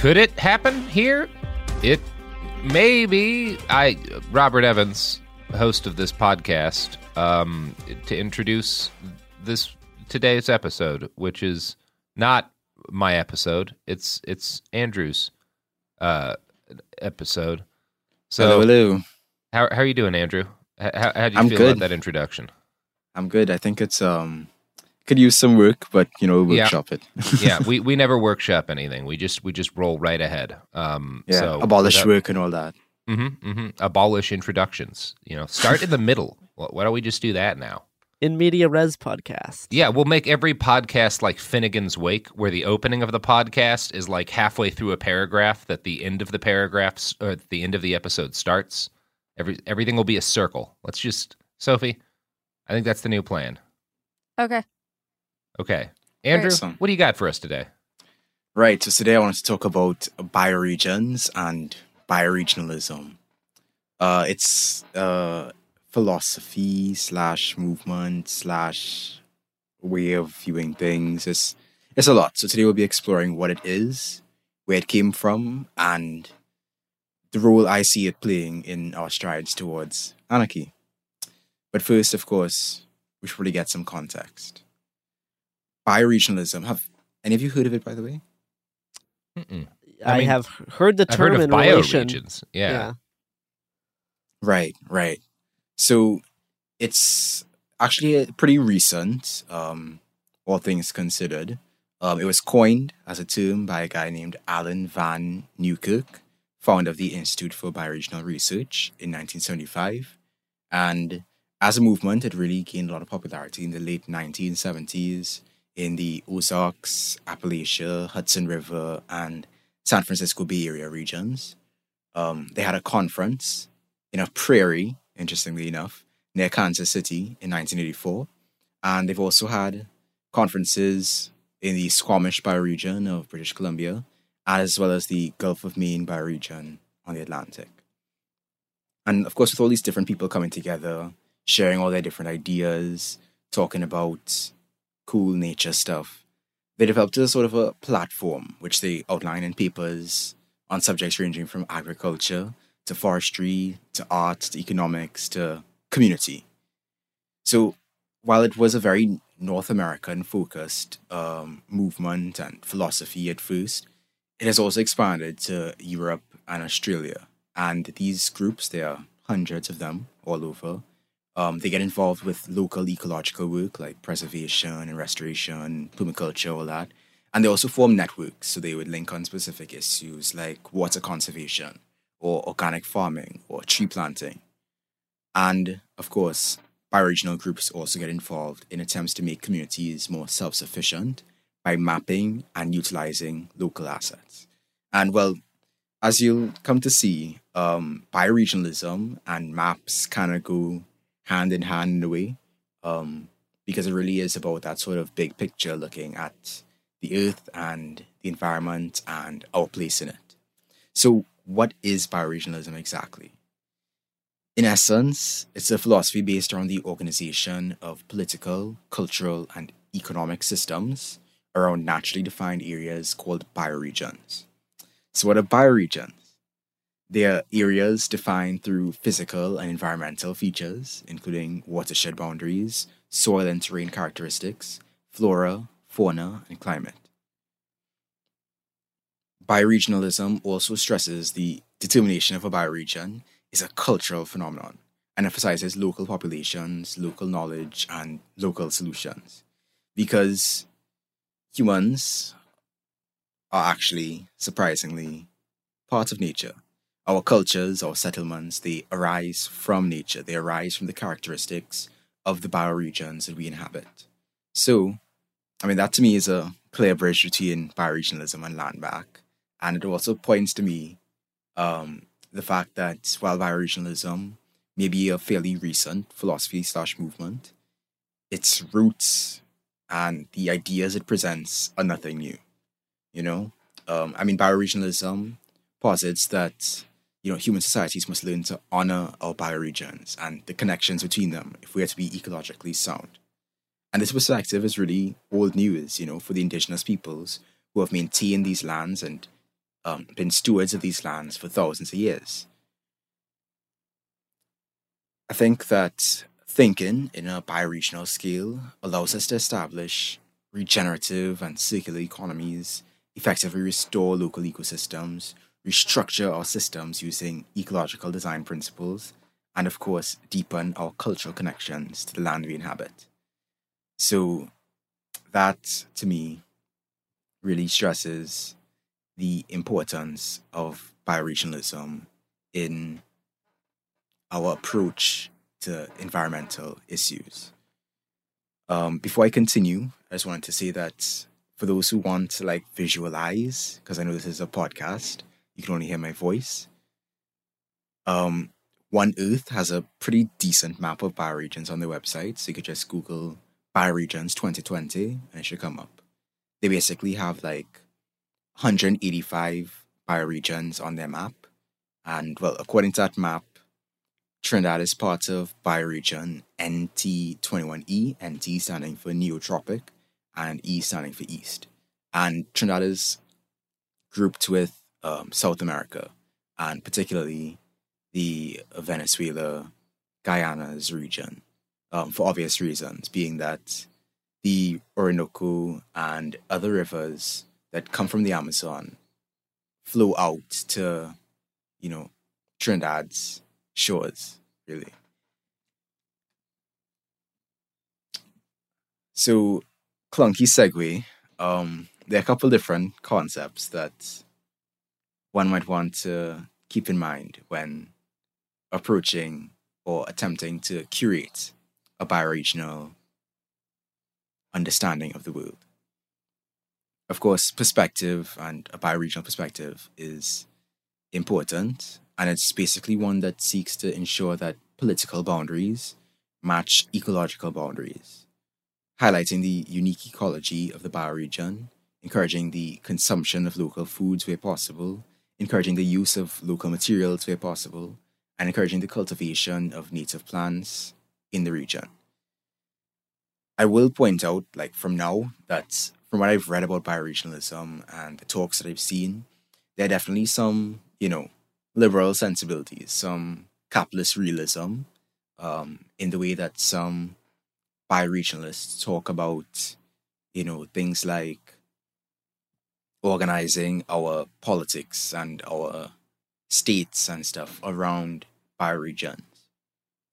Speaker 12: Could it happen here? It maybe. I Robert Evans, host of this podcast, um, to introduce this today's episode, which is not my episode. It's it's Andrew's uh, episode. So
Speaker 18: hello, hello.
Speaker 12: How how are you doing, Andrew? How how do you
Speaker 18: I'm
Speaker 12: feel
Speaker 18: good.
Speaker 12: about that introduction?
Speaker 18: I'm good. I think it's um could use some work, but you know, we'll workshop it.
Speaker 12: yeah, we, we never workshop anything. We just we just roll right ahead. Um,
Speaker 18: Yeah,
Speaker 12: so
Speaker 18: abolish
Speaker 12: without-
Speaker 18: work and all that.
Speaker 12: Mm-hmm, mm-hmm. Abolish introductions. You know, start in the middle. Why why don't we just do that now?
Speaker 10: In media res podcast.
Speaker 12: Yeah, we'll make every podcast like Finnegan's Wake, where the opening of the podcast is like halfway through a paragraph that the end of the paragraphs or the end of the episode starts. Every everything will be a circle. Let's just Sophie. I think that's the new plan.
Speaker 19: Okay.
Speaker 12: Okay, Andrew,
Speaker 18: Awesome.
Speaker 12: what do you got for us today?
Speaker 18: Right. So today I wanted to talk about bioregions and bioregionalism. Uh, it's uh, philosophy slash movement slash way of viewing things. It's it's a lot. So today we'll be exploring what it is, where it came from, and the role I see it playing in our strides towards anarchy. But first, of course, we should really get some context. Bioregionalism. Have any of you heard of it, by the way?
Speaker 12: Mm-mm.
Speaker 10: I,
Speaker 12: mean,
Speaker 10: have heard the
Speaker 12: I've heard
Speaker 10: term
Speaker 12: of
Speaker 10: in relation.
Speaker 12: bioregions. Yeah.
Speaker 18: Right, right. So it's actually pretty recent, um, all things considered. Um, it was coined as a term by a guy named Allen van Newkirk, founder of the Institute for Bioregional Research in 1975. And as a movement, it really gained a lot of popularity in the late 1970s in the Ozarks, Appalachia, Hudson River, and San Francisco Bay Area regions. Um, they had a conference in a prairie, interestingly enough, near Kansas City in 1984. And they've also had conferences in the Squamish bioregion of British Columbia, as well as the Gulf of Maine bioregion on the Atlantic. And of course, with all these different people coming together, sharing all their different ideas, talking about cool nature stuff, they developed a sort of a platform which they outline in papers on subjects ranging from agriculture to forestry to art to economics to community. So while it was a very North American focused um, movement and philosophy at first, it has also expanded to Europe and Australia. And these groups, there are hundreds of them all over. Um, they get involved with local ecological work like preservation and restoration, permaculture, all that. And they also form networks, so they would link on specific issues like water conservation or organic farming or tree planting. And of course, bioregional groups also get involved in attempts to make communities more self sufficient by mapping and utilizing local assets. And well, as you'll come to see, um, bioregionalism and maps kind of go hand in hand in a way, um, because it really is about that sort of big picture looking at the earth and the environment and our place in it. So, what is bioregionalism exactly? In essence, it's a philosophy based around the organization of political, cultural, and economic systems around naturally defined areas called bioregions. So, what are bioregions? They are areas defined through physical and environmental features, including watershed boundaries, soil and terrain characteristics, flora, fauna, and climate. Bioregionalism also stresses the determination of a bioregion is a cultural phenomenon and emphasizes local populations, local knowledge, and local solutions. Because humans are actually, surprisingly, part of nature. Our cultures, our settlements, they arise from nature. They arise from the characteristics of the bioregions that we inhabit. So, I mean, that to me is a clear bridge between bioregionalism and land back. And it also points to me um, the fact that while bioregionalism may be a fairly recent philosophy slash movement, its roots and the ideas it presents are nothing new. You know, um, I mean, bioregionalism posits that you know human societies must learn to honor our bioregions and the connections between them if we are to be ecologically sound. And this perspective is really old news, you know, for the indigenous peoples who have maintained these lands and um, been stewards of these lands for thousands of years. I think that thinking in a bioregional scale allows us to establish regenerative and circular economies, effectively restore local ecosystems, restructure our systems using ecological design principles, and of course, deepen our cultural connections to the land we inhabit. So, that to me really stresses the importance of bioregionalism in our approach to environmental issues. Um, before I continue, I just wanted to say that for those who want to like visualize, because I know this is a podcast, you can only hear my voice. Um, One Earth has a pretty decent map of bioregions on their website, so you could just Google bioregions 2020 and it should come up. They basically have like 185 bioregions on their map. And well, according to that map, Trinidad is part of bioregion NT21E, NT standing for Neotropic, and E standing for East. And Trinidad is grouped with um, South America, and particularly the Venezuela, Guyana's region, um, for obvious reasons, being that the Orinoco and other rivers that come from the Amazon flow out to, you know, Trinidad's shores, really. So, clunky segue. Um, there are a couple different concepts that one might want to keep in mind when approaching or attempting to curate a bioregional understanding of the world. Of course, perspective and a bioregional perspective is important, and it's basically one that seeks to ensure that political boundaries match ecological boundaries, highlighting the unique ecology of the bioregion, encouraging the consumption of local foods where possible, encouraging the use of local materials where possible, and encouraging the cultivation of native plants in the region. I will point out, like from now, that from what I've read about bioregionalism and the talks that I've seen, there are definitely some, you know, liberal sensibilities, some capitalist realism, um, in the way that some bioregionalists talk about, you know, things like organizing our politics and our states and stuff around bioregions.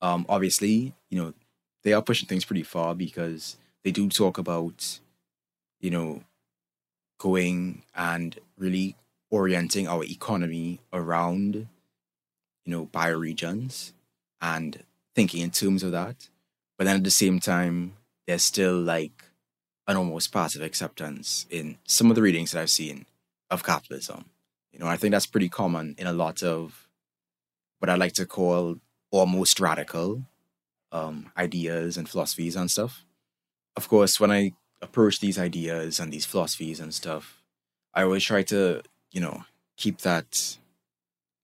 Speaker 18: Um, obviously, you know, they are pushing things pretty far because they do talk about, you know, going and really orienting our economy around, you know, bioregions and thinking in terms of that. But then at the same time, there's still like an almost passive acceptance in some of the readings that I've seen of capitalism. You know, I think that's pretty common in a lot of what I like to call almost radical um, ideas and philosophies and stuff. Of course, when I approach these ideas and these philosophies and stuff, I always try to, you know, keep that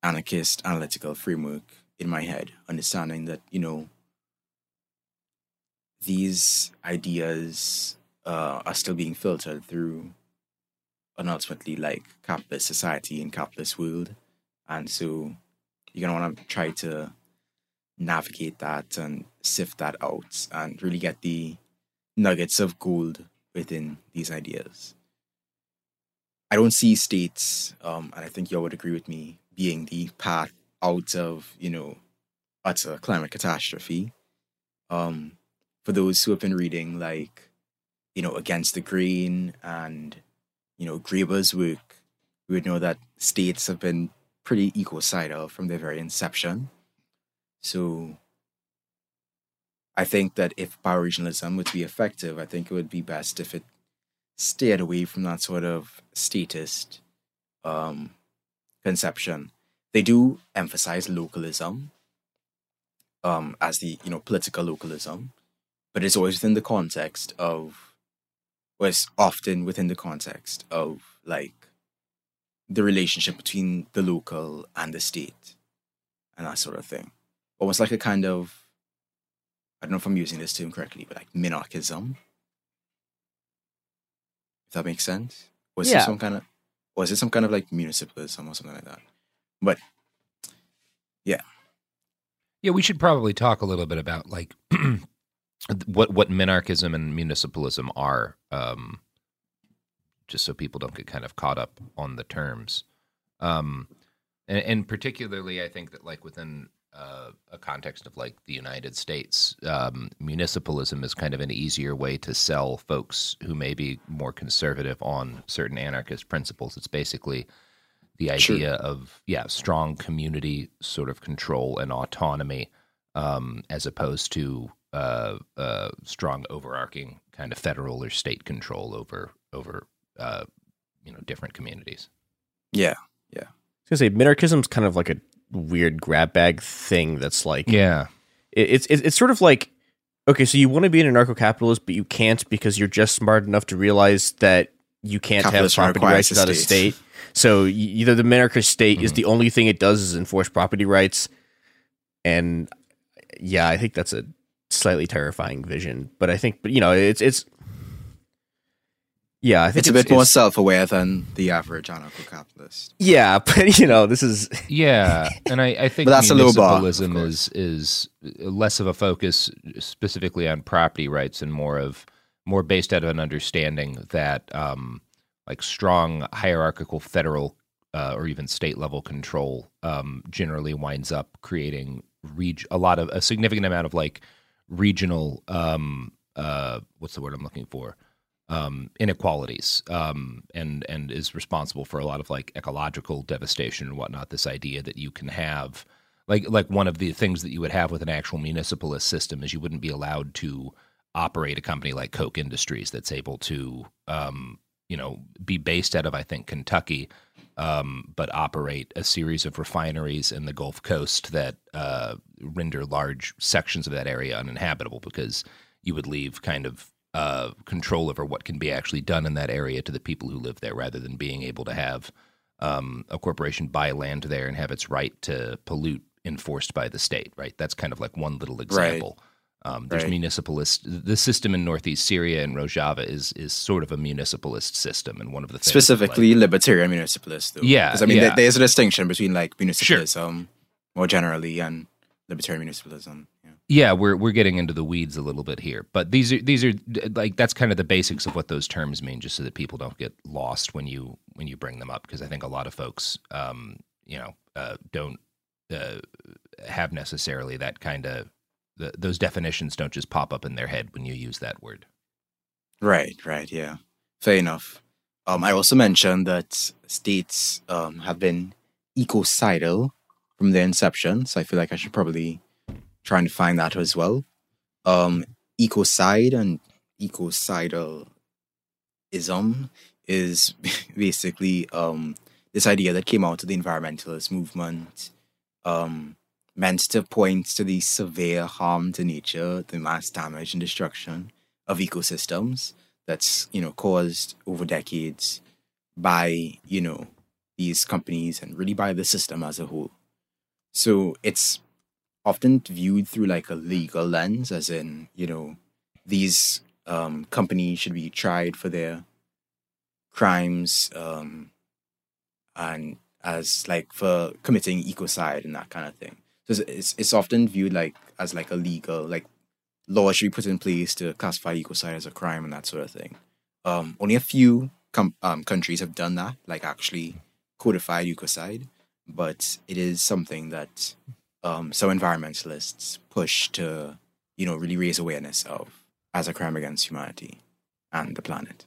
Speaker 18: anarchist analytical framework in my head, understanding that, you know, these ideas uh, are still being filtered through an ultimately like capitalist society and capitalist world. And so you're gonna wanna try to navigate that and sift that out and really get the nuggets of gold within these ideas. I don't see states, um, and I think y'all would agree with me, being the path out of, you know, utter climate catastrophe. Um, for those who have been reading, like, you know, Against the Grain and, you know, Graeber's work, we would know that states have been pretty ecocidal from their very inception. So I think that if bioregionalism to be effective, I think it would be best if it stayed away from that sort of statist um, conception, they do emphasize localism um, as the you know political localism, but it's always within the context of was often within the context of like the relationship between the local and the state and that sort of thing. Almost like a kind of I don't know if I'm using this term correctly, but like minarchism. If that makes sense. Was
Speaker 5: Yeah.
Speaker 18: it some kind of was it some kind of like municipalism or something like that? But yeah.
Speaker 12: Yeah, we should probably talk a little bit about like what what minarchism and municipalism are, um, just so people don't get kind of caught up on the terms. Um, and, and particularly, I think that like within uh, a context of like the United States, um, municipalism is kind of an easier way to sell folks who may be more conservative on certain anarchist principles. It's basically the
Speaker 18: Sure.
Speaker 12: idea of yeah strong community sort of control and autonomy um, as opposed to uh, uh, strong overarching kind of federal or state control over over uh, you know different communities.
Speaker 18: Yeah, yeah.
Speaker 5: I was gonna say minarchism's kind of like a weird grab bag thing that's like
Speaker 12: Yeah.
Speaker 5: it, it's it's it's sort of like okay so you want to be an anarcho-capitalist but you can't because you're just smart enough to realize that you can't have property rights
Speaker 18: a
Speaker 5: without a
Speaker 18: state.
Speaker 5: state so y- either the minarchist state is
Speaker 12: Mm-hmm.
Speaker 5: the only thing it does is enforce property rights and yeah i think that's a slightly terrifying vision but i think but you know it's it's yeah i think
Speaker 18: It's, a bit more self-aware than the average anarcho-capitalist.
Speaker 5: yeah but you know this is
Speaker 12: Yeah, and I, I think
Speaker 18: But that's a low bar, of
Speaker 12: municipalism is is less of a focus specifically on property rights and more of more based out of an understanding that um, like strong hierarchical federal uh, or even state level control um, generally winds up creating reg- a lot of a significant amount of like regional um, uh, what's the word I'm looking for um, inequalities um, and and is responsible for a lot of like ecological devastation and whatnot. This idea that you can have like like one of the things that you would have with an actual municipalist system is you wouldn't be allowed to operate a company like Koch Industries that's able to um, you know be based out of I think Kentucky. Um, but operate a series of refineries in the Gulf Coast that uh, render large sections of that area uninhabitable because you would leave kind of uh, control over what can be actually done in that area to the people who live there, rather than being able to have um, a corporation buy land there and have its right to pollute enforced by the state. Right? That's kind of like one little example. Um, there's
Speaker 18: Right.
Speaker 12: municipalist. The system in northeast Syria and Rojava is is sort of a municipalist system, and one of the things,
Speaker 18: Specifically, libertarian municipalist. Though.
Speaker 12: Yeah,
Speaker 18: I mean,
Speaker 12: yeah.
Speaker 18: there- there's a distinction between like municipalism more generally and libertarian municipalism.
Speaker 12: Yeah, we're we're getting into the weeds a little bit here, but these are these are like that's kind of the basics of what those terms mean, just so that people don't get lost when you when you bring them up, because I think a lot of folks, um, you know, uh, don't uh, have necessarily that kind of the, those definitions don't just pop up in their head when you use that word.
Speaker 18: Right, right, yeah. Fair enough. Um, I also mentioned that states um, have been ecocidal from their inception, so I feel like I should probably try and find that as well. Um, ecocide and ecocidalism is basically um, this idea that came out of the environmentalist movement, um, meant to point to the severe harm to nature, the mass damage and destruction of ecosystems that's you know caused over decades by you know these companies and really by the system as a whole. So it's often viewed through like a legal lens, as in you know these um, companies should be tried for their crimes um, and as like for committing ecocide and that kind of thing. So it's, it's often viewed like as like a legal like law should be put in place to classify ecocide as a crime and that sort of thing. Um, only a few com- um, countries have done that, like actually codified ecocide, but it is something that um, some environmentalists push to, you know, really raise awareness of as a crime against humanity and the planet.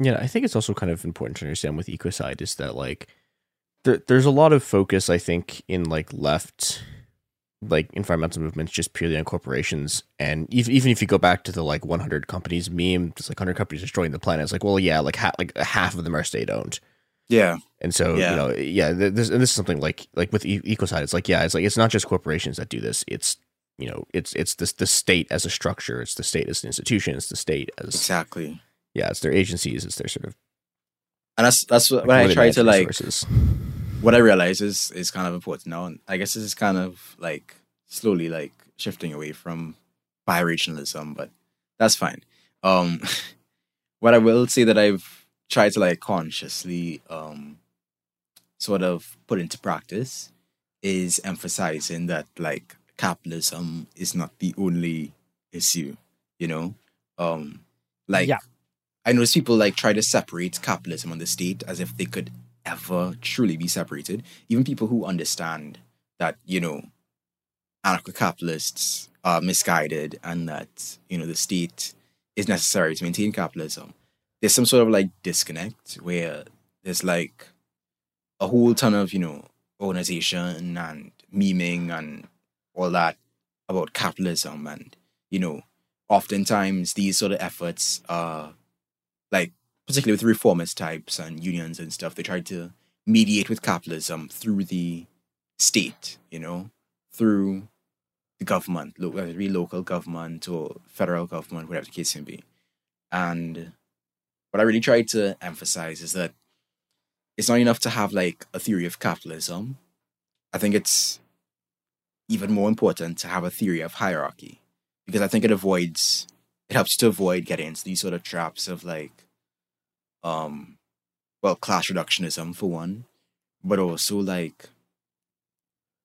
Speaker 5: Yeah, I think it's also kind of important to understand with ecocide is that like there, there's a lot of focus I think in like left like environmental movements just purely on corporations and even even if you go back to the like 100 companies meme just like 100 companies destroying the planet it's like well yeah like ha- like half of them are state owned
Speaker 18: Yeah.
Speaker 5: And so,
Speaker 18: Yeah.
Speaker 5: you know, yeah, this and this is something like like with e- Ecocide, it's like yeah, it's like it's not just corporations that do this. It's you know, it's it's this the state as a structure, it's the state as an institution, it's the state as
Speaker 18: exactly.
Speaker 5: Yeah, it's their agencies, it's their sort of
Speaker 18: And that's that's what,
Speaker 5: Like,
Speaker 18: what I try to like.
Speaker 5: resources.
Speaker 18: What I realize is is kind of important now, and I guess this is kind of like slowly like shifting away from bioregionalism, but that's fine. Um, what I will say that I've tried to like consciously um sort of put into practice is emphasizing that like capitalism is not the only issue, you know? Um like
Speaker 10: Yeah.
Speaker 18: I notice people like try to separate capitalism and the state as if they could ever truly be separated. Even people who understand that, you know, anarcho capitalists are misguided and that, you know, the state is necessary to maintain capitalism. There's some sort of like disconnect where there's like a whole ton of, you know, organization and memeing and all that about capitalism and, you know, oftentimes these sort of efforts are like particularly with reformist types and unions and stuff, they tried to mediate with capitalism through the state, you know, through the government, whether it be local government or federal government, whatever the case may be. And what I really try to emphasize is that it's not enough to have like a theory of capitalism. I think it's even more important to have a theory of hierarchy because I think it avoids it helps to avoid getting into these sort of traps of like um well class reductionism for one but also like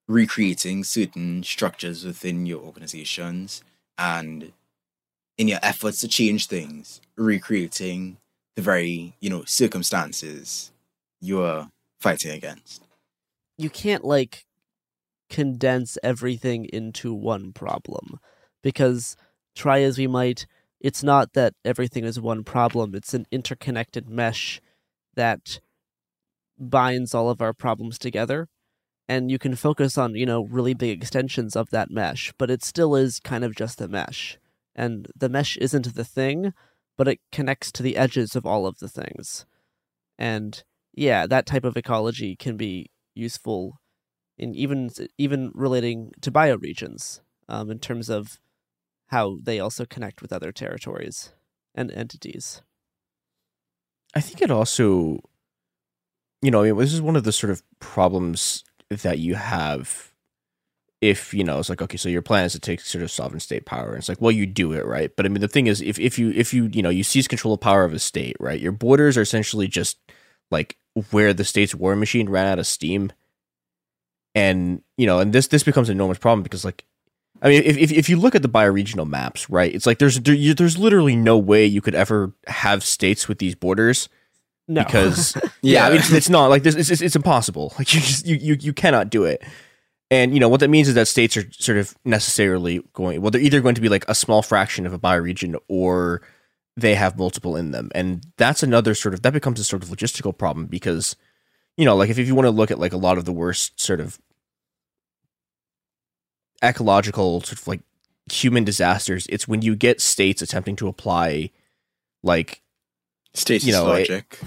Speaker 18: recreating certain structures within your organizations and in your efforts to change things recreating the very you know circumstances you're fighting against.
Speaker 10: You can't like condense everything into one problem because try as we might it's not that everything is one problem it's an interconnected mesh that binds all of our problems together. And you can focus on you know really big extensions of that mesh but it still is kind of just a mesh. And the mesh isn't the thing but it connects to the edges of all of the things. And yeah that type of ecology can be useful in even even relating to bioregions um, in terms of how they also connect with other territories and entities
Speaker 5: I think it also, you know, I mean, this is one of the sort of problems that you have if, you know, it's like, okay, so your plan is to take sort of sovereign state power. And it's like, well, you do it, right? But I mean, the thing is, if, if you, if you, you know, you seize control of power of a state, right? Your borders are essentially just like where the state's war machine ran out of steam. And, you know, and this, this becomes an enormous problem because like, I mean, if, if, if you look at the bioregional maps, right, it's like there's there, you, there's literally no way you could ever have states with these borders.
Speaker 10: No.
Speaker 5: because yeah, I mean,
Speaker 18: Yeah.
Speaker 5: it's, it's not like this. It's, it's, it's impossible. Like you just you, you you cannot do it. And you know what that means is that states are sort of necessarily going. Well, they're either going to be like a small fraction of a bioregion, or they have multiple in them, and that's another sort of that becomes a sort of logistical problem because you know, like if, if you want to look at like a lot of the worst sort of ecological sort of like human disasters, it's when you get states attempting to apply like
Speaker 18: status
Speaker 5: you know, it-
Speaker 18: logic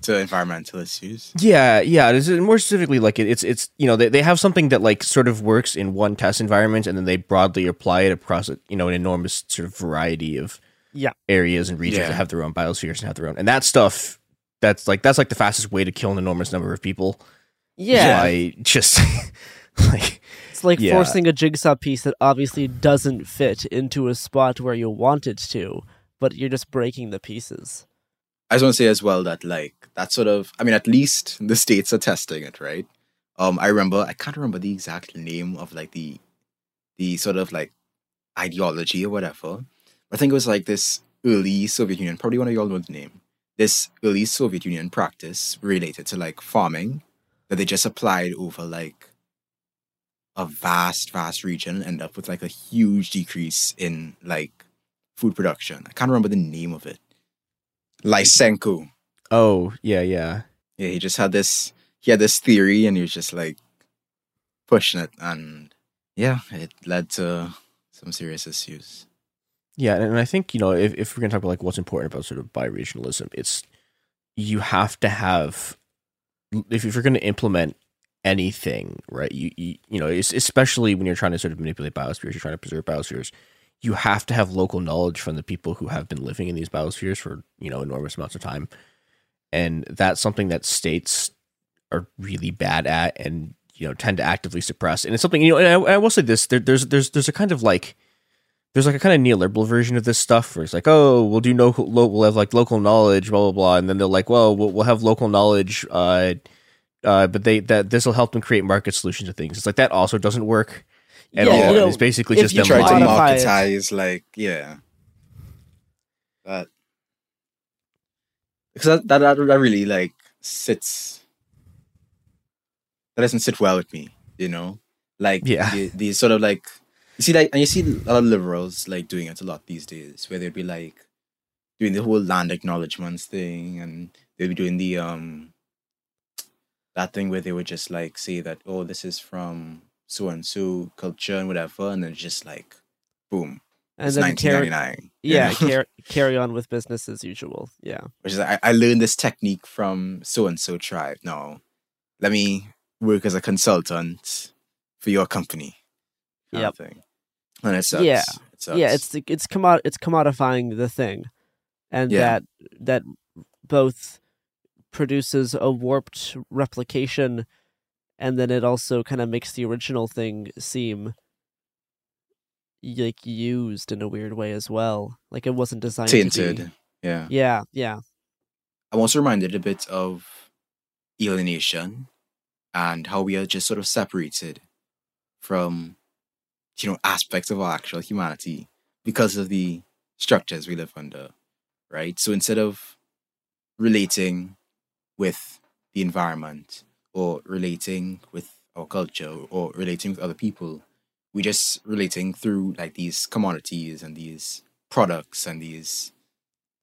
Speaker 18: to environmental issues
Speaker 5: Yeah, yeah. This is more specifically like it, it's it's you know they, they have something that like sort of works in one test environment and then they broadly apply it across you know an enormous sort of variety of
Speaker 10: Yeah.
Speaker 5: areas and regions
Speaker 18: Yeah.
Speaker 5: that have their own biospheres and have their own and that stuff that's like that's like the fastest way to kill an enormous number of people.
Speaker 10: Yeah.
Speaker 5: by just like
Speaker 10: It's like
Speaker 5: Yeah.
Speaker 10: forcing a jigsaw piece that obviously doesn't fit into a spot where you want it to, but you're just breaking the pieces.
Speaker 18: I just want to say as well that like that sort of I mean at least the states are testing it, right? Um I remember I can't remember the exact name of like the the sort of like ideology or whatever. I think it was like this early Soviet Union, probably one of y'all know the name. This early Soviet Union practice related to like farming that they just applied over like a vast, vast region and end up with like a huge decrease in like food production. I can't remember the name of it. Lysenko.
Speaker 5: oh yeah yeah
Speaker 18: Yeah, he just had this he had this theory and he was just like pushing it and yeah, it led to some serious issues.
Speaker 5: Yeah, and I think you know if, if we're gonna talk about like what's important about sort of bioregionalism, it's you have to have if, if you're going to implement anything, right? You, you you know, especially when you're trying to sort of manipulate biospheres, you're trying to preserve biospheres. You have to have local knowledge from the people who have been living in these biospheres for you know enormous amounts of time, and that's something that states are really bad at, and you know tend to actively suppress. And it's something you know. And I, I will say this: there, there's there's there's a kind of like there's like a kind of neoliberal version of this stuff where it's like, oh, we'll do no, we'll have like local knowledge, blah blah blah, and then they're like, well, we'll, we'll have local knowledge, uh, uh, but they that this will help them create market solutions to things. It's like that also doesn't work at
Speaker 18: Yeah,
Speaker 5: all.
Speaker 18: you know,
Speaker 5: it's basically just them
Speaker 18: try to
Speaker 5: lying.
Speaker 18: marketize, like, yeah, that because that, that that that really like sits that doesn't sit well with me, you know. Like,
Speaker 5: Yeah.
Speaker 18: the, the sort of like you see like and you see a lot of liberals like doing it a lot these days, where they'd be like doing the whole land acknowledgements thing, and they'd be doing the um that thing where they would just like say that oh this is from so and so culture and whatever, and then just like boom,
Speaker 10: And
Speaker 18: it's
Speaker 10: then
Speaker 18: nineteen
Speaker 10: carry,
Speaker 18: ninety nine.
Speaker 10: yeah, car- carry on with business as usual. Yeah.
Speaker 18: which is I, I learned this technique from so and so tribe. No, let me work as a consultant for your company. kind
Speaker 10: Yep.
Speaker 18: of thing. And it sucks.
Speaker 10: Yeah,
Speaker 18: It sucks.
Speaker 10: yeah. It's it's commod it's commodifying the thing, and
Speaker 18: Yeah.
Speaker 10: that that both produces a warped replication, and then it also kind of makes the original thing seem like used in a weird way as well. Like it wasn't designed to be.
Speaker 18: Yeah.
Speaker 10: Yeah, yeah.
Speaker 18: I'm also reminded a bit of alienation and how we are just sort of separated from, you know, aspects of our actual humanity because of the structures we live under, right? So instead of relating with the environment or relating with our culture or relating with other people, We're just relating through like these commodities and these products and these,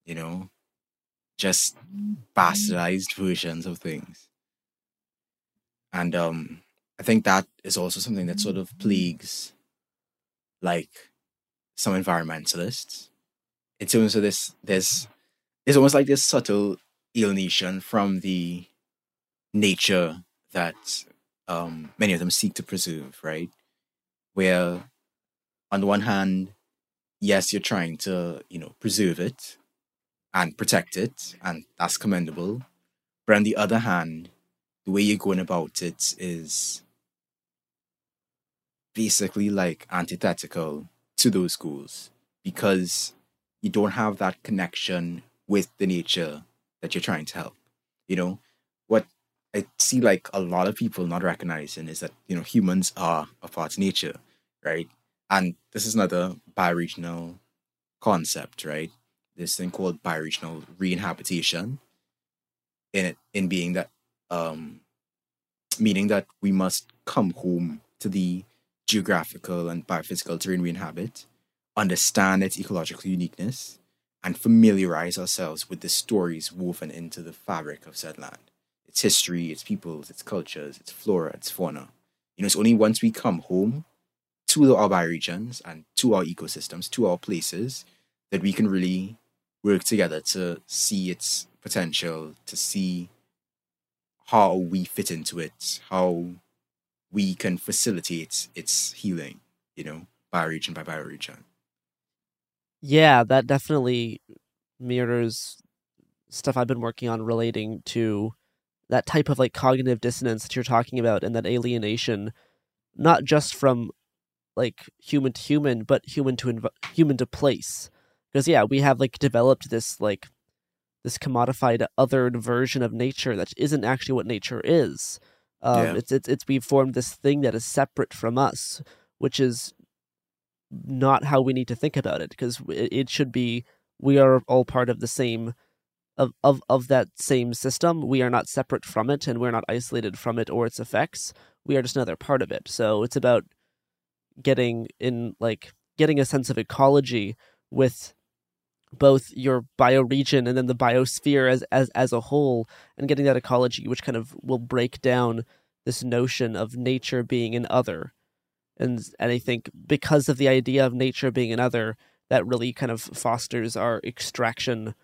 Speaker 18: you know, just bastardized versions of things. And um I think that is also something that sort of plagues like some environmentalists. This there's there's almost like this subtle alienation from the nature that um many of them seek to preserve, right? Where on the one hand, yes, you're trying to, you know, preserve it and protect it, and that's commendable. But on the other hand, the way you're going about it is basically like antithetical to those goals because you don't have that connection with the nature that you're trying to help. You know, what I see like a lot of people not recognizing is that, you know, humans are a part of nature, right? And this is another bioregional concept, right? This thing called bioregional reinhabitation. In it in being that um meaning that we must come home to the geographical and biophysical terrain we inhabit, understand its ecological uniqueness, and familiarize ourselves with the stories woven into the fabric of said land. Its history, its peoples, its cultures, its flora, its fauna. You know, it's only once we come home to our bioregions and to our ecosystems, to our places, that we can really work together to see its potential, to see how we fit into it, how we can facilitate its healing, you know, bioregion by bioregion.
Speaker 10: Yeah, that definitely mirrors stuff I've been working on relating to that type of like cognitive dissonance that you're talking about and that alienation not just from like human to human but human to env- human to place because yeah we have like developed this like this commodified othered version of nature that isn't actually what nature is um
Speaker 20: Yeah.
Speaker 10: it's it's it's we've formed this thing that is separate from us which is not how we need to think about it because it, should be we are all part of the same of, of of that same system. We are not separate from it and we're not isolated from it or its effects. We are just another part of it. So it's about getting in like getting a sense of ecology with both your bioregion and then the biosphere as as as a whole and getting that ecology which kind of will break down this notion of nature being an other and and I think because of the idea of nature being another, that really kind of fosters our extraction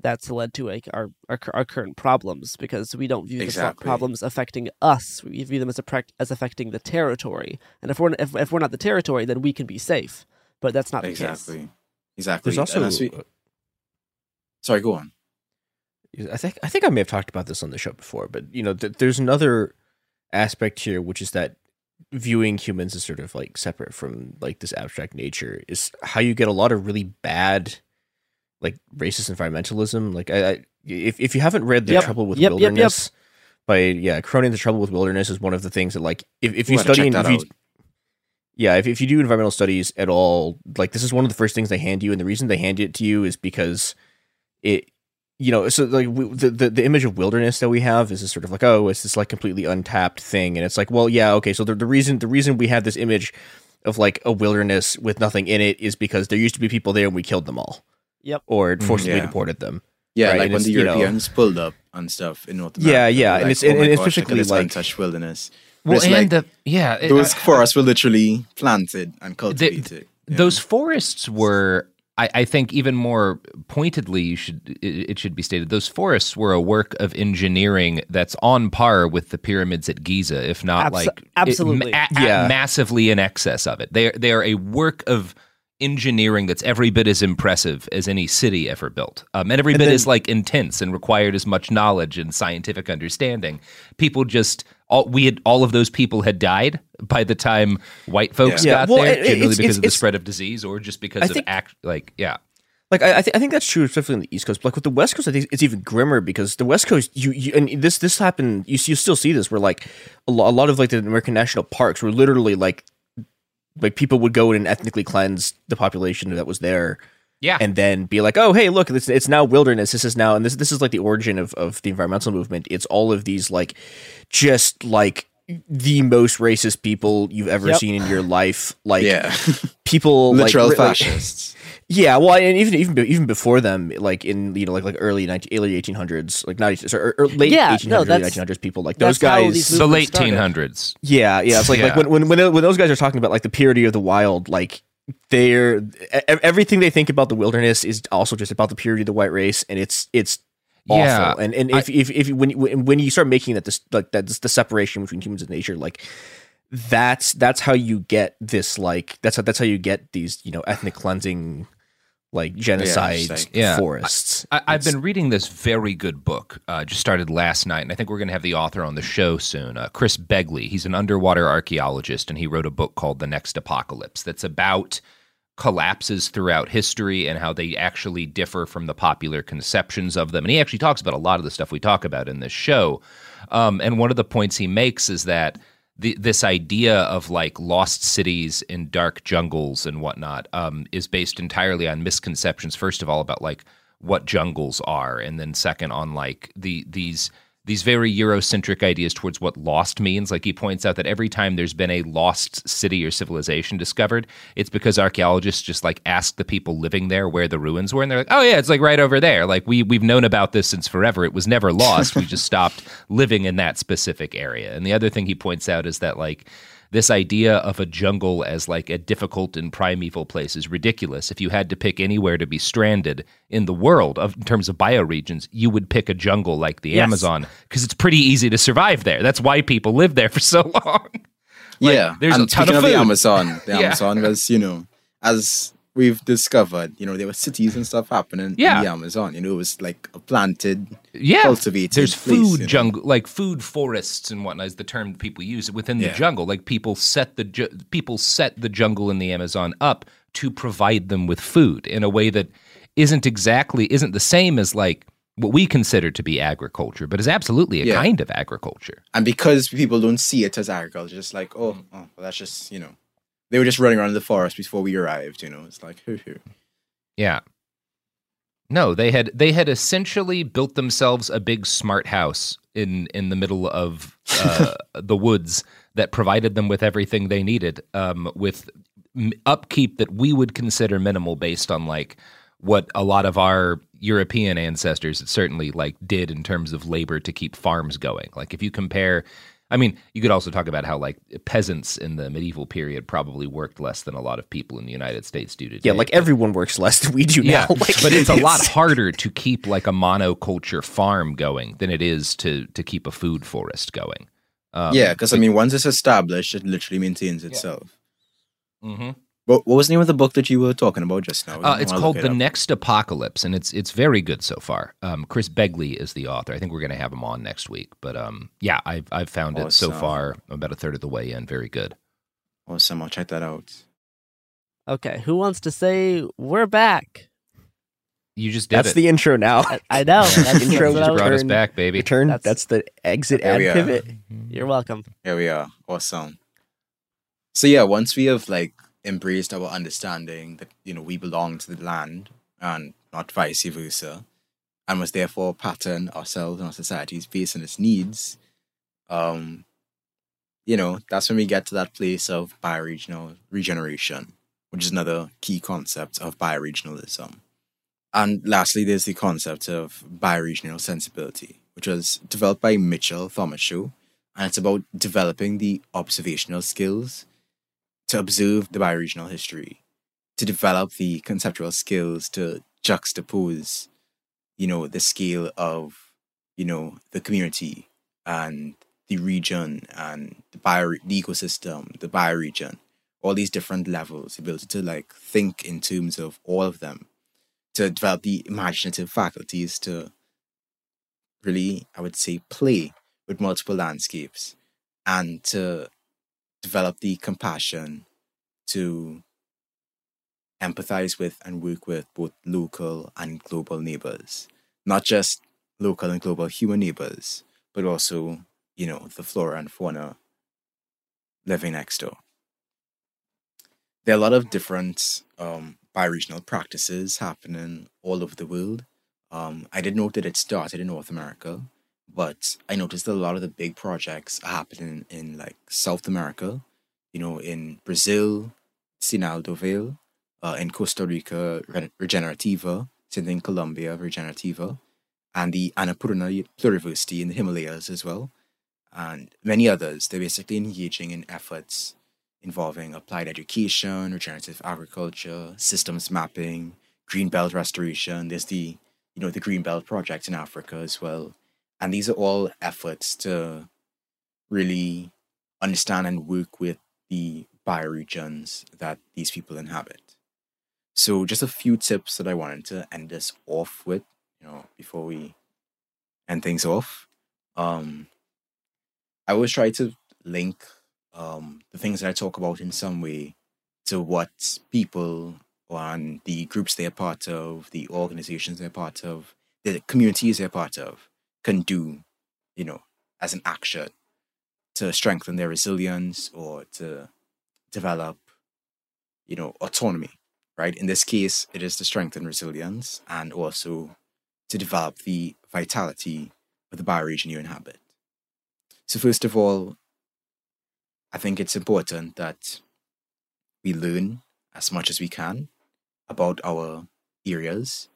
Speaker 10: that's led to like our, our our current problems because we don't view the problems affecting us. We view them as a prac- as affecting the territory. And if we're if, if we're not the territory, then we can be safe. But that's not the case.
Speaker 18: Exactly. Exactly.
Speaker 5: There's also
Speaker 18: And as we- Sorry, go on.
Speaker 5: I think I think I may have talked about this on the show before, but you know, th- there's another aspect here, which is that viewing humans as sort of like separate from like this abstract nature is how you get a lot of really bad, like racist environmentalism. Like, I, I if if you haven't read the
Speaker 10: Yep.
Speaker 5: Trouble with
Speaker 10: Yep, yep, yep.
Speaker 5: Wilderness by yeah, Cronon, the Trouble with Wilderness is one of the things that like if if you
Speaker 18: Ooh,
Speaker 5: study and if you, yeah, if, if you do environmental studies at all, like this is one of the first things they hand you, and the reason they hand it to you is because it, you know, so like we, the, the the image of wilderness that we have is this sort of like oh, it's this like completely untapped thing, and it's like well, yeah, okay, so the the reason the reason we have this image of like a wilderness with nothing in it is because there used to be people there and we killed them all,
Speaker 10: Yep.
Speaker 5: or forcibly
Speaker 18: Yeah.
Speaker 5: deported them.
Speaker 18: Yeah,
Speaker 5: right?
Speaker 18: like
Speaker 5: And
Speaker 18: when
Speaker 5: it's,
Speaker 18: the
Speaker 5: you know-
Speaker 18: Europeans pulled up and stuff in North
Speaker 5: Yeah,
Speaker 18: America.
Speaker 5: yeah,
Speaker 18: we're
Speaker 5: and it's-
Speaker 18: oh
Speaker 5: and- and it's
Speaker 18: gosh, look at
Speaker 5: like-
Speaker 18: untouched wilderness. But
Speaker 12: Well,
Speaker 18: it's
Speaker 12: and
Speaker 18: like
Speaker 12: the yeah, it-
Speaker 18: those
Speaker 12: uh,
Speaker 18: forests were literally planted and
Speaker 12: the-
Speaker 18: cultivated.
Speaker 12: those forests were I, I think even more pointedly you should it, it should be stated those forests were a work of engineering that's on par with the pyramids at Giza if not
Speaker 10: Abso-
Speaker 12: like
Speaker 10: absolutely.
Speaker 12: a- a-
Speaker 5: Yeah.
Speaker 12: massively in excess of it they they are a work of engineering that's every bit as impressive as any city ever built um, and every
Speaker 5: And
Speaker 12: bit
Speaker 5: then-
Speaker 12: as like intense and required as much knowledge and scientific understanding people just all we had all of those people had died by the time white folks
Speaker 5: Yeah.
Speaker 12: got
Speaker 5: Well,
Speaker 12: there
Speaker 5: it-
Speaker 12: generally
Speaker 5: it's-
Speaker 12: because
Speaker 5: it's-
Speaker 12: of the spread of disease or just because
Speaker 5: I
Speaker 12: of
Speaker 5: think-
Speaker 12: act like yeah
Speaker 5: Like I, I, th- I think that's true, especially on the East Coast. But like with the West Coast, I think it's even grimmer because the West Coast, you, you and this this happened. You you still see this where like a, lo- a lot of like the American national parks were literally like like people would go in and ethnically cleanse the population that was there.
Speaker 12: Yeah.
Speaker 5: and then be like, oh hey, look, it's, it's now wilderness. This is now, and this this is like the origin of of the environmental movement. It's all of these like just like the most racist people you've ever
Speaker 18: Yep.
Speaker 5: seen in your life. Like
Speaker 18: Yeah.
Speaker 5: people like,
Speaker 18: Literal
Speaker 5: like-
Speaker 18: fascists.
Speaker 5: yeah, well, and even even even before them, like in you know like like early 19, early eighteen hundreds, like not sorry, or, or late
Speaker 10: Yeah,
Speaker 5: eighteen
Speaker 10: no,
Speaker 5: hundreds, early
Speaker 10: that's-
Speaker 5: nineteen hundreds people, like those guys.
Speaker 12: the late eighteen hundreds.
Speaker 5: Yeah, yeah, it's like
Speaker 12: Yeah.
Speaker 5: like when when when tho- when those guys are talking about like the purity of the wild, like they're everything they think about the wilderness is also just about the purity of the white race, and it's it's awful.
Speaker 12: Yeah,
Speaker 5: and and if if if when you- when when you start making that this like that the separation between humans and nature, like that's that's how you get this like that's how that's how you get these you know ethnic cleansing like genocide
Speaker 12: like- Yeah.
Speaker 5: forests.
Speaker 12: I, I've been reading this very good book. Uh, just started last night, and I think we're going to have the author on the show soon. Uh, Chris Begley. He's an underwater archaeologist, and he wrote a book called "The Next Apocalypse" that's about collapses throughout history and how they actually differ from the popular conceptions of them. And he actually talks about a lot of the stuff we talk about in this show. Um, and one of the points he makes is that the, this idea of like lost cities in dark jungles and whatnot um, is based entirely on misconceptions. First of all, about like what jungles are, and then second on like the these these very Eurocentric ideas towards what lost means. Like he points out that every time there's been a lost city or civilization discovered, it's because archaeologists just like ask the people living there where the ruins were, and they're like, "Oh yeah, it's like right over there. Like we we've known about this since forever. It was never lost. we just stopped living in that specific area." And the other thing he points out is that like this idea of a jungle as like a difficult and primeval place is ridiculous. If you had to pick anywhere to be stranded in the world of, in terms of bioregions, you would pick a jungle like the
Speaker 18: Yes.
Speaker 12: Amazon because it's pretty easy to survive there. That's why people live there for so long. Like,
Speaker 18: yeah,
Speaker 12: there's
Speaker 18: and
Speaker 12: a ton of
Speaker 18: of, the. Amazon, the
Speaker 12: Yeah.
Speaker 18: Amazon was you know as we've discovered, you know there were cities and stuff happening
Speaker 12: Yeah.
Speaker 18: in the Amazon. You know it was like a planted,
Speaker 12: yeah,
Speaker 18: cultivated.
Speaker 12: There's
Speaker 18: place,
Speaker 12: food
Speaker 18: you know?
Speaker 12: jungle, like food forests and whatnot is the term that people use within the
Speaker 18: Yeah.
Speaker 12: jungle. Like people set the ju- people set the jungle in the Amazon up to provide them with food in a way that isn't exactly isn't the same as like what we consider to be agriculture, but is absolutely a
Speaker 18: Yeah.
Speaker 12: kind of agriculture.
Speaker 18: And because people don't see it as agriculture, just like oh, mm. oh well, that's just you know they were just running around in the forest before we arrived. You know, it's like hoo hoo.
Speaker 12: Yeah. No, they had they had essentially built themselves a big smart house in in the middle of uh, the woods that provided them with everything they needed, um, with upkeep that we would consider minimal based on like what a lot of our European ancestors certainly like did in terms of labor to keep farms going. Like if you compare. I mean, you could also talk about how like peasants in the medieval period probably worked less than a lot of people in the United States do today.
Speaker 5: Yeah, like everyone works less than we do
Speaker 12: Yeah,
Speaker 5: now. Like,
Speaker 12: but it's a lot harder to keep like a monoculture farm going than it is to to keep a food forest going. Um,
Speaker 18: yeah, because I mean, once it's established, it literally maintains itself.
Speaker 12: Mhm.
Speaker 18: What, what was the name of the book that you were talking about just now?
Speaker 12: Uh, it's called
Speaker 18: look it
Speaker 12: The
Speaker 18: up.
Speaker 12: Next Apocalypse, and it's it's very good so far. Um, Chris Begley is the author. I think we're going to have him on next week. But um, yeah, I've I've found it so far about a third of the way in. Very good.
Speaker 18: Awesome. I'll check that out.
Speaker 10: Okay, who wants to say we're back?
Speaker 12: You just did
Speaker 5: That's
Speaker 12: it.
Speaker 5: the intro now.
Speaker 10: I, I know. That's,
Speaker 5: intro
Speaker 10: that's what I
Speaker 12: brought us back, baby.
Speaker 5: Return.
Speaker 10: That's-
Speaker 5: That's, the exit
Speaker 18: There
Speaker 5: ad
Speaker 18: we are.
Speaker 5: pivot.
Speaker 10: You're welcome.
Speaker 18: Here we are. Awesome. So yeah, once we have like embraced our understanding that you know we belong to the land and not vice versa, and must therefore pattern ourselves and our societies based on its needs, um, you know that's when we get to that place of bioregional regeneration, which is another key concept of bioregionalism. And lastly, there's the concept of bioregional sensibility, which was developed by Mitchell Thomashow, and it's about developing the observational skills to observe the bioregional history, to develop the conceptual skills to juxtapose, you know, the scale of, you know, the community and the region and the bio the ecosystem, the bioregion, all these different levels, the ability to like think in terms of all of them, to develop the imaginative faculties to really, I would say, play with multiple landscapes and to develop the compassion to empathize with and work with both local and global neighbors, not just local and global human neighbors, but also, you know, the flora and fauna living next door. There are a lot of different um, bioregional practices happening all over the world. Um, I did note that it started in North America, but I noticed that a lot of the big projects are happening in like South America, you know, in Brazil, Sinal do Vale, uh, in Costa Rica, Regenerativa, same thing, Colombia, Regenerativa, and the Annapurna Pluriversity in the Himalayas as well, and many others. They're basically engaging in efforts involving applied education, regenerative agriculture, systems mapping, green belt restoration. There's the you know the green belt project in Africa as well, and these are all efforts to really understand and work with the bioregions that these people inhabit. So, just a few tips that I wanted to end this off with, you know, before we end things off. Um, I always try to link um, the things that I talk about in some way to what people and the groups they're part of, the organizations they're part of, the communities they're part of can do, you know, as an action to strengthen their resilience or to develop, you know, autonomy, right? In this case, it is to strengthen resilience and also to develop the vitality of the bioregion you inhabit. So, first of all, I think it's important that we learn as much as we can about our areas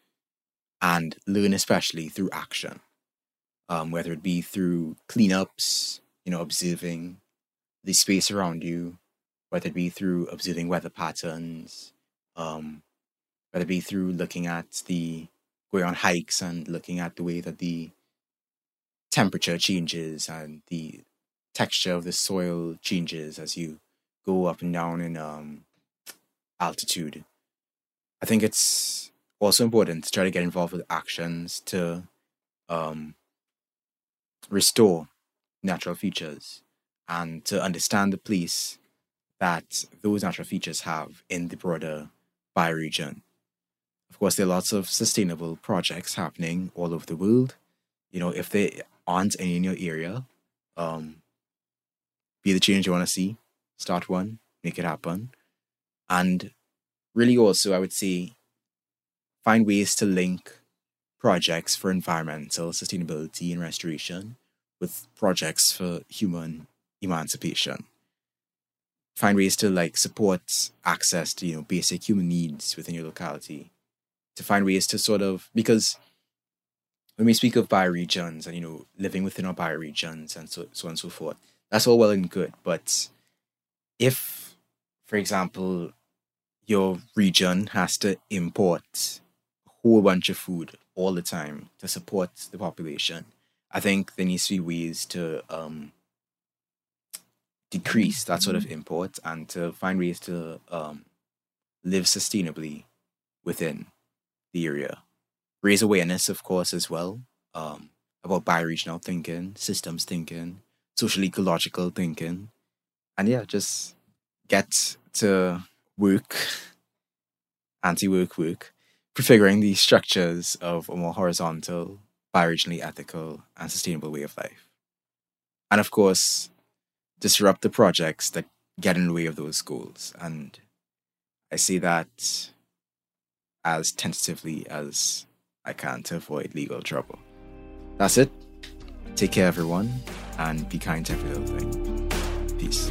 Speaker 18: and learn especially through action, um, whether it be through cleanups, you know, observing the space around you, whether it be through observing weather patterns, um, whether it be through looking at the going on hikes and looking at the way that the temperature changes and the texture of the soil changes as you go up and down in um, altitude. I think it's also important to try to get involved with actions to um, restore natural features and to understand the place that those natural features have in the broader bioregion. Of course, there are lots of sustainable projects happening all over the world. You know, if there aren't any in your area, um, be the change you want to see. Start one, make it happen. And really, also, I would say, find ways to link projects for environmental sustainability and restoration with projects for human emancipation. Find ways to like support access to you know basic human needs within your locality. To find ways to sort of because when we speak of bioregions and you know living within our bioregions and so, so on and so forth, That's all well and good, but if, for example, your region has to import a whole bunch of food all the time to support the population, I think there needs to be ways to um, decrease that sort of import and to find ways to um, live sustainably within the area. Raise awareness, of course, as well um, about bioregional thinking, systems thinking, social ecological thinking, and yeah, just get to work, anti work work, prefiguring the structures of a more horizontal, bioregionally ethical, and sustainable way of life. And of course, disrupt the projects that get in the way of those goals. And I say that as tentatively as I can to avoid legal trouble. That's it. Take care, everyone, and be kind to every little thing. Peace.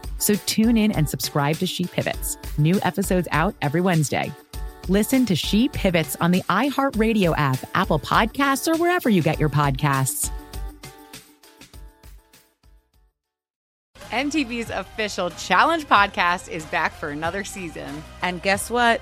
Speaker 8: So tune in and subscribe to She Pivots. New episodes out every Wednesday. Listen to She Pivots on the iHeartRadio app, Apple Podcasts, or wherever you get your podcasts.
Speaker 9: MTV's official challenge podcast is back for another season.
Speaker 2: And guess what?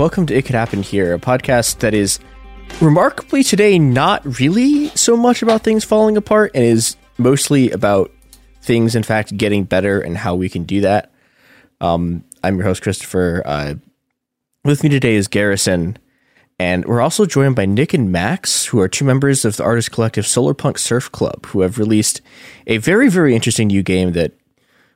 Speaker 5: Welcome to It Could Happen Here, a podcast that is remarkably today not really so much about things falling apart and is mostly about things, in fact, getting better and how we can do that. Um, I'm your host, Christopher. Uh, with me today is Garrison, and we're also joined by Nick and Max, who are two members of the artist collective Solar Punk Surf Club, who have released a very, very interesting new game that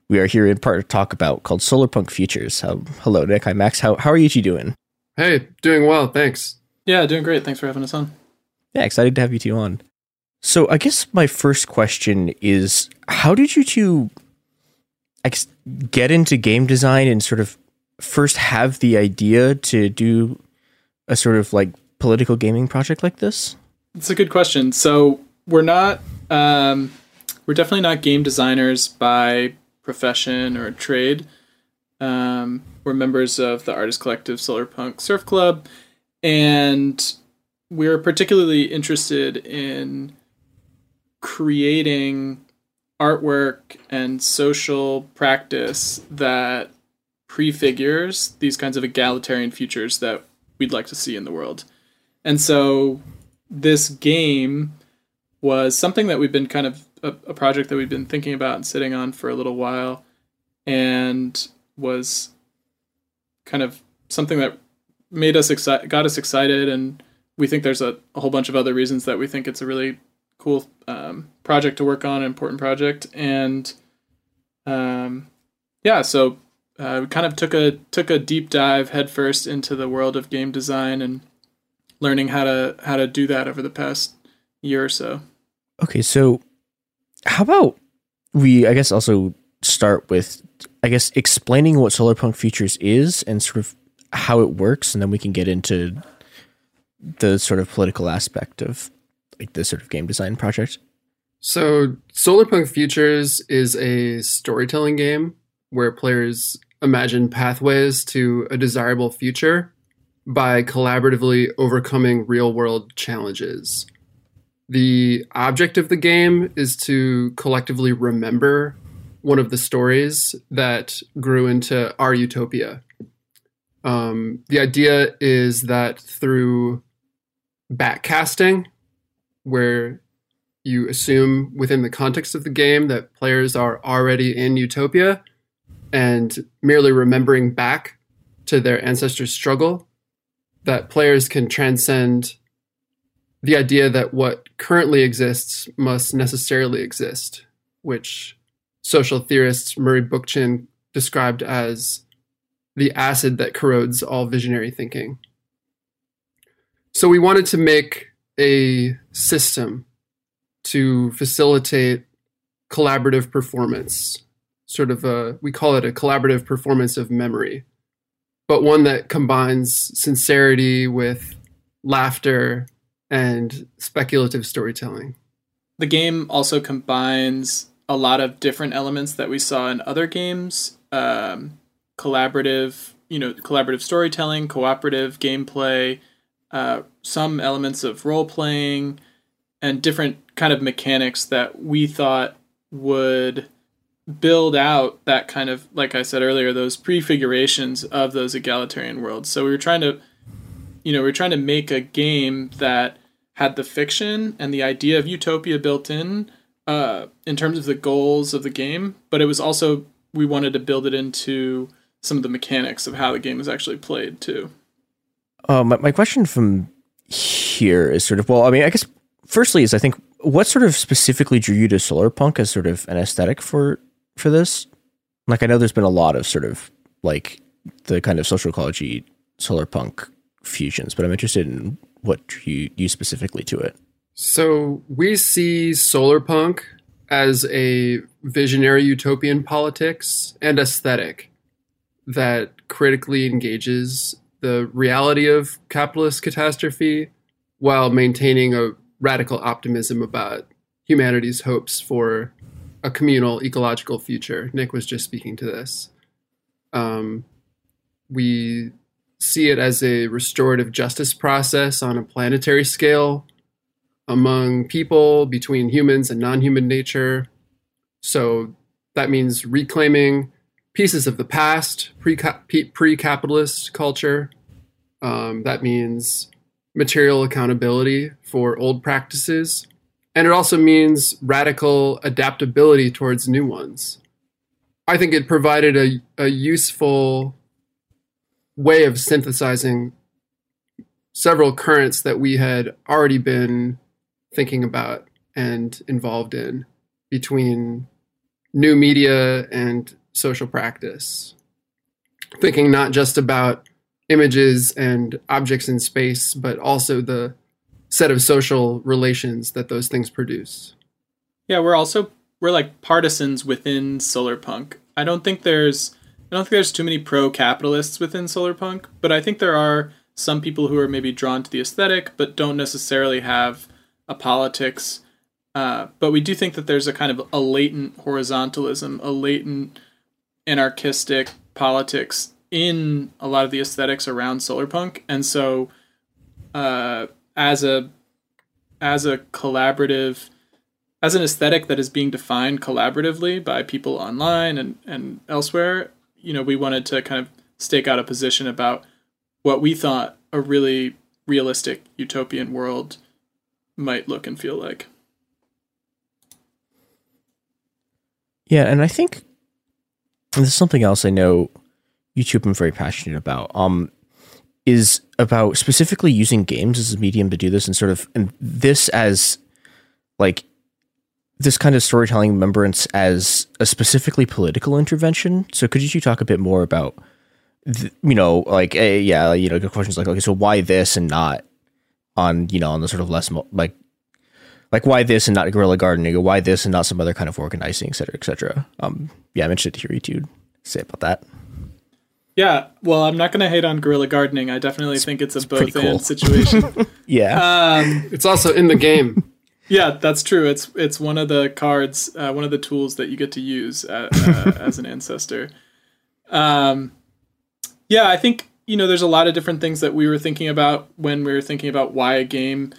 Speaker 5: we are here in part to talk about called Solar Punk Futures. Uh, hello, Nick. Hi, Max. How, how are you two doing?
Speaker 21: Hey, doing well, thanks. Yeah, doing great. Thanks for having us on.
Speaker 5: Yeah, excited to have you two on. So, I guess my first question is how did you two I get into game design and sort of first have the idea to do a sort of like political gaming project like this?
Speaker 21: It's a good question. So, we're not, um, we're definitely not game designers by profession or trade. Um, we're members of the artist collective Solarpunk Surf Club, and we're particularly interested in creating artwork and social practice that prefigures these kinds of egalitarian futures that we'd like to see in the world. And so this game was something that we've been kind of a, a, project that we've been thinking about and sitting on for a little while and was kind of something that made us excited got us excited and we think there's a, a, whole bunch of other reasons that we think it's a really cool um, project to work on an important project and um, yeah so uh, we kind of took a took a deep dive headfirst into the world of game design and learning how to how to do that over the past year or so.
Speaker 5: Okay, so how about we I guess also start with I guess explaining what Solarpunk Futures is and sort of how it works and then we can get into the sort of political aspect of like this sort of game design project.
Speaker 22: So, Solarpunk Futures is a storytelling game where players imagine pathways to a desirable future by collaboratively overcoming real world challenges. The object of the game is to collectively remember one of the stories that grew into our utopia. Um, the idea is that through backcasting, where you assume within the context of the game that players are already in utopia, and merely remembering back to their ancestors' struggle, that players can transcend the idea that what currently exists must necessarily exist, which social theorists Murray Bookchin described as the acid that corrodes all visionary thinking. So we wanted to make a system to facilitate collaborative performance sort of a we call it a collaborative performance of memory but one that combines sincerity with laughter and speculative storytelling
Speaker 21: the game also combines a lot of different elements that we saw in other games um, collaborative you know collaborative storytelling cooperative gameplay uh, some elements of role playing and different kind of mechanics that we thought would build out that kind of like I said earlier those prefigurations of those egalitarian worlds. So we were trying to you know, we were trying to make a game that had the fiction and the idea of utopia built in uh, in terms of the goals of the game, but it was also we wanted to build it into some of the mechanics of how the game is actually played too.
Speaker 5: Uh, my, my question from here is sort of well, I mean, I guess firstly is I think what sort of specifically drew you to solar punk as sort of an aesthetic for for this? Like I know there's been a lot of sort of like the kind of social ecology solar punk fusions, but I'm interested in what drew you, you specifically to it.
Speaker 22: So we see solar punk as a visionary utopian politics and aesthetic that critically engages the reality of capitalist catastrophe while maintaining a radical optimism about humanity's hopes for a communal ecological future. Nick was just speaking to this. Um, we see it as a restorative justice process on a planetary scale among people, between humans and non human nature. So that means reclaiming pieces of the past, pre capitalist culture. Um, that means material accountability for old practices. And it also means radical adaptability towards new ones. I think it provided a, a useful way of synthesizing several currents that we had already been thinking about and involved in between new media and social practice. Thinking not just about images and objects in space, but also the set of social relations that those things produce.
Speaker 21: Yeah, we're also we're like partisans within solar punk. I don't think there's I don't think there's too many pro-capitalists within solar punk, but I think there are some people who are maybe drawn to the aesthetic but don't necessarily have a politics. Uh, but we do think that there's a kind of a latent horizontalism, a latent anarchistic politics in a lot of the aesthetics around solar punk and so uh, as a as a collaborative as an aesthetic that is being defined collaboratively by people online and, and elsewhere, you know, we wanted to kind of stake out a position about what we thought a really realistic utopian world might look and feel like.
Speaker 5: Yeah, and I think this is something else I know YouTube I'm very passionate about. Um, is about specifically using games as a medium to do this and sort of and this as like this kind of storytelling remembrance as a specifically political intervention. So could you talk a bit more about th- you know like a, yeah you know the questions like okay so why this and not on you know on the sort of less mo- like like why this and not guerrilla gardening or why this and not some other kind of organizing et cetera et cetera um yeah i'm interested to hear you two say about that
Speaker 21: yeah, well, I'm not going to hate on guerrilla gardening. I definitely think it's a
Speaker 5: it's
Speaker 21: both
Speaker 5: pretty cool.
Speaker 21: and situation.
Speaker 5: yeah,
Speaker 21: um,
Speaker 22: it's also in the game.
Speaker 21: yeah, that's true. It's it's one of the cards, uh, one of the tools that you get to use uh, uh, as an ancestor. Um, yeah, I think you know there's a lot of different things that we were thinking about when we were thinking about why a game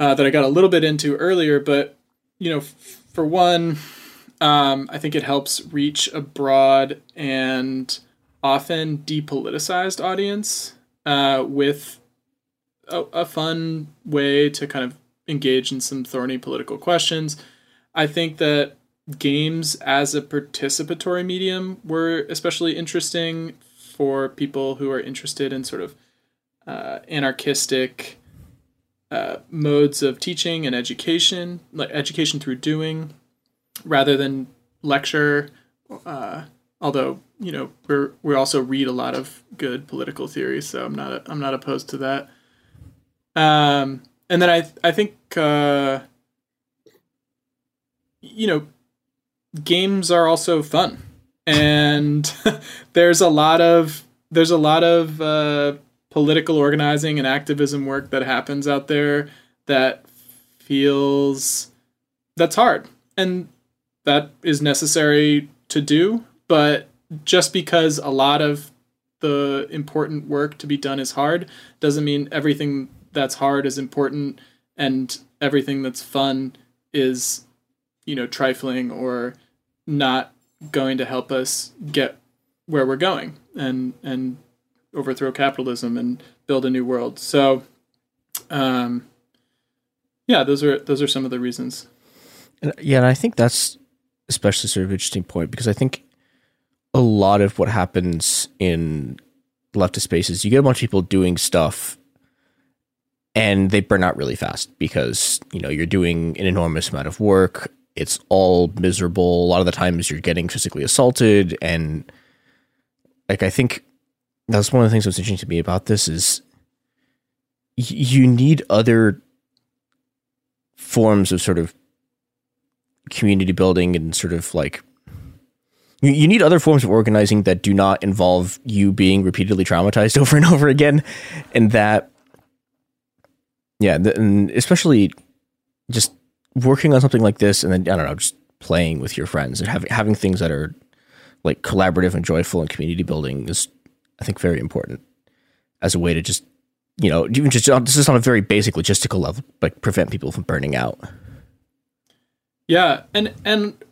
Speaker 21: uh, that I got a little bit into earlier. But you know, f- for one, um, I think it helps reach a broad and often depoliticized audience uh, with a, a fun way to kind of engage in some thorny political questions. I think that games as a participatory medium were especially interesting for people who are interested in sort of uh, anarchistic uh, modes of teaching and education, like education through doing, rather than lecture. Uh, although you know we're we also read a lot of good political theory, so I'm not I'm not opposed to that. Um, and then I I think uh, you know games are also fun, and there's a lot of there's a lot of uh, political organizing and activism work that happens out there that feels that's hard. And that is necessary to do but just because a lot of the important work to be done is hard doesn't mean everything that's hard is important and everything that's fun is you know trifling or not going to help us get where we're going and and overthrow capitalism and build a new world so um yeah those are those are some of the reasons
Speaker 5: and, yeah and i think that's especially sort of interesting point because i think a lot of what happens in leftist spaces, you get a bunch of people doing stuff and they burn out really fast because, you know, you're doing an enormous amount of work. It's all miserable. A lot of the times you're getting physically assaulted. And like, I think that's one of the things that's interesting to me about this is y- you need other forms of sort of community building and sort of like you, you need other forms of organizing that do not involve you being repeatedly traumatized over and over again and that yeah the, and especially just working on something like this and then i don't know just playing with your friends and having having things that are like collaborative and joyful and community building is i think very important as a way to just you know even just this is on a very basic logistical level like prevent people from burning out.
Speaker 21: Yeah and and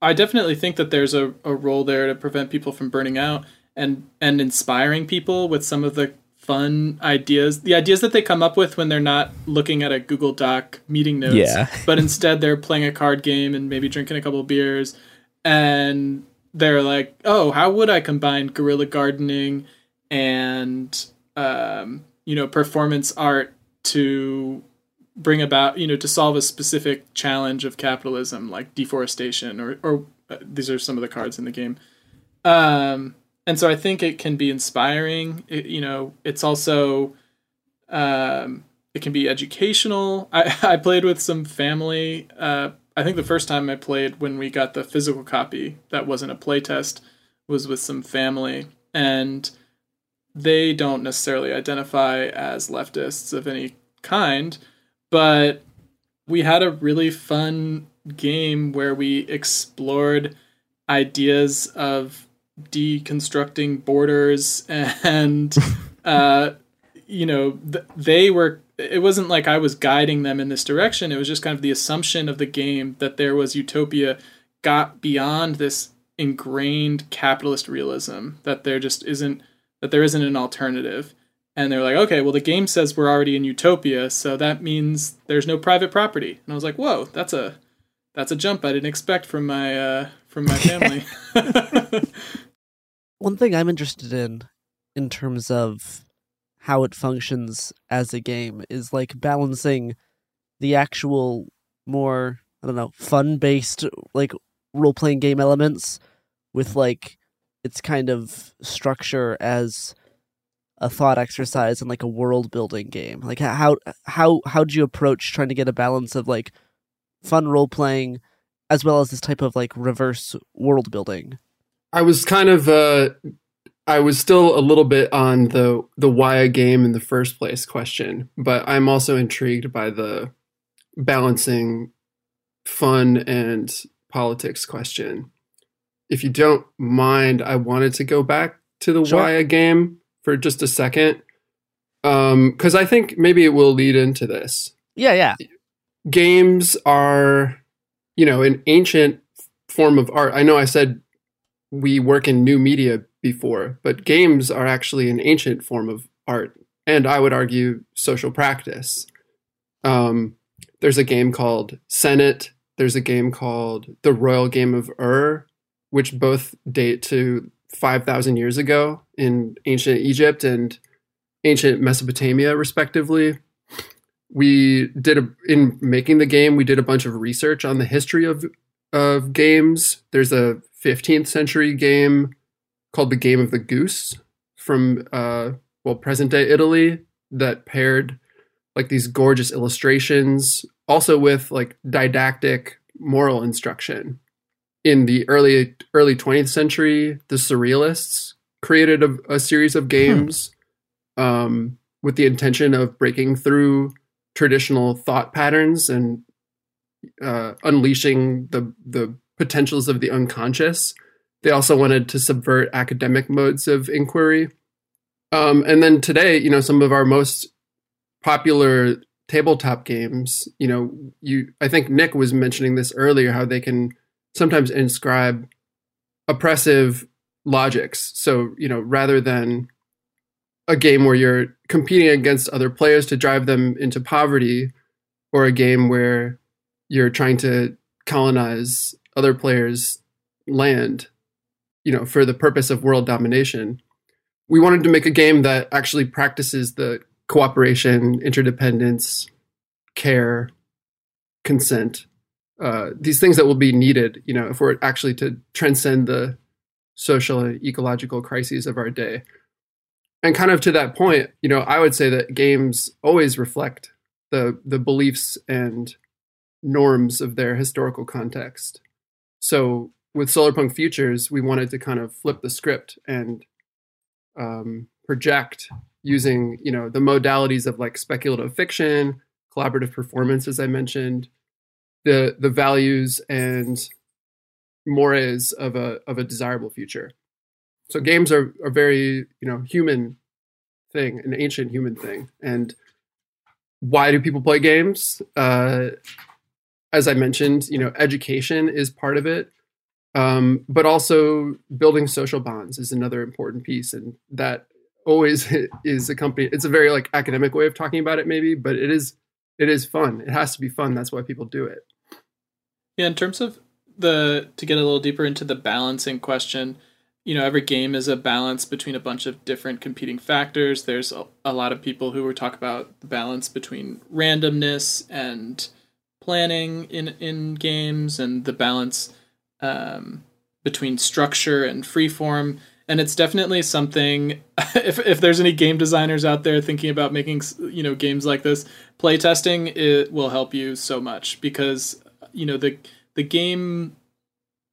Speaker 21: I definitely think that there's a, a role there to prevent people from burning out and and inspiring people with some of the fun ideas, the ideas that they come up with when they're not looking at a Google Doc meeting notes,
Speaker 5: Yeah.
Speaker 21: but instead they're playing a card game and maybe drinking a couple of beers and they're like, "Oh, how would I combine guerrilla gardening and um, you know, performance art to bring about you know to solve a specific challenge of capitalism like deforestation or or uh, these are some of the cards in the game um and so i think it can be inspiring. It, you know it's also um it can be educational. I i played with some family uh i think the first time i played when we got the physical copy that wasn't a playtest was with some family. And they don't necessarily identify as leftists of any kind but we had a really fun game where we explored ideas of deconstructing borders and uh, you know, th- they were. It wasn't like I was guiding them in this direction. It was just kind of the assumption of the game that there was utopia got beyond this ingrained capitalist realism that there just isn't that there isn't an alternative and they're like okay well the game says we're already in utopia so that means there's no private property and i was like whoa that's a that's a jump i didn't expect from my uh from my family
Speaker 10: One thing I'm interested in, in terms of how it functions as a game, is like balancing the actual more, I don't know, fun based, like role playing game elements with like its kind of structure as a thought exercise and like a world building game. Like how how how do you approach trying to get a balance of like fun role playing as well as this type of like reverse world building?
Speaker 22: I was kind of uh I was still a little bit on the the why a game in the first place question, but I'm also intrigued by the balancing fun and politics question. If you don't mind, I wanted to go back to the
Speaker 10: Sure.
Speaker 22: why a game for just a second. Um cuz I think maybe it will lead into this.
Speaker 10: Yeah, yeah.
Speaker 22: Games are you know, an ancient form of art. I know I said we work in new media before, but games are actually an ancient form of art, and I would argue social practice. Um, there's a game called Senet. There's a game called The Royal Game of Ur, which both date to 5,000 years ago in ancient Egypt and ancient Mesopotamia, respectively. We did a, in making the game, we did a bunch of research on the history of of games. There's a 15th century game called the Game of the Goose from uh, well present day Italy that paired like these gorgeous illustrations, also with like didactic moral instruction. In the early early 20th century, the Surrealists created a, a series of games um, with the intention of breaking through traditional thought patterns and uh, unleashing the the potentials of the unconscious. They also wanted to subvert academic modes of inquiry. Um, and then today, you know, some of our most popular tabletop games, you know, you I think Nick was mentioning this earlier, how they can sometimes inscribe oppressive logics. So, you know, rather than a game where you're competing against other players to drive them into poverty, or a game where you're trying to colonize other players' land, you know, for the purpose of world domination. We wanted to make a game that actually practices the cooperation, interdependence, care, consent, uh, these things that will be needed, you know, if we're actually to transcend the social and ecological crises of our day. And kind of to that point, you know, I would say that games always reflect the the beliefs and norms of their historical context. So with Solarpunk Futures, we wanted to kind of flip the script and um, project using you know the modalities of like speculative fiction, collaborative performance, as I mentioned, the the values and mores of a of a desirable future. So games are are very you know human thing, an ancient human thing, and why do people play games? Uh, as I mentioned, you know, education is part of it, um, but also building social bonds is another important piece, and that always is accompanied. It's a very like academic way of talking about it, maybe, but it is it is fun. It has to be fun. That's why people do it.
Speaker 21: Yeah, in terms of the to get a little deeper into the balancing question, you know, every game is a balance between a bunch of different competing factors. There's a, a lot of people who talk about the balance between randomness and planning in in games, and the balance um, between structure and freeform. And it's definitely something. If if there's any game designers out there thinking about making you know games like this, playtesting it will help you so much because you know the the game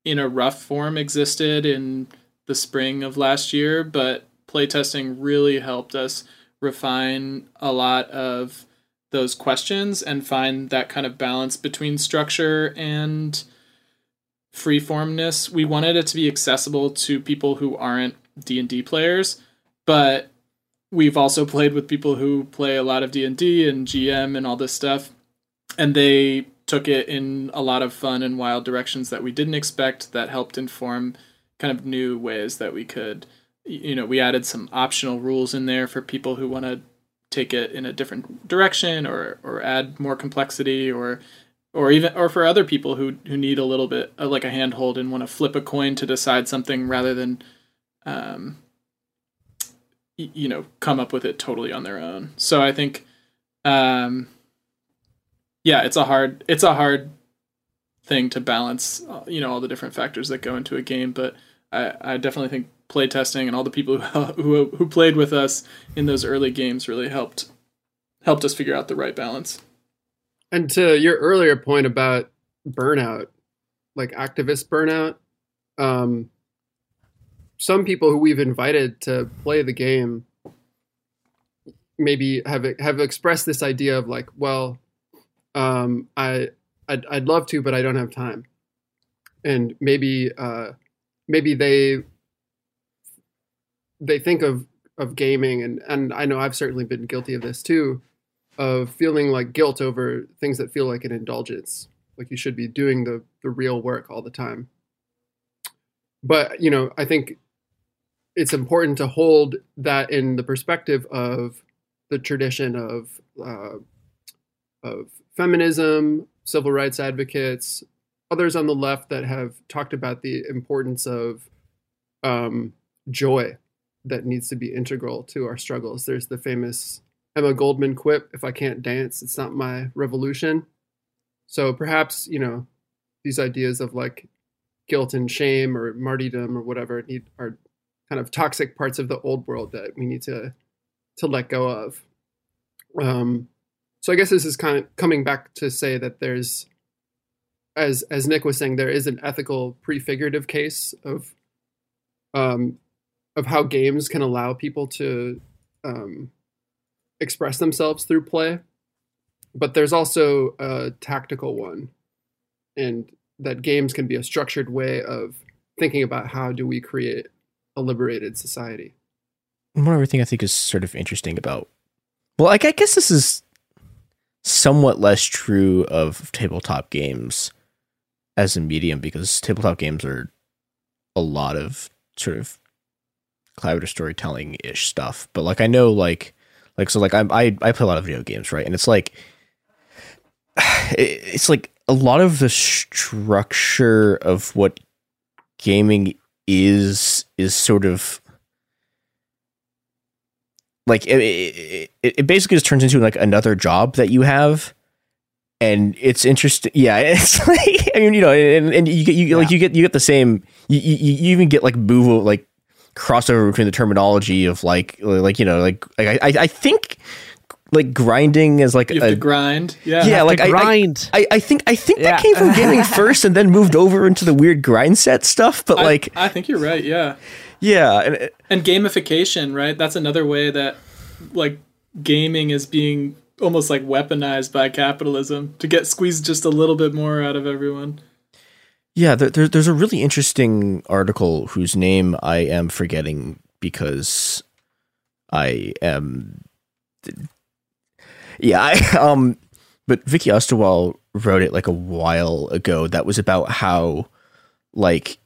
Speaker 21: in a rough form existed in the spring of last year, but playtesting really helped us refine a lot of those questions and find that kind of balance between structure and freeformness. We wanted it to be accessible to people who aren't D&D players, but we've also played with people who play a lot of D&D and GM and all this stuff and they took it in a lot of fun and wild directions that we didn't expect that helped inform kind of new ways that we could you know we added some optional rules in there for people who want to take it in a different direction or or add more complexity or or even or for other people who who need a little bit uh, like a handhold and want to flip a coin to decide something rather than um you know come up with it totally on their own. So i think um yeah it's a hard it's a hard thing to balance uh, you know all the different factors that go into a game but i i definitely think playtesting and all the people who, who who played with us in those early games really helped helped us figure out the right balance.
Speaker 22: And to your earlier point about burnout, like activist burnout, um, some people who we've invited to play the game maybe have have expressed this idea of like, well, um, I I'd, I'd love to, but I don't have time, and maybe uh, maybe they they think of of gaming and and I know I've certainly been guilty of this too of feeling like guilt over things that feel like an indulgence like you should be doing the the real work all the time. But you know I think it's important to hold that in the perspective of the tradition of uh, of feminism civil rights advocates others on the left that have talked about the importance of um, joy that needs to be integral to our struggles. There's the famous Emma Goldman quip if I can't dance, it's not my revolution. So perhaps, you know, these ideas of like guilt and shame or martyrdom or whatever need are kind of toxic parts of the old world that we need to to let go of. Um, so I guess this is kind of coming back to say that there's as as Nick was saying, there is an ethical prefigurative case of um, of how games can allow people to um, express themselves through play, but there's also a tactical one, and that games can be a structured way of thinking about how do we create a liberated society.
Speaker 5: One other thing I think is sort of interesting about, well, like I guess this is somewhat less true of tabletop games as a medium because tabletop games are a lot of sort of collaborative storytelling ish stuff. But like I know like like so like I'm, I I play a lot of video games right, and it's like it's like a lot of the structure of what gaming is is sort of like it, it, it basically just turns into like another job that you have and it's interesting yeah it's like i mean you know and, and you get you yeah. like you get you get the same you, you, you even get like boo like crossover between the terminology of like like you know like, like I I think like grinding is like
Speaker 21: you have a, to grind? Yeah
Speaker 5: yeah like I,
Speaker 10: grind.
Speaker 5: I, I think I think yeah. that came from gaming first and then moved over into the weird grind set stuff but
Speaker 21: I,
Speaker 5: like
Speaker 21: I think you're right yeah.
Speaker 5: Yeah and,
Speaker 21: and gamification right? That's another way that like gaming is being almost like weaponized by capitalism to get squeezed just a little bit more out of everyone
Speaker 5: yeah, there, there's a really interesting article whose name I am forgetting because I am. Yeah, I, um, but Vicky Osterweil wrote it like a while ago. That was about how, like,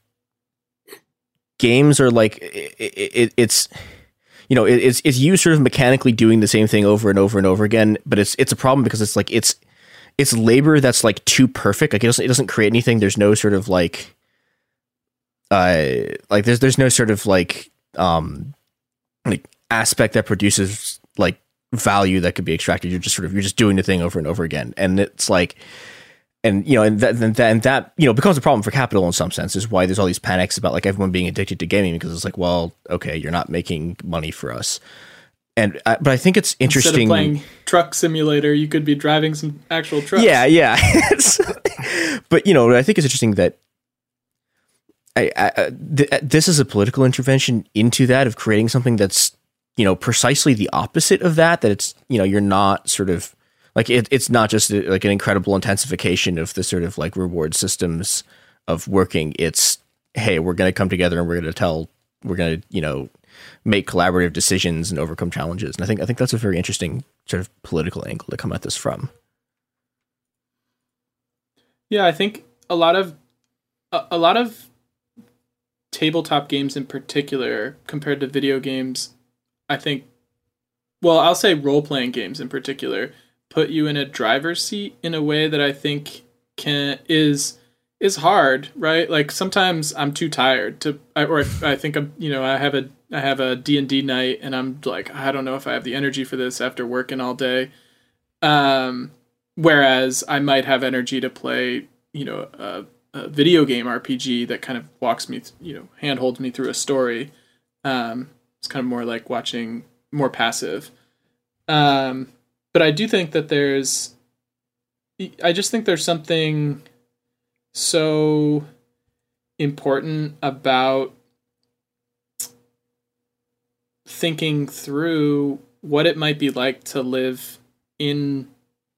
Speaker 5: games are like it, it, it's you know it's it's you sort of mechanically doing the same thing over and over and over again but it's it's a problem because it's like it's it's labor that's like too perfect. Like it doesn't it doesn't create anything. There's no sort of like uh like there's there's no sort of like um like aspect that produces like value that could be extracted. You're just sort of you're just doing the thing over and over again. And it's like and you know and that, and that and that you know becomes a problem for capital in some sense is why there's all these panics about like everyone being addicted to gaming because it's like well okay you're not making money for us and uh, but I think it's interesting.
Speaker 21: Instead of playing truck simulator, you could be driving some actual trucks.
Speaker 5: Yeah, yeah. but you know, I think it's interesting that I, I uh, th- uh, this is a political intervention into that of creating something that's you know precisely the opposite of that. That it's you know you're not sort of like it, it's not just a, like an incredible intensification of the sort of like reward systems of working. It's hey, we're going to come together and we're going to tell we're going to you know make collaborative decisions and overcome challenges. And I think I think that's a very interesting sort of political angle to come at this from.
Speaker 21: Yeah, I think a lot of a, a lot of tabletop games in particular compared to video games, I think well, I'll say role playing games in particular put you in a driver's seat in a way that I think can is is hard, right? Like sometimes I'm too tired to, or I, I think I'm, you know, I have a I have a D and D night, and I'm like, I don't know if I have the energy for this after working all day. Um, whereas I might have energy to play, you know, a, a video game RPG that kind of walks me, you know, hand holds me through a story. Um, it's kind of more like watching more passive. Um, but I do think that there's, I just think there's something so important about thinking through what it might be like to live in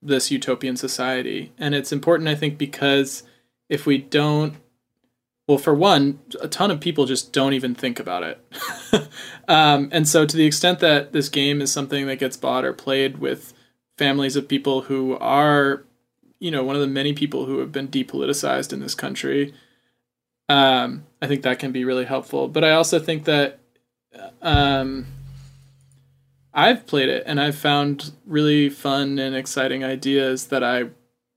Speaker 21: this utopian society. And it's important, I think, because if we don't well, for one, a ton of people just don't even think about it. um, and so, to the extent that this game is something that gets bought or played with families of people who are, you know, one of the many people who have been depoliticized in this country, um, I think that can be really helpful. But I also think that um, I've played it and I've found really fun and exciting ideas that I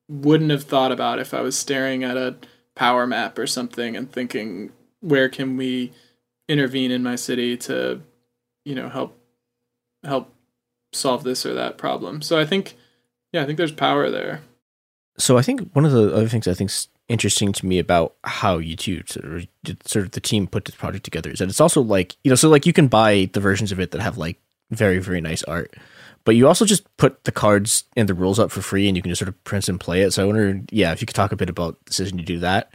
Speaker 21: wouldn't have thought about if I was staring at a power map or something and thinking where can we intervene in my city to you know help help solve this or that problem? So i think yeah i think there's power there.
Speaker 5: So i think one of the other things i think's interesting to me about how you two sort of, the team put this project together is that it's also like you know so like you can buy the versions of it that have like very very nice art but you also just put the cards and the rules up for free and you can just sort of print and play it. So I wonder, yeah, if you could talk a bit about the decision to do that.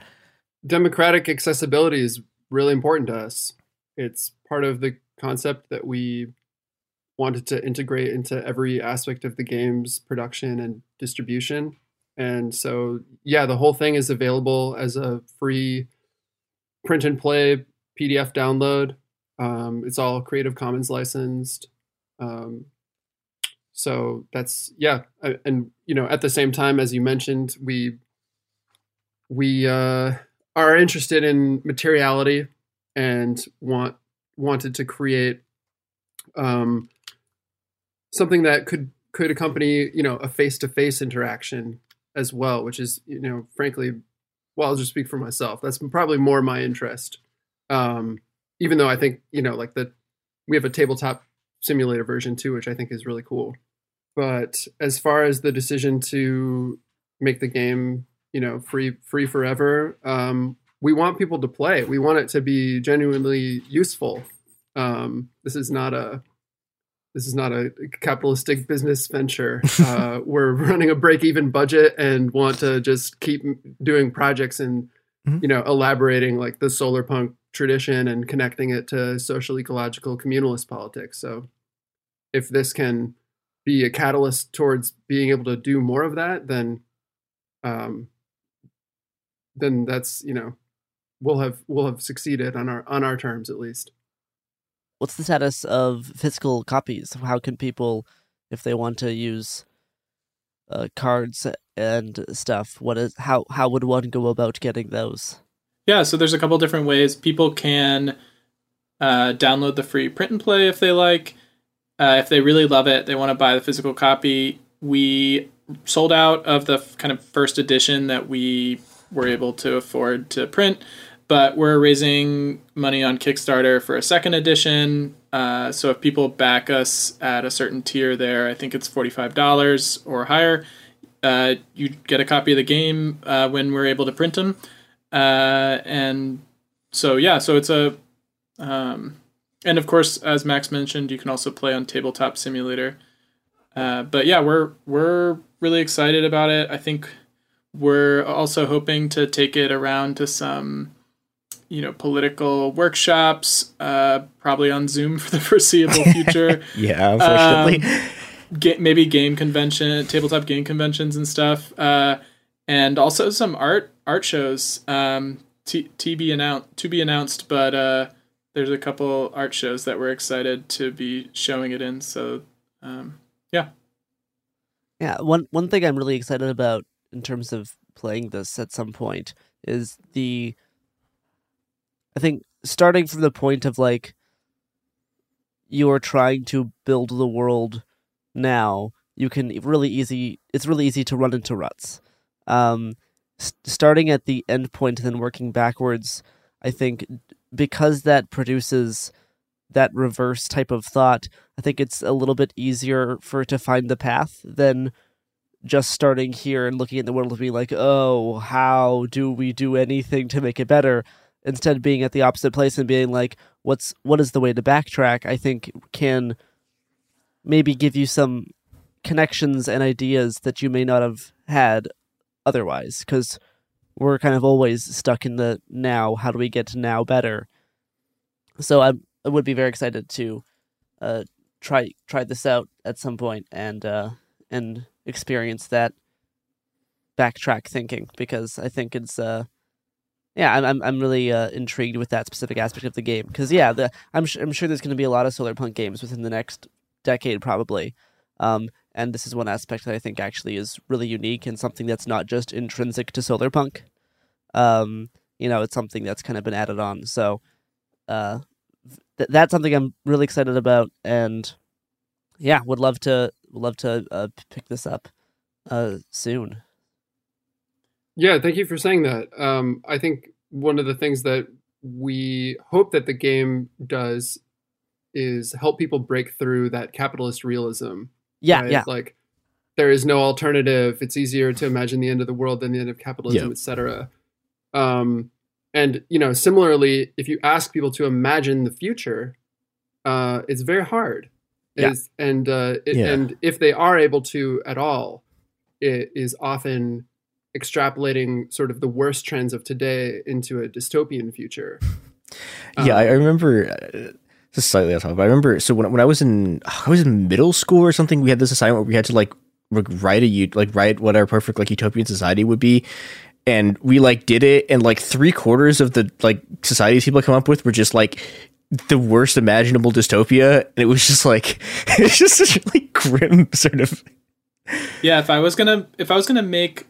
Speaker 22: Democratic accessibility is really important to us. It's part of the concept that we wanted to integrate into every aspect of the game's production and distribution. And so, yeah, the whole thing is available as a free print and play PDF download. Um, it's all Creative Commons licensed. Um, so that's yeah and you know at the same time as you mentioned we we uh, are interested in materiality and want wanted to create um, something that could could accompany you know a face to face interaction as well, which is you know frankly, well I'll just speak for myself. That's probably more my interest. Um, even though I think you know like the we have a tabletop simulator version too, which I think is really cool. But as far as the decision to make the game, you know, free free forever, um, we want people to play. We want it to be genuinely useful. Um, this is not a this is not a capitalistic business venture. Uh, we're running a break even budget and want to just keep doing projects and mm-hmm. you know elaborating like the solar punk tradition and connecting it to social ecological communalist politics. So if this can be a catalyst towards being able to do more of that, then um, then that's you know we'll have we'll have succeeded on our on our terms at least.
Speaker 10: What's the status of physical copies? How can people, if they want to use uh, cards and stuff, what is how how would one go about getting those?
Speaker 21: Yeah, so there's a couple different ways. People can uh, download the free print and play if they like. Uh, if they really love it, they want to buy the physical copy. We sold out of the kind of first edition that we were able to afford to print, but we're raising money on Kickstarter for a second edition. Uh, so if people back us at a certain tier there, I think it's $45 or higher, uh, you get a copy of the game uh, when we're able to print them. Uh, and so, yeah, so it's a. Um, and of course, as Max mentioned, you can also play on Tabletop Simulator. Uh, but yeah, we're we're really excited about it. I think we're also hoping to take it around to some, you know, political workshops, uh, probably on Zoom for the foreseeable future.
Speaker 5: yeah, unfortunately.
Speaker 21: Um, ga- maybe game convention, tabletop game conventions and stuff, uh, and also some art art shows. Um, t- to be announced, to be announced, but uh, there's a couple art shows that we're excited to be showing it in. So um, yeah,
Speaker 10: Yeah, one one thing I'm really excited about in terms of playing this at some point is the I think starting from the point of like you're trying to build the world now, you can really easy it's really easy to run into ruts. Um starting at the end point and then working backwards, I think because that produces that reverse type of thought, I think it's a little bit easier for it to find the path than just starting here and looking at the world and being like, oh, how do we do anything to make it better? Instead of being at the opposite place and being like, what's what is the way to backtrack? I think can maybe give you some connections and ideas that you may not have had otherwise because we're kind of always stuck in the now how do we get to now better so i, would be very excited to uh, try try this out at some point and uh, and experience that backtrack thinking because i think it's uh yeah i'm i'm, I'm really uh, intrigued with that specific aspect of the game because yeah the i'm, sh- I'm sure there's going to be a lot of solar punk games within the next decade probably um and this is one aspect that I think actually is really unique and something that's not just intrinsic to Solarpunk. Um, you know, it's something that's kind of been added on. So, uh, th- that's something I'm really excited about, and yeah, would love to love to uh, pick this up uh, soon.
Speaker 22: Yeah, thank you for saying that. Um, I think one of the things that we hope that the game does is help people break through that capitalist realism.
Speaker 10: Yeah,
Speaker 22: right?
Speaker 10: yeah.
Speaker 22: Like there is no alternative. It's easier to imagine the end of the world than the end of capitalism,
Speaker 5: Yeah.
Speaker 22: etc. Um, and you know, similarly, if you ask people to imagine the future, uh, it's very hard.
Speaker 10: Yeah.
Speaker 22: Is- and uh, it,
Speaker 5: Yeah.
Speaker 22: and if they are able to at all, it is often extrapolating sort of the worst trends of today into a dystopian future.
Speaker 5: yeah, I, I remember. Uh, this is slightly off topic, but I remember. So when when I was in I was in middle school or something, we had this assignment where we had to like like, write a ut- like write what our perfect like utopian society would be, and we like did it, and like three quarters of the like societies people come up with were just like the worst imaginable dystopia, and it was just like it's just such a really grim sort of
Speaker 21: Yeah, if I was gonna if I was gonna make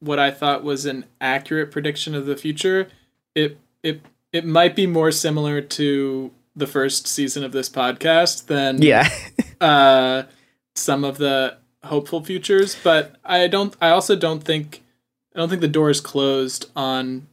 Speaker 21: what I thought was an accurate prediction of the future, it it it might be more similar to the first season of this podcast than
Speaker 5: Yeah.
Speaker 21: uh some of the hopeful futures. But I don't I also don't think I don't think the door is closed on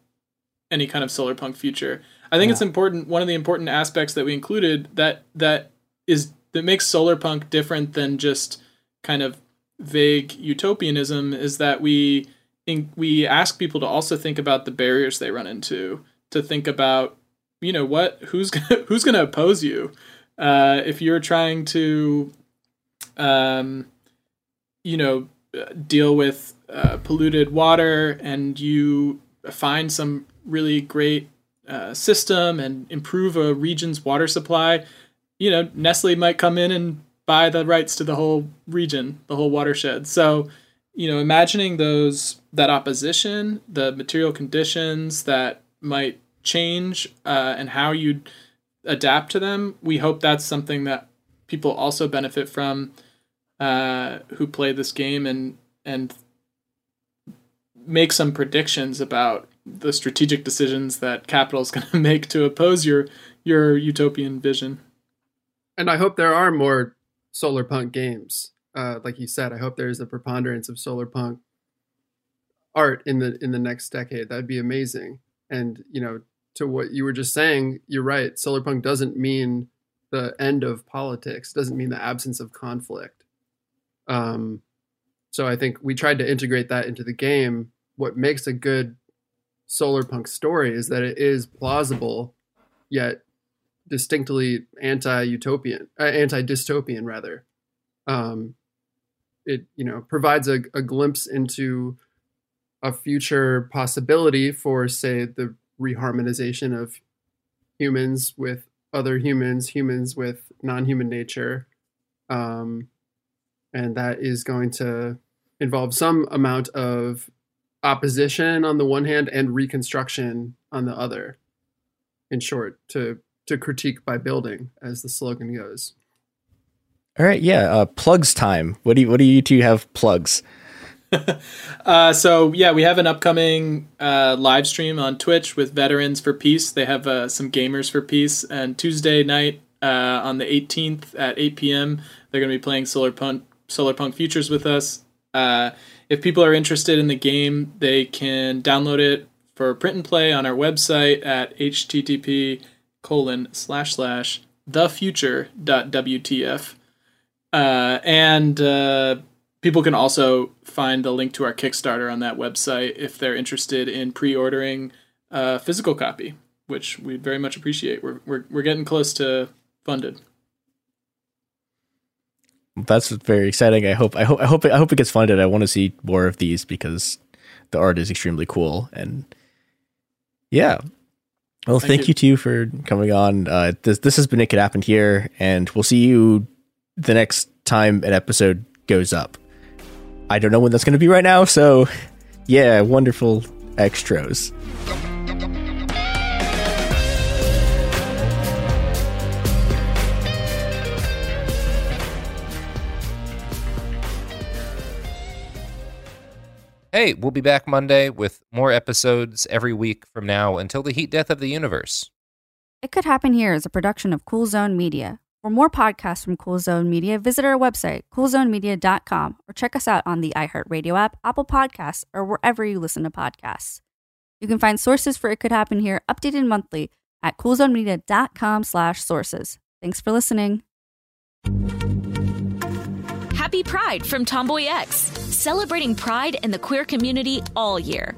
Speaker 21: any kind of solar punk future. I think it's important one of the important aspects that we included that that is that makes solar punk different than just kind of vague utopianism is that we in, we ask people to also think about the barriers they run into to think about you know what who's gonna, who's going to oppose you? Uh, if you're trying to um, you know deal with uh, polluted water and you find some really great uh, system and improve a region's water supply you know Nestlé might come in and buy the rights to the whole region the whole watershed. So you know imagining those that opposition the material conditions that might change uh, and how you adapt to them we hope that's something that people also benefit from uh, who play this game and and make some predictions about the strategic decisions that capital is going to make to oppose your your utopian vision
Speaker 22: And I hope there are more solar punk games. Uh, like you said, I hope there's a preponderance of solar punk art in the in the next decade. That'd be amazing. And you know, to what you were just saying, you're right. Solar punk doesn't mean the end of politics. Doesn't mean the absence of conflict. Um, so I think we tried to integrate that into the game. What makes a good solar punk story is that it is plausible, yet distinctly anti-utopian, uh, anti-dystopian rather. Um, it you know provides a, a glimpse into a future possibility for say the reharmonization of humans with other humans, humans with non-human nature, um, and that is going to involve some amount of opposition on the one hand and reconstruction on the other. In short, to to critique by building, as the slogan goes.
Speaker 5: All right, yeah. Uh, plugs time. What do you What do you two have plugs?
Speaker 21: Uh, so yeah, we have an upcoming uh, live stream on Twitch with Veterans for Peace. They have uh, some Gamers for Peace, and Tuesday night uh, on the 18th at 8 p.m. they're going to be playing Solar Punk Solar Punk Futures with us. Uh, if people are interested in the game, they can download it for print and play on our website at http colon slash slash thefuture.wtf. Uh, and uh, people can also find the link to our Kickstarter on that website if they're interested in pre-ordering a physical copy, which we very much appreciate. We're we're we're getting close to funded.
Speaker 5: That's very exciting. I hope I hope I hope I hope it gets funded. I want to see more of these because the art is extremely cool and yeah. Well, thank,
Speaker 21: Thank
Speaker 5: you. two for coming on. Uh, this this has been It Could Happen Here, and we'll see you the next time an episode goes up. I don't know when that's going to be right now, so yeah, wonderful extras.
Speaker 12: Hey, we'll be back Monday with more episodes every week from now until the heat death of the universe.
Speaker 19: It Could Happen Here is a production of Cool Zone Media. For more podcasts from Cool Zone Media, visit our website, coolzonemedia.com, or check us out on the iHeartRadio app, Apple Podcasts, or wherever you listen to podcasts. You can find sources for It Could Happen Here updated monthly at coolzonemedia.com slash sources. Thanks for listening.
Speaker 11: Happy Pride from TomboyX, celebrating pride and the queer community all year.